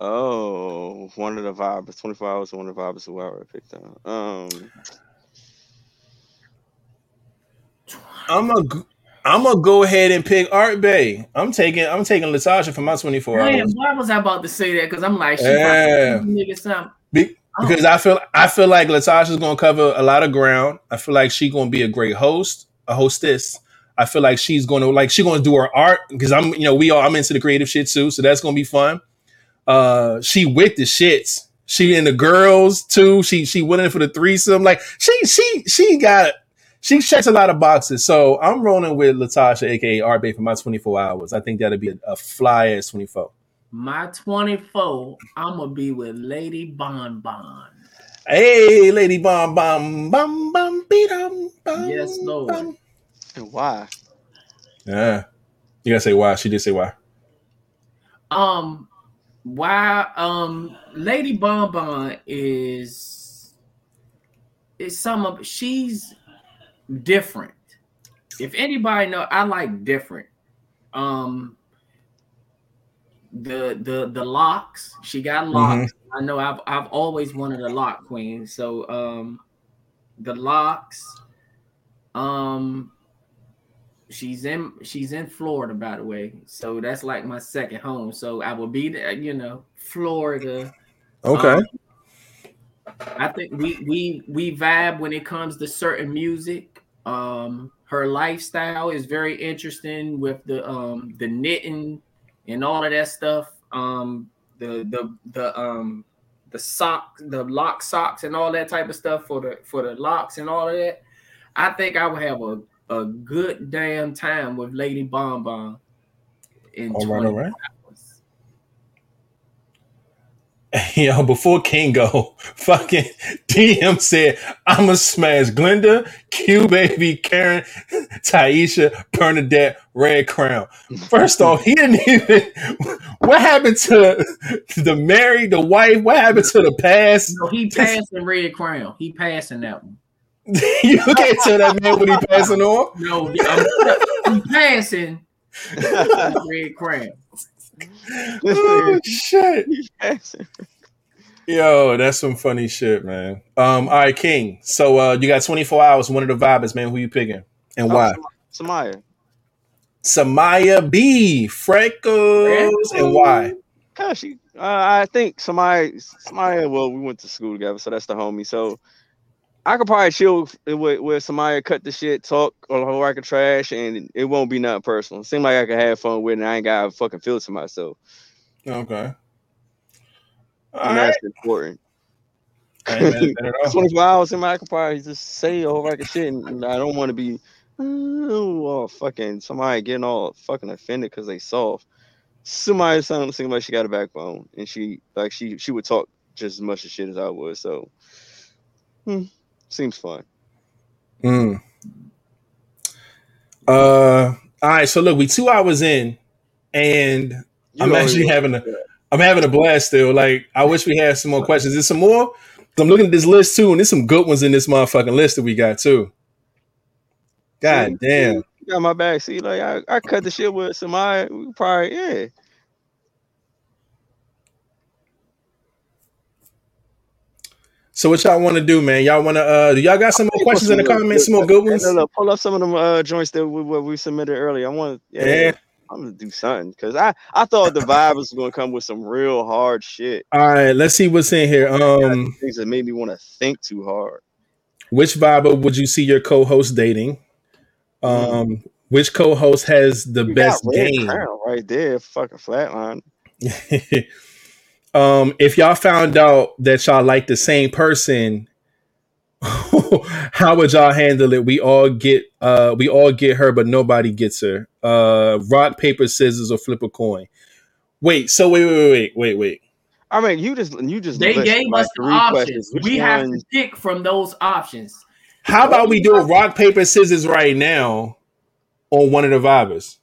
Oh, one of the vibes, 24 hours, one of the vibes who I already picked up. Um, I'm a I'm gonna go ahead and pick Art Bay. I'm taking I'm taking Latasha for my 24 Man, hours. why was I about to say that? Because I'm like, she Yeah. nigga something. Be- because I feel I feel like Latasha's gonna cover a lot of ground. I feel like she's gonna be a great host, a hostess. I feel like she's gonna like she's gonna do her art because I'm you know we all I'm into the creative shit too, so that's gonna be fun. Uh, she with the shits. She and the girls too. She she went in for the threesome. Like she she she got she checks a lot of boxes. So I'm rolling with Latasha, aka Art Bay, for my 24 hours. I think that'll be a, a fly ass 24. My 24, I'm gonna be with Lady Bon Bon. Hey, lady, bum bum bum bum beat um, bum. Yes, Lord. bum. and why? Yeah, you gotta say why. She did say why. Um, why? Um, Lady Bon Bon is is some of she's different. If anybody know, I like different. Um, the the the locks. She got locks. I know. I've I've always wanted a lock queen. So um, the locks. Um, she's in she's in Florida, by the way. So that's like my second home. So I will be there, you know, Florida. Okay. Um, I think we we we vibe when it comes to certain music. Um, her lifestyle is very interesting with the um the knitting and all of that stuff. Um, the the the um the sock, the lock socks and all that type of stuff for the for the locks and all of that. I think I would have a a good damn time with Lady Bomb in All right, 20 all right. hours. Yo, before King go, fucking DM said, I'ma smash Glenda, Q baby, Karen, Taisha, Bernadette, Red Crown. First off, he didn't even what happened to the married, the wife? What happened to the past? No, he passing Red Crown. He passing that one. you can't tell that man what he passing on. No, I'm, he passing Red Crown. Oh shit. Yo, that's some funny shit, man. Um, all right, King. So uh you got 24 hours, one of the vibes, man. Who you picking? And why? Samaya. Samaya B, Freckles, and why? Cause she, uh, I think Samaya, Samaya. Well, we went to school together, so that's the homie. So I could probably chill with, with Samaya, cut the shit, talk or whole rack of trash, and it won't be nothing personal. Seem like I could have fun with, it, and I ain't got to fucking feel to myself. Okay. All and right. that's important. I ain't mad at that at all. 24 hours in my I could probably just say a whole rack of shit, and I don't want to be, oh, fucking somebody getting all fucking offended because they soft. Somebody sounded seemed like she got a backbone, and she like she she would talk just as much as shit as I would. So, hmm, seems fun. Mm. Uh, all right. So look, we two hours in, and You I'm actually having a, I'm having a blast still. Like, I wish we had some more questions. Is some more. I'm looking at this list too, and there's some good ones in this motherfucking list that we got too. God damn. you got my back. See, like I, I cut the shit with somebody. We probably yeah. So what y'all want to do, man? Y'all want to? uh Do y'all got some more questions in the comments? Some more good ones? No, no, pull up some of them uh, joints that we, what we submitted earlier. I want, yeah, Yeah. I'm gonna do something because I, I thought the vibe was gonna come with some real hard shit, All right. Let's see what's in here. Um, things that made me want to think too hard. which Viber would you see your co-host dating? Um, which co-host has the You best game? Crown right there, fucking flatline. um, if y'all found out that y'all like the same person, how would y'all handle it? We all get uh we all get her, but nobody gets her. Uh rock, paper, scissors, or flip a coin. Wait, so wait, wait, wait, wait, wait. I mean, you just you just They gave like, us the three options. questions. Which We have one- to pick from those options. How about we do a rock, paper, scissors right now on one of the vibers?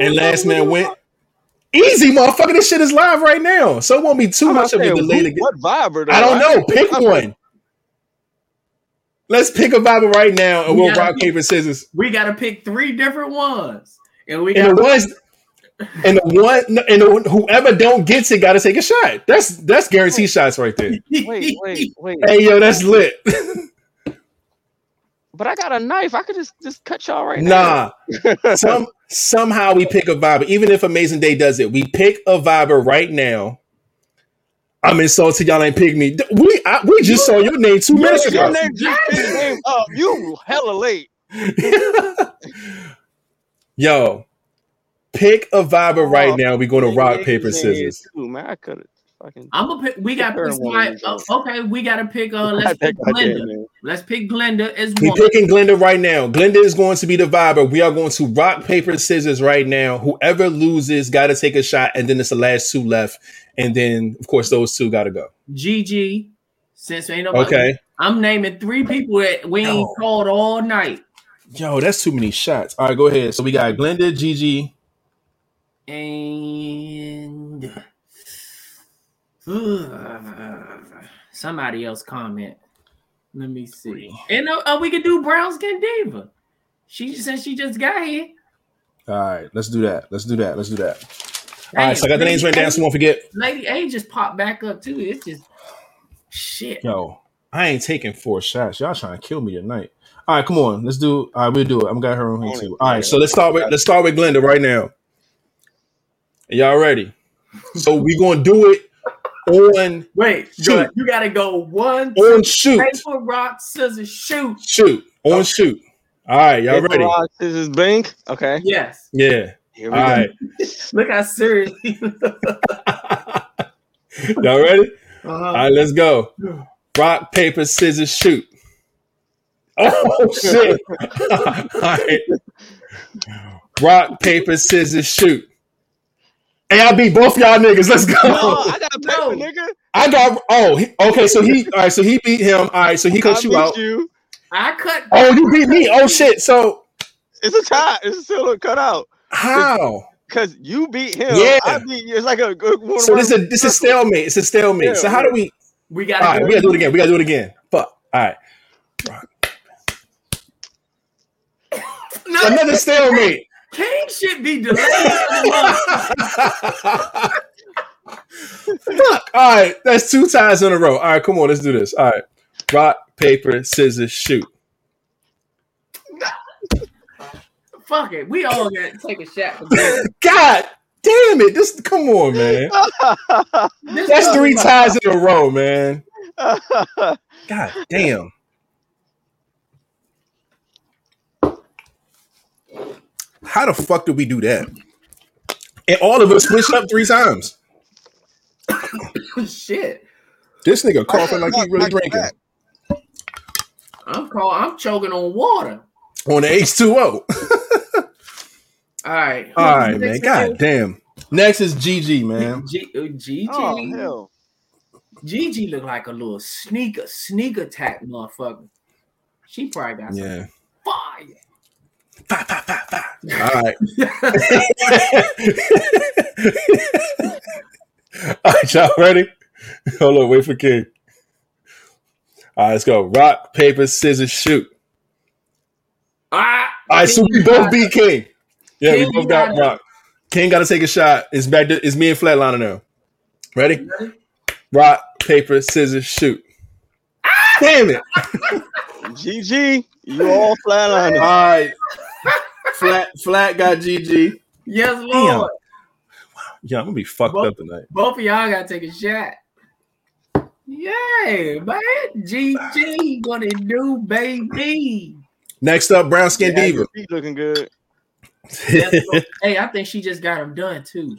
And last man went. Easy, motherfucker. This shit is live right now. So it won't be too I'm much of a delay who- to get. What vibe? I don't know. Pick one. Let's pick a Bible right now and we'll Yeah. rock, paper, scissors. We got to pick three different ones, and we got the ones and the one and the, one- whoever don't gets it gotta take a shot. That's that's guaranteed shots right there. Wait, wait, wait. Hey yo, that's lit. But I got a knife. I could just just cut y'all right now. nah. Some somehow we pick a vibe. Even if Amazing Day does it, we pick a vibe right now. I'm insulted. Y'all ain't pick me. We I, we just saw your name two minutes Your ago. name just name up. You hella late. Yo, pick a vibe right oh, now. We're going to rock, paper, scissors. Too, man, I could fucking. I'm gonna pick. We got to Pick pick one of somebody. these oh, okay, we got to pick. Uh, let's pick think did, Glenda. man. Let's pick Glenda as We one. picking Glenda right now. Glenda is going to be the viber. We are going to rock, paper, scissors right now. Whoever loses got to take a shot, and then it's the last two left. And then, of course, those two got to go. GG. Since ain't nobody. Okay. I'm naming three people that we ain't Yo. called all night. Yo, that's too many shots. All right, go ahead. So we got Glenda, Gigi. And somebody else comment. Let me see. And uh, uh, we could do Brown Skin Diva. She just said she just got here. All right, let's do that. Let's do that. Let's do that. All Damn, right, so I got the names Lady written down, so won't forget. Lady A just popped back up too. It's just shit. Yo, I ain't taking four shots. Y'all trying to kill me tonight. All right, come on. Let's do. All right, we'll do it. I'm got her on here too. All right, so let's start with let's start with Glenda right now. Y'all ready? So we gonna do it on Wait, Shoot. you gotta go one, on two, shoot. paper, rock, scissors, shoot. Shoot. On shoot. All right, y'all Paper, ready? rock, scissors, blink. Okay. Yes. Yeah. Here All go. right. Look how serious. y'all ready? uh-huh. All right, let's go. Rock, paper, scissors, shoot. Oh shit! All right. Rock, paper, scissors, shoot. Hey, I beat both y'all niggas. Let's go. No, I got paper, No. nigga. I got. Oh, he, okay. So he. All right. So he beat him. All right. So he cut you beat out. you. I cut. Oh, you beat me. Oh shit. So It's a tie. It's still a cut out. how? Cause you beat him. Yeah. I beat you. It's like a good one. So this is a this is stalemate. It's a stalemate. Yeah, so how do we? We gotta. right. go We gotta do it again. We gotta do it again. Fuck. All right. No, Another stalemate. King should be delayed. a. Fuck. All right. That's two ties in a row. All right. Come on. Let's do this. All right. Rock, paper, scissors, shoot. Fuck it. We all got to take a shot. For this. God damn it. This. Come on, man. This That's three ties in a row, man. God damn. How the fuck did we do that? And all of us switched up three times. Shit. This nigga coughing like he really drinking I'm call. I'm choking on water. on the H2O. All right. All right, man. God damn. Next is GG, man. G- uh, Gigi. oh hell. Gigi look like a little sneaker, sneak attack motherfucker. She probably got some Yeah. fire. Fa, fa, fa, fa. All right. All right, y'all ready? Hold on, wait for King. All right, let's go. Rock, paper, scissors, shoot. Ah, All right, so we both beat King. Yeah, we both got gotta- Rock. King got to take a shot. It's back. To, it's me and Flatliner now. Ready? Ready? Rock, paper, scissors, shoot. Damn it! GG. You all All flatlining. right, flat, flat got GG. Yes, Lord. Yeah, I'm gonna be fucked Both- up tonight. Both of y'all gotta take a shot. Yeah, man. GG, what it do, baby? Next up, brown skin Yeah, diva. your feet looking good. Hey, I think she just got them done too.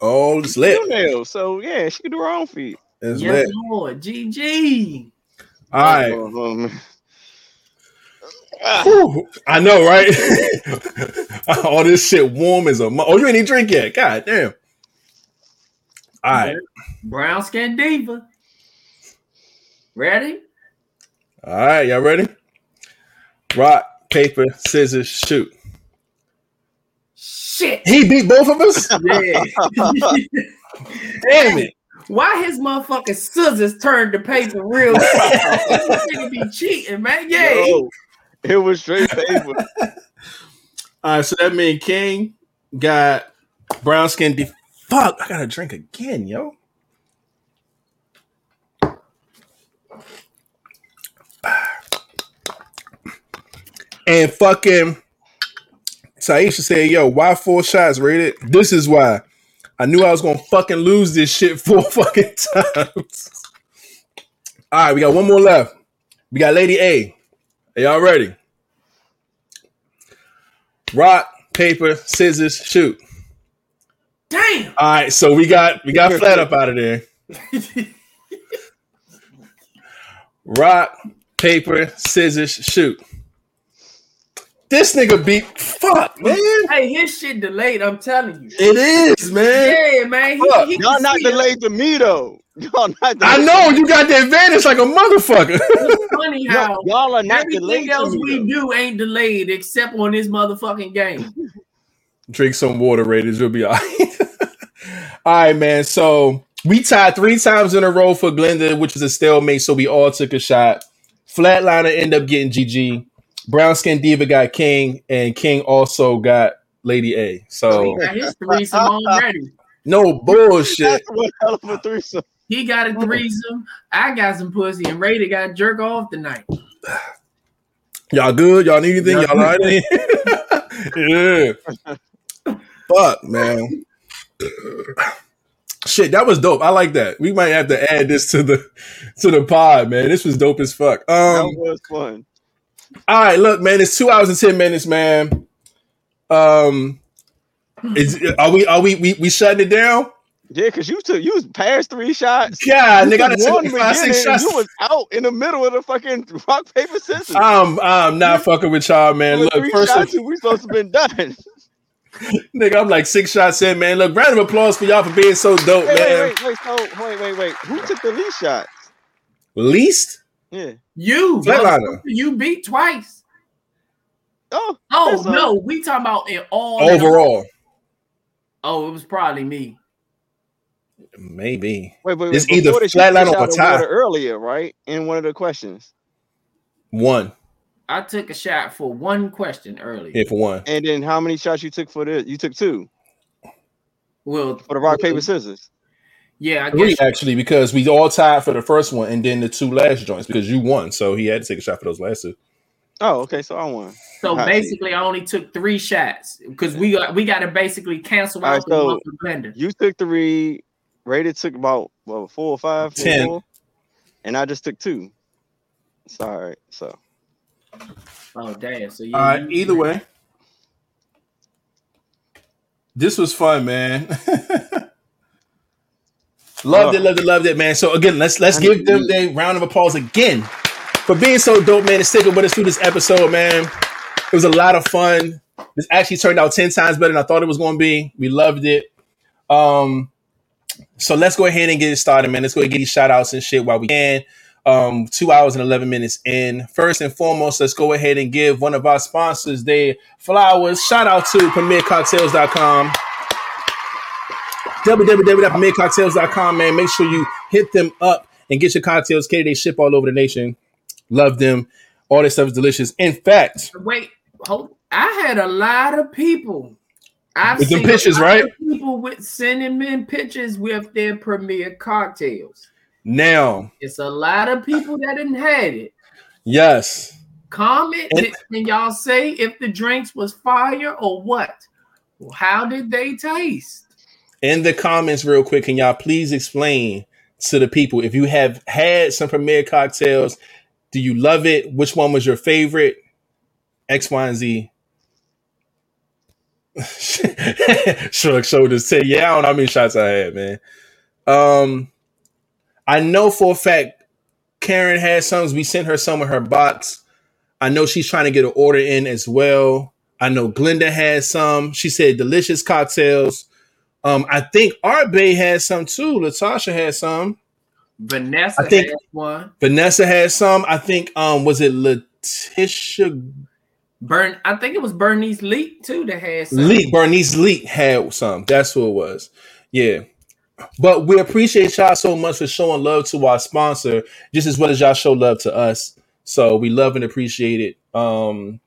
oh, it's lit. Female, so yeah, she can do her own feet. It's Yes, lit. Lord. GG. All right. Oh, Ah. Whew. I know, right? All this shit warm as a. Mo- oh, you ain't even drink yet. God damn. All right. Brown skin diva. Ready? All right. Y'all ready? Rock, paper, scissors, shoot. Shit. He beat both of us? Yeah. Damn it. Why his motherfucking scissors turned to paper real quick? This nigga be cheating, man. Yeah. yo, it was straight paper. All right. So that means King got brown skin. De- Fuck. I got to drink again, yo. And fucking Taisha said, yo, why four shots rated? This is why. I knew I was gonna fucking lose this shit four fucking times. All right, we got one more left. We got Lady A. Are y'all ready? Rock, paper, scissors, shoot. Damn. All right, so we got we got flat up out of there. Rock, paper, scissors, shoot. This nigga beat fuck, man. hey, his shit delayed. I'm telling you. It is, man. Yeah, man. He, he Y'all not see it. delayed to me though. Y'all. I know you got the advantage like a motherfucker. It's funny how Y'all, y'all are not delayed everything else we though. do ain't delayed except on this motherfucking game. Drink some water, Raiders. You'll be all right. all right, man. So we tied three times in a row for Glenda, which is a stalemate. So we all took a shot. Flatliner ended up getting GG. Brown Skin Diva got King, and King also got Lady A. He So got his threesome already. no bullshit. That's one hell of a threesome. He got a threesome. I got some pussy, and Ray to got to jerk off tonight. Y'all good? Y'all need anything? Y'all all right? in here? yeah. Fuck, man. Shit, that was dope. I like that. We might have to add this to the to the pod, man. This was dope as fuck. That Um, was fun. all right, look, man, it's two hours and ten minutes, man. Um, is are we are we we, we shutting it down? Yeah, cause you took you was past three shots. Yeah, You nigga, I took one took five, six shots. You was out in the middle of the fucking rock paper scissors. I'm I'm not fucking with y'all, man. Look, three first shots, of, and we supposed to been done. nigga, I'm like six shots in, man. Look, round of applause for y'all for being so dope, wait, man. wait, wait, wait, so wait, wait, wait. Who took the least shots? Least Yeah. You, Flatliner. you beat twice. Oh. Oh that's all. no, we talking about in all overall, Oh, it was probably me. Maybe Wait, wait, wait. It's either before this, you flatline or shot tie. Earlier, right? In one of the questions, one. I took a shot for one question earlier. Yeah, for one. and then how many shots you took for this? You took two Well, for the rock paper scissors. Yeah, I Three guess. actually, because we all tied for the first one, and then the two last joints because you won, so he had to take a shot for those last two. Oh, okay. So I won. So Hot seat. basically, I only took three shots because we got we got to basically cancel out right, the so one blender. You took three. Rated took about well four or five, four, Ten. and I just took two. Sorry. So Oh damn! So yeah, All right. you- Either way, this was fun, man. loved it, loved it, loved it, man. So again, let's let's I give them to a round of applause again for being so dope, man, and sticking with us through this episode, man. It was a lot of fun. This actually turned out ten times better than I thought it was going to be. We loved it. Um, so let's go ahead and get it started, man. Let's go and get these shout outs and shit while we can. Um, two hours and 11 minutes in. First and foremost, let's go ahead and give one of our sponsors their flowers. Shout out to premiercocktails.com. www.premiercocktails.com, man. Make sure you hit them up and get your cocktails catered. They ship all over the nation. Love them. All this stuff is delicious. In fact, Wait, hold. I had a lot of people. I've With seen pictures, right? People with sending me pictures with their premier cocktails. now, It's a lot of people that didn't had it. yes. Comment And- can y'all say if the drinks was fire or what? How did they taste? in the comments real quick can y'all please explain to the people if you have had some premier cocktails do you love it which one was your favorite x y and z shrug shoulders say yeah i don't know how many shots i had man um i know for a fact karen had some we sent her some of her box i know she's trying to get an order in as well i know glenda had some she said delicious cocktails um, I think Art Bay had some too. Latasha had some. Vanessa I think- one. Vanessa had some. I think um was it Letitia Burn. I think it was Bernice Leak too that had some. Leak? Bernice Leak had some. That's who it was. Yeah. But we appreciate y'all so much for showing love to our sponsor, just as well as y'all show love to us. So we love and appreciate it. Um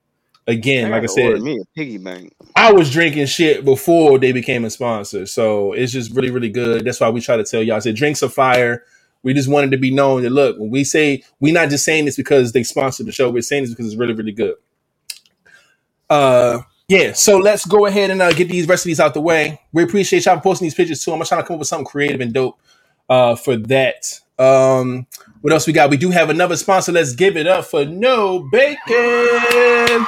again, like I said, me a piggy bank. I was drinking shit before they became a sponsor. So it's just really, really good. That's why we try to tell y'all. I said drinks of fire. We just wanted to be known that look, when we say we're not just saying this because they sponsored the show, we're saying this because it's really, really good. Uh yeah, so let's go ahead and uh, get these recipes out the way. We appreciate y'all posting these pictures too. I'm trying to come up with something creative and dope uh, for that. Um, what else we got? We do have another sponsor. Let's give it up for No Bacon.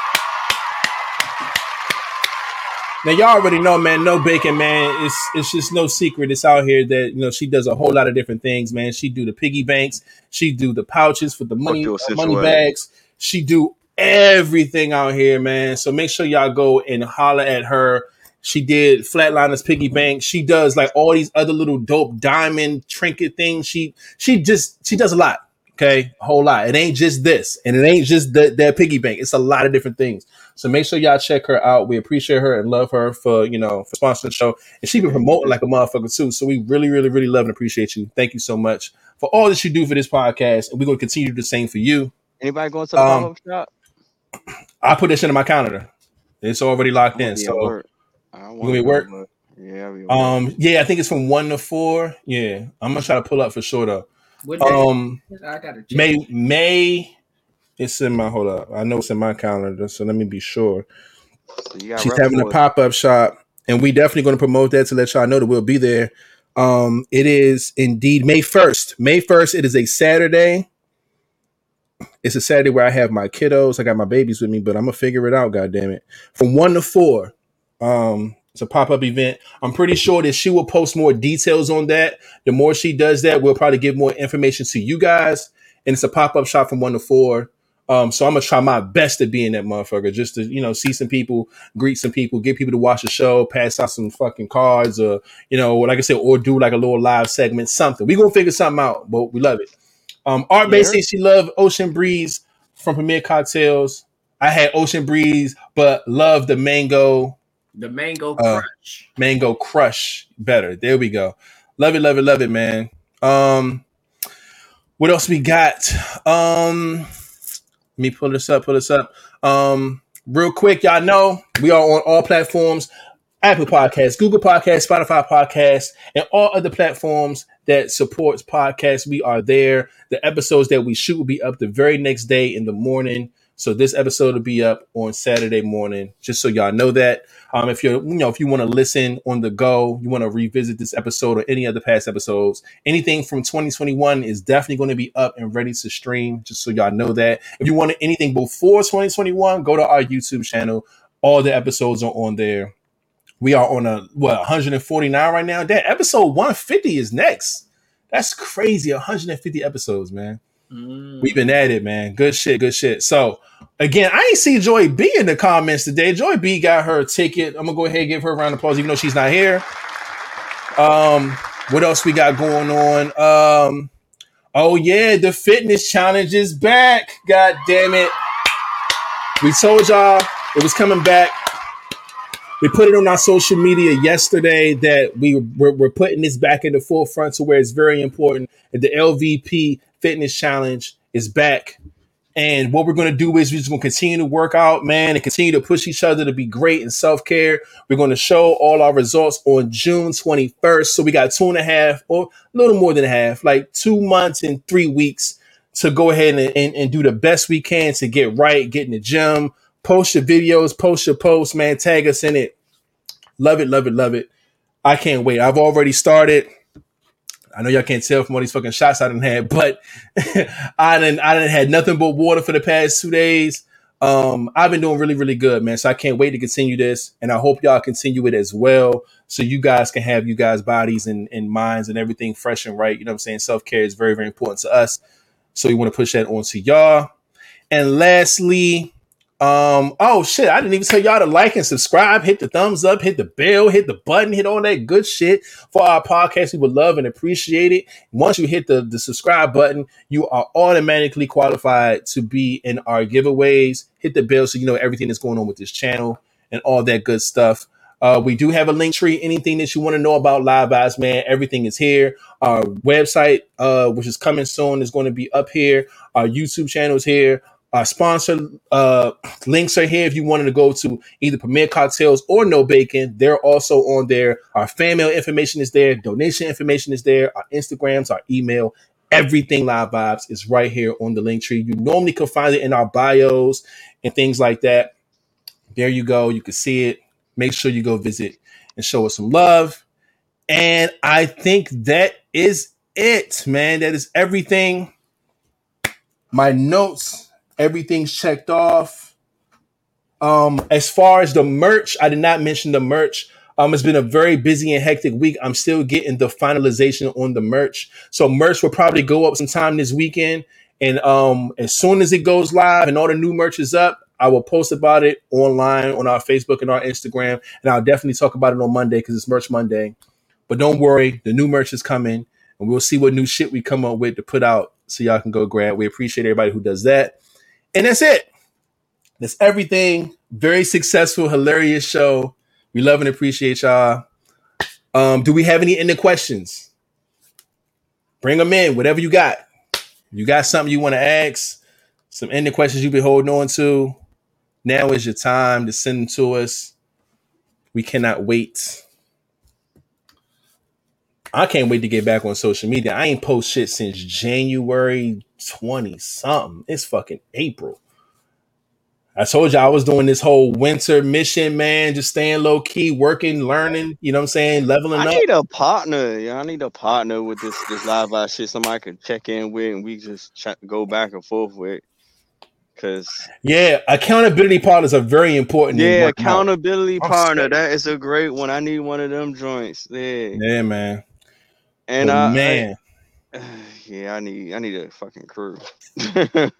Now y'all already know, man. No bacon, man. It's it's just no secret. It's out here that you know she does a whole lot of different things, man. She do the piggy banks. She do the pouches for the money uh, money bags. She do everything out here, man. So make sure y'all go and holler at her. She did Flatliners Piggy Bank. She does like all these other little dope diamond trinket things. She she just she does a lot. Okay, a whole lot. It ain't just this, and it ain't just the, that piggy bank. It's a lot of different things. So make sure y'all check her out. We appreciate her and love her for you know for sponsoring the show, and she been promoting like a motherfucker too. So we really, really, really love and appreciate you. Thank you so much for all that you do for this podcast, and we're going to continue to do the same for you. Anybody going to the Um, shop? I put this shit in my calendar. It's already locked in. I'll be at So work. I gonna be at work? Yeah, I'll be at work. um yeah, I think it's from one to four. Yeah, I'm gonna try to pull up for sure though. What? Um I gotta check. May May it's in my hold up. I know it's in my calendar, so let me be sure. So you She's having a pop up shop and we definitely going to promote that to let y'all know that we'll be there. Um, it is indeed May first. May first. It is a Saturday. It's a Saturday where I have my kiddos. I got my babies with me, but I'm gonna figure it out. God damn it! From one to four. Um, it's a pop up event. I'm pretty sure that she will post more details on that. The more she does that, we'll probably give more information to you guys. And it's a pop up shop from one to four. Um, so I'm gonna try my best to be in that motherfucker, just to you know see some people, greet some people, get people to watch the show, pass out some fucking cards, or you know, like I said, or do like a little live segment, something. We gonna figure something out, but we love it. Um, Art basically she loved Ocean Breeze from Premier Cocktails. I had Ocean Breeze, but love the mango The mango Uh, crunch. mango crush better. There we go. Love it, love it, love it, man. Um, what else we got? Um, let me pull this up, pull this up. Um, real quick, y'all know we are on all platforms: Apple Podcasts, Google Podcasts, Spotify Podcasts, and all other platforms that supports podcasts. We are there. The episodes that we shoot will be up the very next day in the morning. So this episode will be up on Saturday morning, just so y'all know that. Um, if you're, you know, if you want to listen on the go, you want to revisit this episode or any other past episodes, anything from 2021 is definitely going to be up and ready to stream. Just so y'all know that. If you want anything before 2021, go to our YouTube channel. All the episodes are on there. We are on a what 149 right now. That episode 150 is next. That's crazy. 150 episodes, man. Mm. We've been at it, man. Good shit, good shit. So again, I ain't see Joy B in the comments today. Joy B got her ticket. I'm gonna go ahead and give her a round of applause, even though she's not here. Um, what else we got going on? Um, oh yeah, the fitness challenge is back. God damn it. We told y'all it was coming back. We put it on our social media yesterday that we we're, we're putting this back in the forefront to where it's very important. The LVP Fitness Challenge is back. And what we're going to do is we're just going to continue to work out, man, and continue to push each other to be great in self care. We're going to show all our results on June 21st. So we got two and a half, or a little more than a half, like two months and three weeks to go ahead and, and, and do the best we can to get right, get in the gym, post your videos, post your posts, man, tag us in it. Love it, love it, love it. I can't wait. I've already started. I know y'all can't tell from all these fucking shots I didn't have, but I didn't I didn't had nothing but water for the past two days. Um, I've been doing really, really good, man. So I can't wait to continue this, and I hope y'all continue it as well, so you guys can have you guys' bodies and, and minds and everything fresh and right. You know what I'm saying? Self care is very, very important to us, so we want to push that on to y'all. And lastly, um, oh shit, I didn't even tell y'all to like and subscribe, hit the thumbs up, hit the bell, hit the button, hit all that good shit for our podcast. We would love and appreciate it. Once you hit the, the subscribe button, you are automatically qualified to be in our giveaways. Hit the bell so you know everything that's going on with this channel and all that good stuff. Uh, we do have a Linktree. Anything that you want to know about Live Vibes, man, everything is here. Our website, uh, which is coming soon, is going to be up here. Our YouTube channel is here. Our sponsor uh, links are here if you wanted to go to either Premier Cocktails or No Bacon. They're also on there. Our fan mail information is there. Donation information is there. Our Instagrams, our email, everything Live Vibes is right here on the Linktree. You normally can find it in our bios and things like that. There you go. You can see it. Make sure you go visit and show us some love. And I think that is it, man. That is everything. My notes, everything's checked off. Um, as far as the merch, I did not mention the merch. Um, it's been a very busy and hectic week. I'm still getting the finalization on the merch. So merch will probably go up sometime this weekend. And um, as soon as it goes live and all the new merch is up, I will post about it online on our Facebook and our Instagram. And I'll definitely talk about it on Monday because it's Merch Monday. But don't worry, the new merch is coming, and we'll see what new shit we come up with to put out so y'all can go grab. We appreciate everybody who does that. And that's it. That's everything. Very successful, hilarious show. We love and appreciate y'all. Um, do we have any ending questions? Bring them in, whatever you got. You got something you want to ask, some ending questions you've been holding on to. Now is your time to send them to us. We cannot wait. I can't wait to get back on social media. I ain't post shit since January 20 something. It's fucking April. I told you I was doing this whole winter mission, man, just staying low key, working, learning, you know what I'm saying, leveling I up. I need a partner. Yeah, I need a partner with this this live out shit. Somebody I can check in with, and we just ch- go back and forth with. Cause Yeah, accountability partners are very important. yeah, working out. accountability partner. saying. That is a great one. I need one of them joints. Yeah, Yeah, man. and But I, man, I- yeah, I need I need a fucking crew.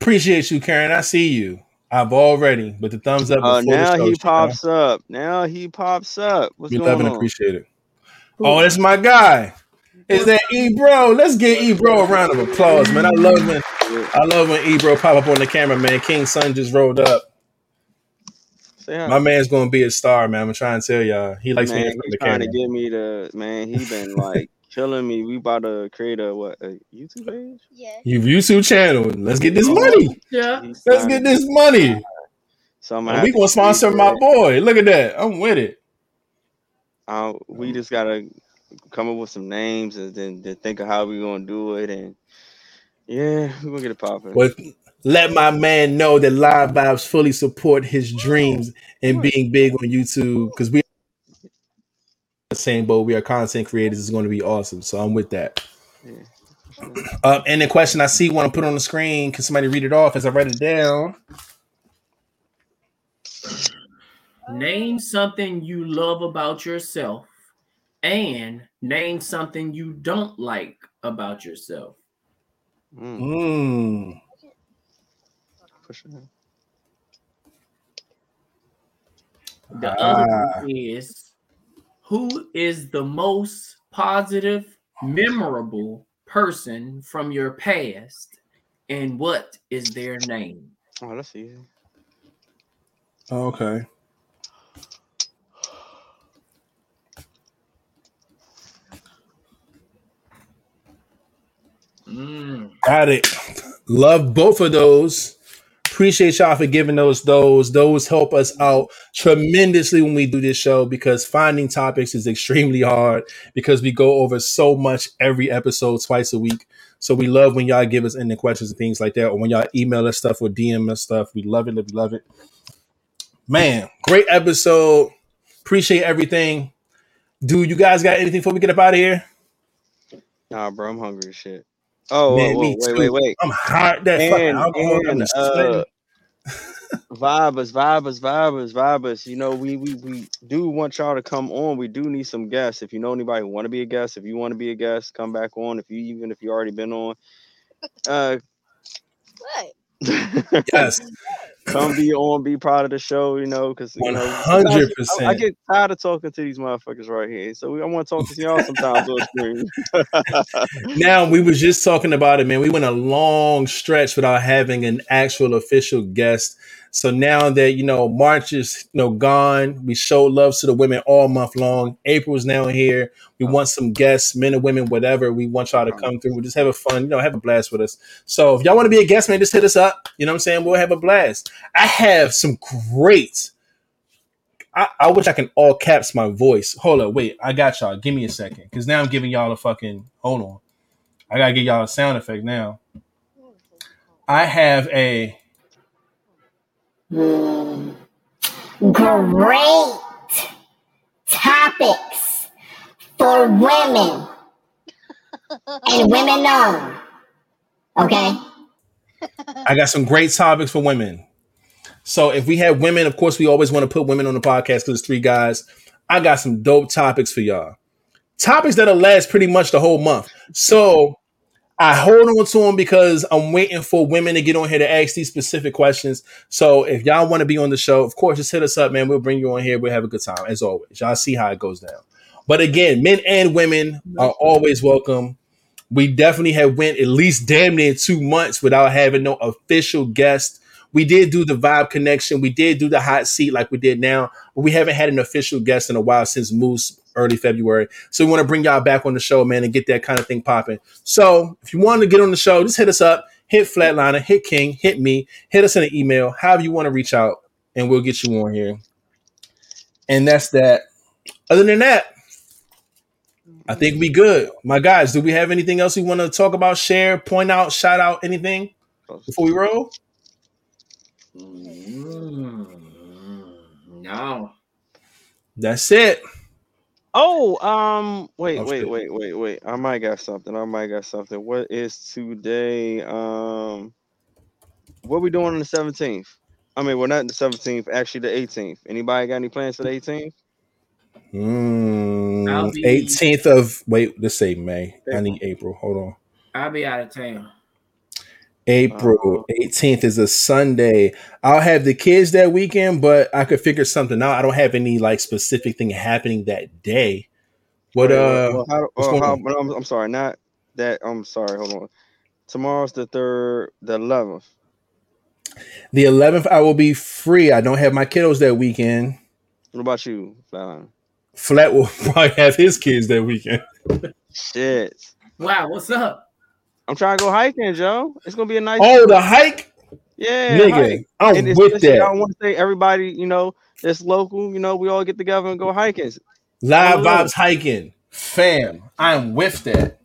appreciate you, Karen. I see you. I've already, but the thumbs up. Uh, now show, he you know? pops up. Now he pops up. What's We going love and on? appreciate it. Oh, that's my guy. Is that Ebro? Let's get Ebro a round of applause, man. I love when I love when Ebro pop up on the camera, man. King Sun just rolled up. Say hi. My man's gonna be a star, man. I'm trying to tell y'all. He likes me man, in he's the trying camera. to get me to man. He been like killing me. We about to create a what a YouTube page. Yeah. You YouTube channel. Let's get this money. Yeah. He's Let's get this money. So I'm And we gonna sponsor my it. boy. Look at that. I'm with it. Uh, we just gotta come up with some names and then, then think of how we gonna do it and yeah, we're gonna get it popping. But let my man know that Live Vibes fully support his dreams and being big on YouTube because we the same boat. We are content creators. It's going to be awesome. So I'm with that. Yeah, for sure. Uh, and the question I see want to put on the screen. Can somebody read it off as I write it down? Name something you love about yourself and name something you don't like about yourself. Mm, Mm. For sure. The Ah. other one is who is the most positive, memorable person from your past and what is their name? Oh, that's easy. Okay. Mm. Got it. Love both of those. Appreciate y'all for giving those those. Those help us out tremendously when we do this show because finding topics is extremely hard because we go over so much every episode twice a week. So we love when y'all give us any questions and things like that, or when y'all email us stuff or DM us stuff. We love it. We love it. Man, great episode. Appreciate everything. Dude, you guys got anything before we get up out of here? Nah, bro, I'm hungry shit. Oh, Man, whoa, me whoa, wait, too. wait, wait. I'm hot. That fucking And, alcohol got and me uh, vibers, vibers, vibers, vibers. You know, we we we do want y'all to come on. We do need some guests. If you know anybody who want to be a guest, if you want to be a guest, come back on. If you even if you already been on, uh, What? Yes. Come be on, be part of the show. You know, because 100%. I, I get tired of talking to these motherfuckers right here. So we, I want to talk to y'all sometimes on screen. now we was just talking about it, man. We went a long stretch without having an actual official guest. So now that you know March is you know gone, we show love to the women all month long. April's now here. We want some guests, men and women, whatever. We want y'all to come through. We just have a fun, you know, have a blast with us. So if y'all want to be a guest, man, just hit us up. You know what I'm saying? We'll have a blast. I have some great. I, I wish I can all caps my voice. Hold up, wait. I got y'all. Give me a second, because now I'm giving y'all a fucking. Hold on. I gotta give y'all a sound effect now. I have a Hmm. Great topics for women and women owned. Okay? I got some great topics for women. So if we have women, of course, we always want to put women on the podcast because it's three guys. I got some dope topics for y'all. Topics that'll last pretty much the whole month. So I hold on to them because I'm waiting for women to get on here to ask these specific questions. So if y'all want to be on the show, of course, just hit us up, man. We'll bring you on here. We'll have a good time as always. Y'all see how it goes down. But again, men and women are always welcome. We definitely have went at least damn near two months without having no official guest. We did do the vibe connection. We did do the hot seat like we did now, but we haven't had an official guest in a while since Moose early February. So we want to bring y'all back on the show, man, and get that kind of thing popping. So if you want to get on the show, just hit us up, hit Flatliner, hit King, hit me, hit us in an email, however you want to reach out, and we'll get you on here. And that's that. Other than that, I think we good. My guys, do we have anything else we want to talk about, share, point out, shout out, anything? before we roll? Mm, no. That's it. Oh, um, wait, Oh, wait, shit. wait, wait, wait. I might got something. I might got something. What is today? Um, what we doing on the seventeenth? I mean, we're not the seventeenth. Actually, the eighteenth. Anybody got any plans for the eighteenth? I'll Mm, be- 18th of wait, let's say May. I need April. Hold on. I'll be out of town. April 18th is a Sunday. I'll have the kids that weekend, but I could figure something out. I don't have any like specific thing happening that day. What uh well, how, what's oh, going how, on? I'm, I'm sorry, not that. I'm sorry. Hold on. Tomorrow's the third, the eleventh. the 11th I will be free. I don't have my kiddos that weekend. What about you, Flatline? Flat will probably have his kids that weekend. Shit. Wow, what's up? I'm trying to go hiking, Joe. It's gonna be a nice. Oh, the hike? yeah, Nigga, hike. I'm And with especially, I want to say everybody, you know, that's local. You know, we all get together and go hiking. Live vibes hiking. Fam, I'm with that.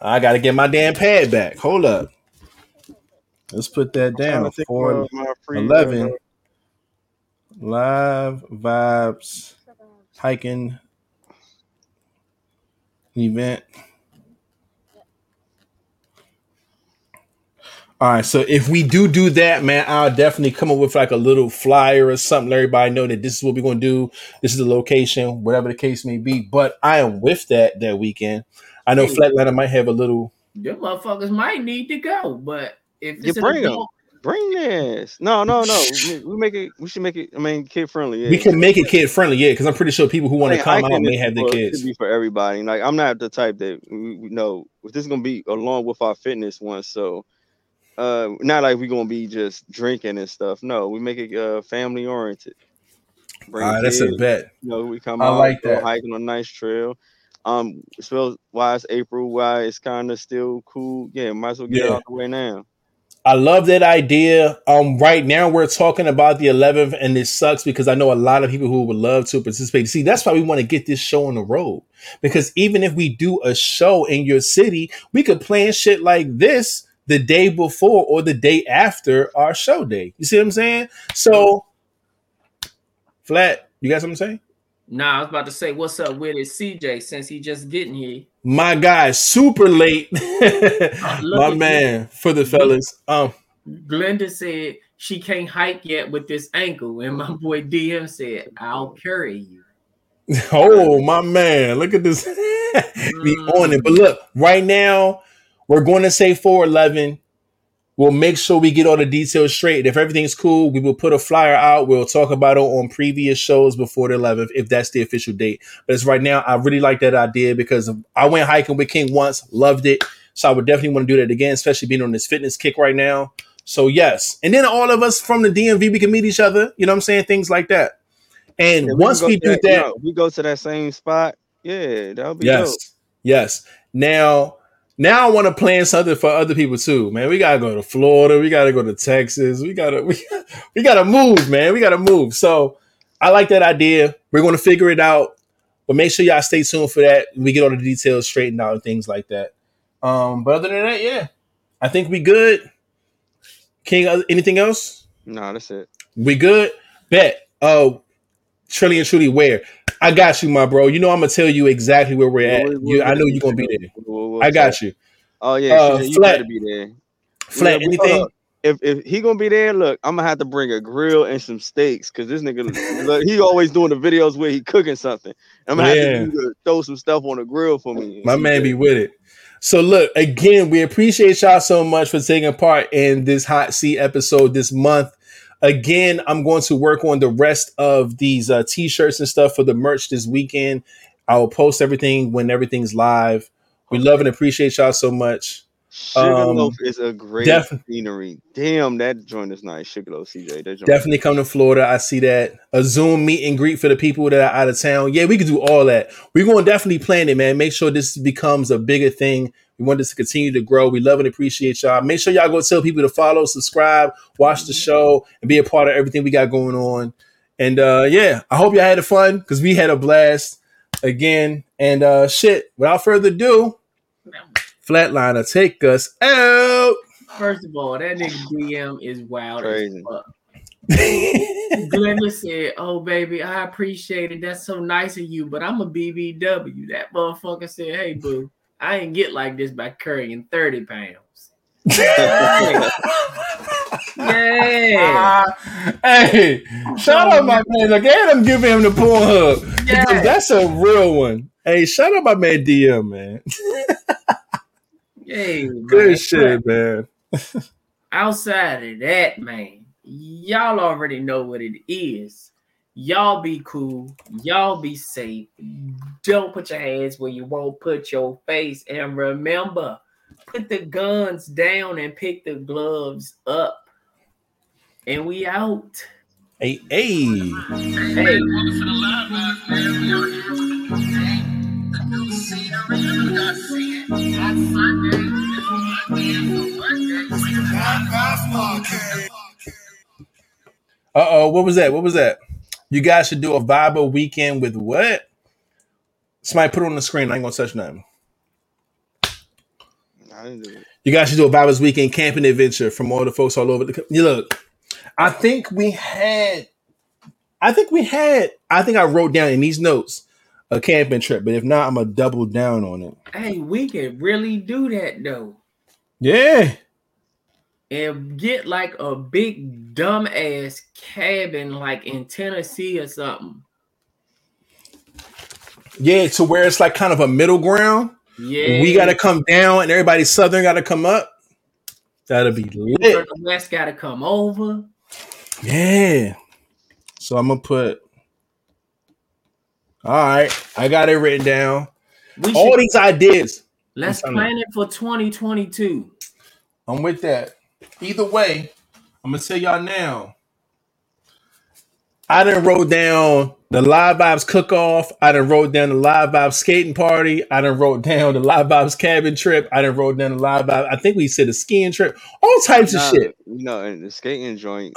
I gotta get my damn pad back. Hold up. Let's put that down. Four of my free, 11. uh, live vibes hiking event. All right, so if we do do that, man, I'll definitely come up with like a little flyer or something. Let everybody know that this is what we're gonna do. This is the location, whatever the case may be. But I am with that that weekend. I know Hey. Flatliner might have a little. Them motherfuckers might need to go, but if You it's an bring 'em. adult- Bring this. No, no, no. we, we make it. We should make it. I mean, kid friendly. Yeah. We can make it kid friendly, yeah, because I'm pretty sure people who want to come hiking out may have their kids. Should be for everybody. Like I'm not the type that we, we know this is gonna be along with our fitness one. So, uh, not like we're gonna be just drinking and stuff. No, we make it uh family oriented. Bring All right, that's a bet. You know, we come I out, like that. hiking on a nice trail. Um, spell why it's April, why it's kind of still cool. Yeah, might as well get it Yeah. out the way now. I love that idea. Um, right now we're talking about the 11th, and it sucks because I know a lot of people who would love to participate. See, that's why we want to get this show on the road. Because even if we do a show in your city, we could plan shit like this the day before or the day after our show day. You see what I'm saying? So, flat, you got something to say? Nah, I was about to say, what's up with it, CJ? Since he just getting here, My guy, super late. My man, for the fellas. Um, Glenda said she can't hike yet with this ankle, and my boy DM said, "I'll carry you." Oh my man, look at this. Be on it. But look, right now, we're going to say 411. We'll make sure we get all the details straight. If everything's cool, we will put a flyer out. We'll talk about it on previous shows before the 11th, if that's the official date. But as right now, I really like that idea because I went hiking with King once, loved it. So I would definitely want to do that again, especially being on this fitness kick right now. So yes. And then all of us from the DMV, we can meet each other. You know what I'm saying? Things like that. And Yeah, once we do that, no, we go to that same spot. Yeah, that'll be dope. Yes. Yes. Now, now I want to plan something for other people too, man. We gotta go to Florida. We gotta go to Texas. We gotta we, we gotta move, man. We gotta move. So I like that idea. We're gonna figure it out, but make sure y'all stay tuned for that. We get all the details straightened out and things like that. Um, but other than that, yeah, I think we good. King, uh, anything else? No, that's it. We good? Bet. Oh, Trilly and Truly, where? I got you, my bro. You know I'm gonna tell you exactly where we're at. We'll- we'll- You, I know you're gonna be there. we'll I got you. Oh yeah, Uh, you Flat. better be there. Flat, Yeah, but anything? If if he gonna be there, look, I'm gonna have to bring a grill and some steaks because this nigga, look, he always doing the videos where he cooking something. I'm gonna Yeah. have to, to throw some stuff on the grill for me. My man be with it. So look, again, we appreciate y'all so much for taking part in this hot seat episode this month. Again, I'm going to work on the rest of these uh, t-shirts and stuff for the merch this weekend. I will post everything when everything's live. We love and appreciate y'all so much. Sugarloaf um, is a great def- scenery. Damn, that joint is nice. Sugarloaf, CJ. That. Definitely come to Florida. I see that. A Zoom meet and greet for the people that are out of town. Yeah, we could do all that. We're going to definitely plan it, man. Make sure this becomes a bigger thing. We want this to continue to grow. We love and appreciate y'all. Make sure y'all go tell people to follow, subscribe, watch the show, and be a part of everything we got going on. And uh yeah, I hope y'all had a fun because we had a blast again. And uh shit, without further ado, Flatliner, take us out. First of all, that nigga DM is wild Crazy. as fuck. Glenda said, "Oh baby, I appreciate it. That's so nice of you, but I'm a BBW." That motherfucker said, "Hey boo, I ain't get like this by carrying 30 pounds." Yeah, hey, shout out my man. Again, I'm giving him the porn hug. Because yeah, that's a real one. Hey, shout out my man DM, man. yeah. Good man. shit, man. Outside of that, man, y'all already know what it is. Y'all be cool. Y'all be safe. Don't put your hands where you won't put your face. And remember, put the guns down and pick the gloves up. And we out. Hey, hey. Hey, Uh oh, what was that? What was that? You guys should do a Bible weekend with what? Somebody put it on the screen. I ain't gonna touch nothing. I didn't do it. You guys should do a Bible's weekend camping adventure from all the folks all over the. co- You look, I think we had, I think we had, I think I wrote down in these notes a camping trip, but if not, I'm gonna double down on it. hey, we can really do that though. Yeah, And get like a big dumbass cabin like in Tennessee or something. yeah, to where it's like kind of a middle ground. Yeah. We gotta come down, and everybody southern gotta come up. That'll be lit. the West gotta come over. Yeah. So I'm gonna put. All right, I got it written down. We All should, these ideas. let's plan it for 2022. I'm with that. Either way, I'm gonna tell y'all now. I done wrote down the Live Vibes cook off. I done wrote down the Live Vibes skating party. I done wrote down the Live Vibes cabin trip. I done wrote down the Live Vibes. I think we said a skiing trip. All types Nah, of shit. You know, and the skating joint.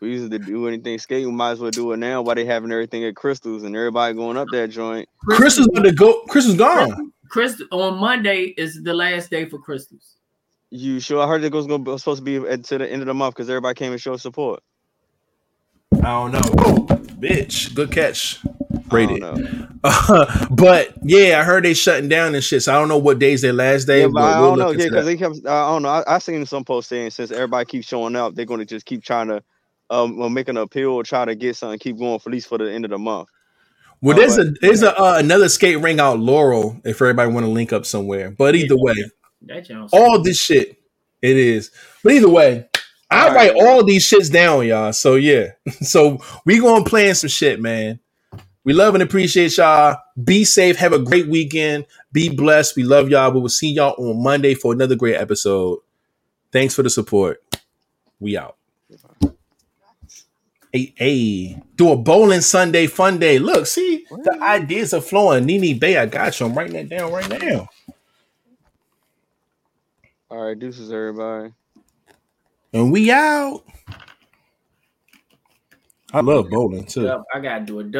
We used to do anything skating. We might as well do it now. Why they having everything at Crystals and everybody going up that joint? Chris was about to go. Chris was gone. Chris on Monday is the last day for Crystals. You sure? I heard it was going to supposed to be at to the end of the month because everybody came and showed support. I don't know. Whoa, bitch. Good catch. Rated. I but yeah, I heard they shutting down and shit. So I don't know what days their last day. Yeah, but I don't know. Yeah, because they kept. I don't know. I, I seen some posts saying since everybody keeps showing up, they're going to just keep trying to, um, make an appeal or try to get something, keep going for at least for the end of the month. Well, Oh, there's a there's a uh, another skate ring out Laurel if everybody want to link up somewhere. But either way, That sounds all this shit it is. But either way, I All write right. all these shits down, y'all. So yeah, so we gonna plan some shit, man. We love and appreciate y'all. Be safe. Have a great weekend. Be blessed. We love y'all. We will see y'all on Monday for another great episode. Thanks for the support. We out. Hey, hey, do a bowling Sunday fun day. Look, see, the ideas are flowing. Nini Bay, I got you. I'm writing that down right now. All right, deuces, everybody. And we out. I love bowling too. Yep, I gotta do a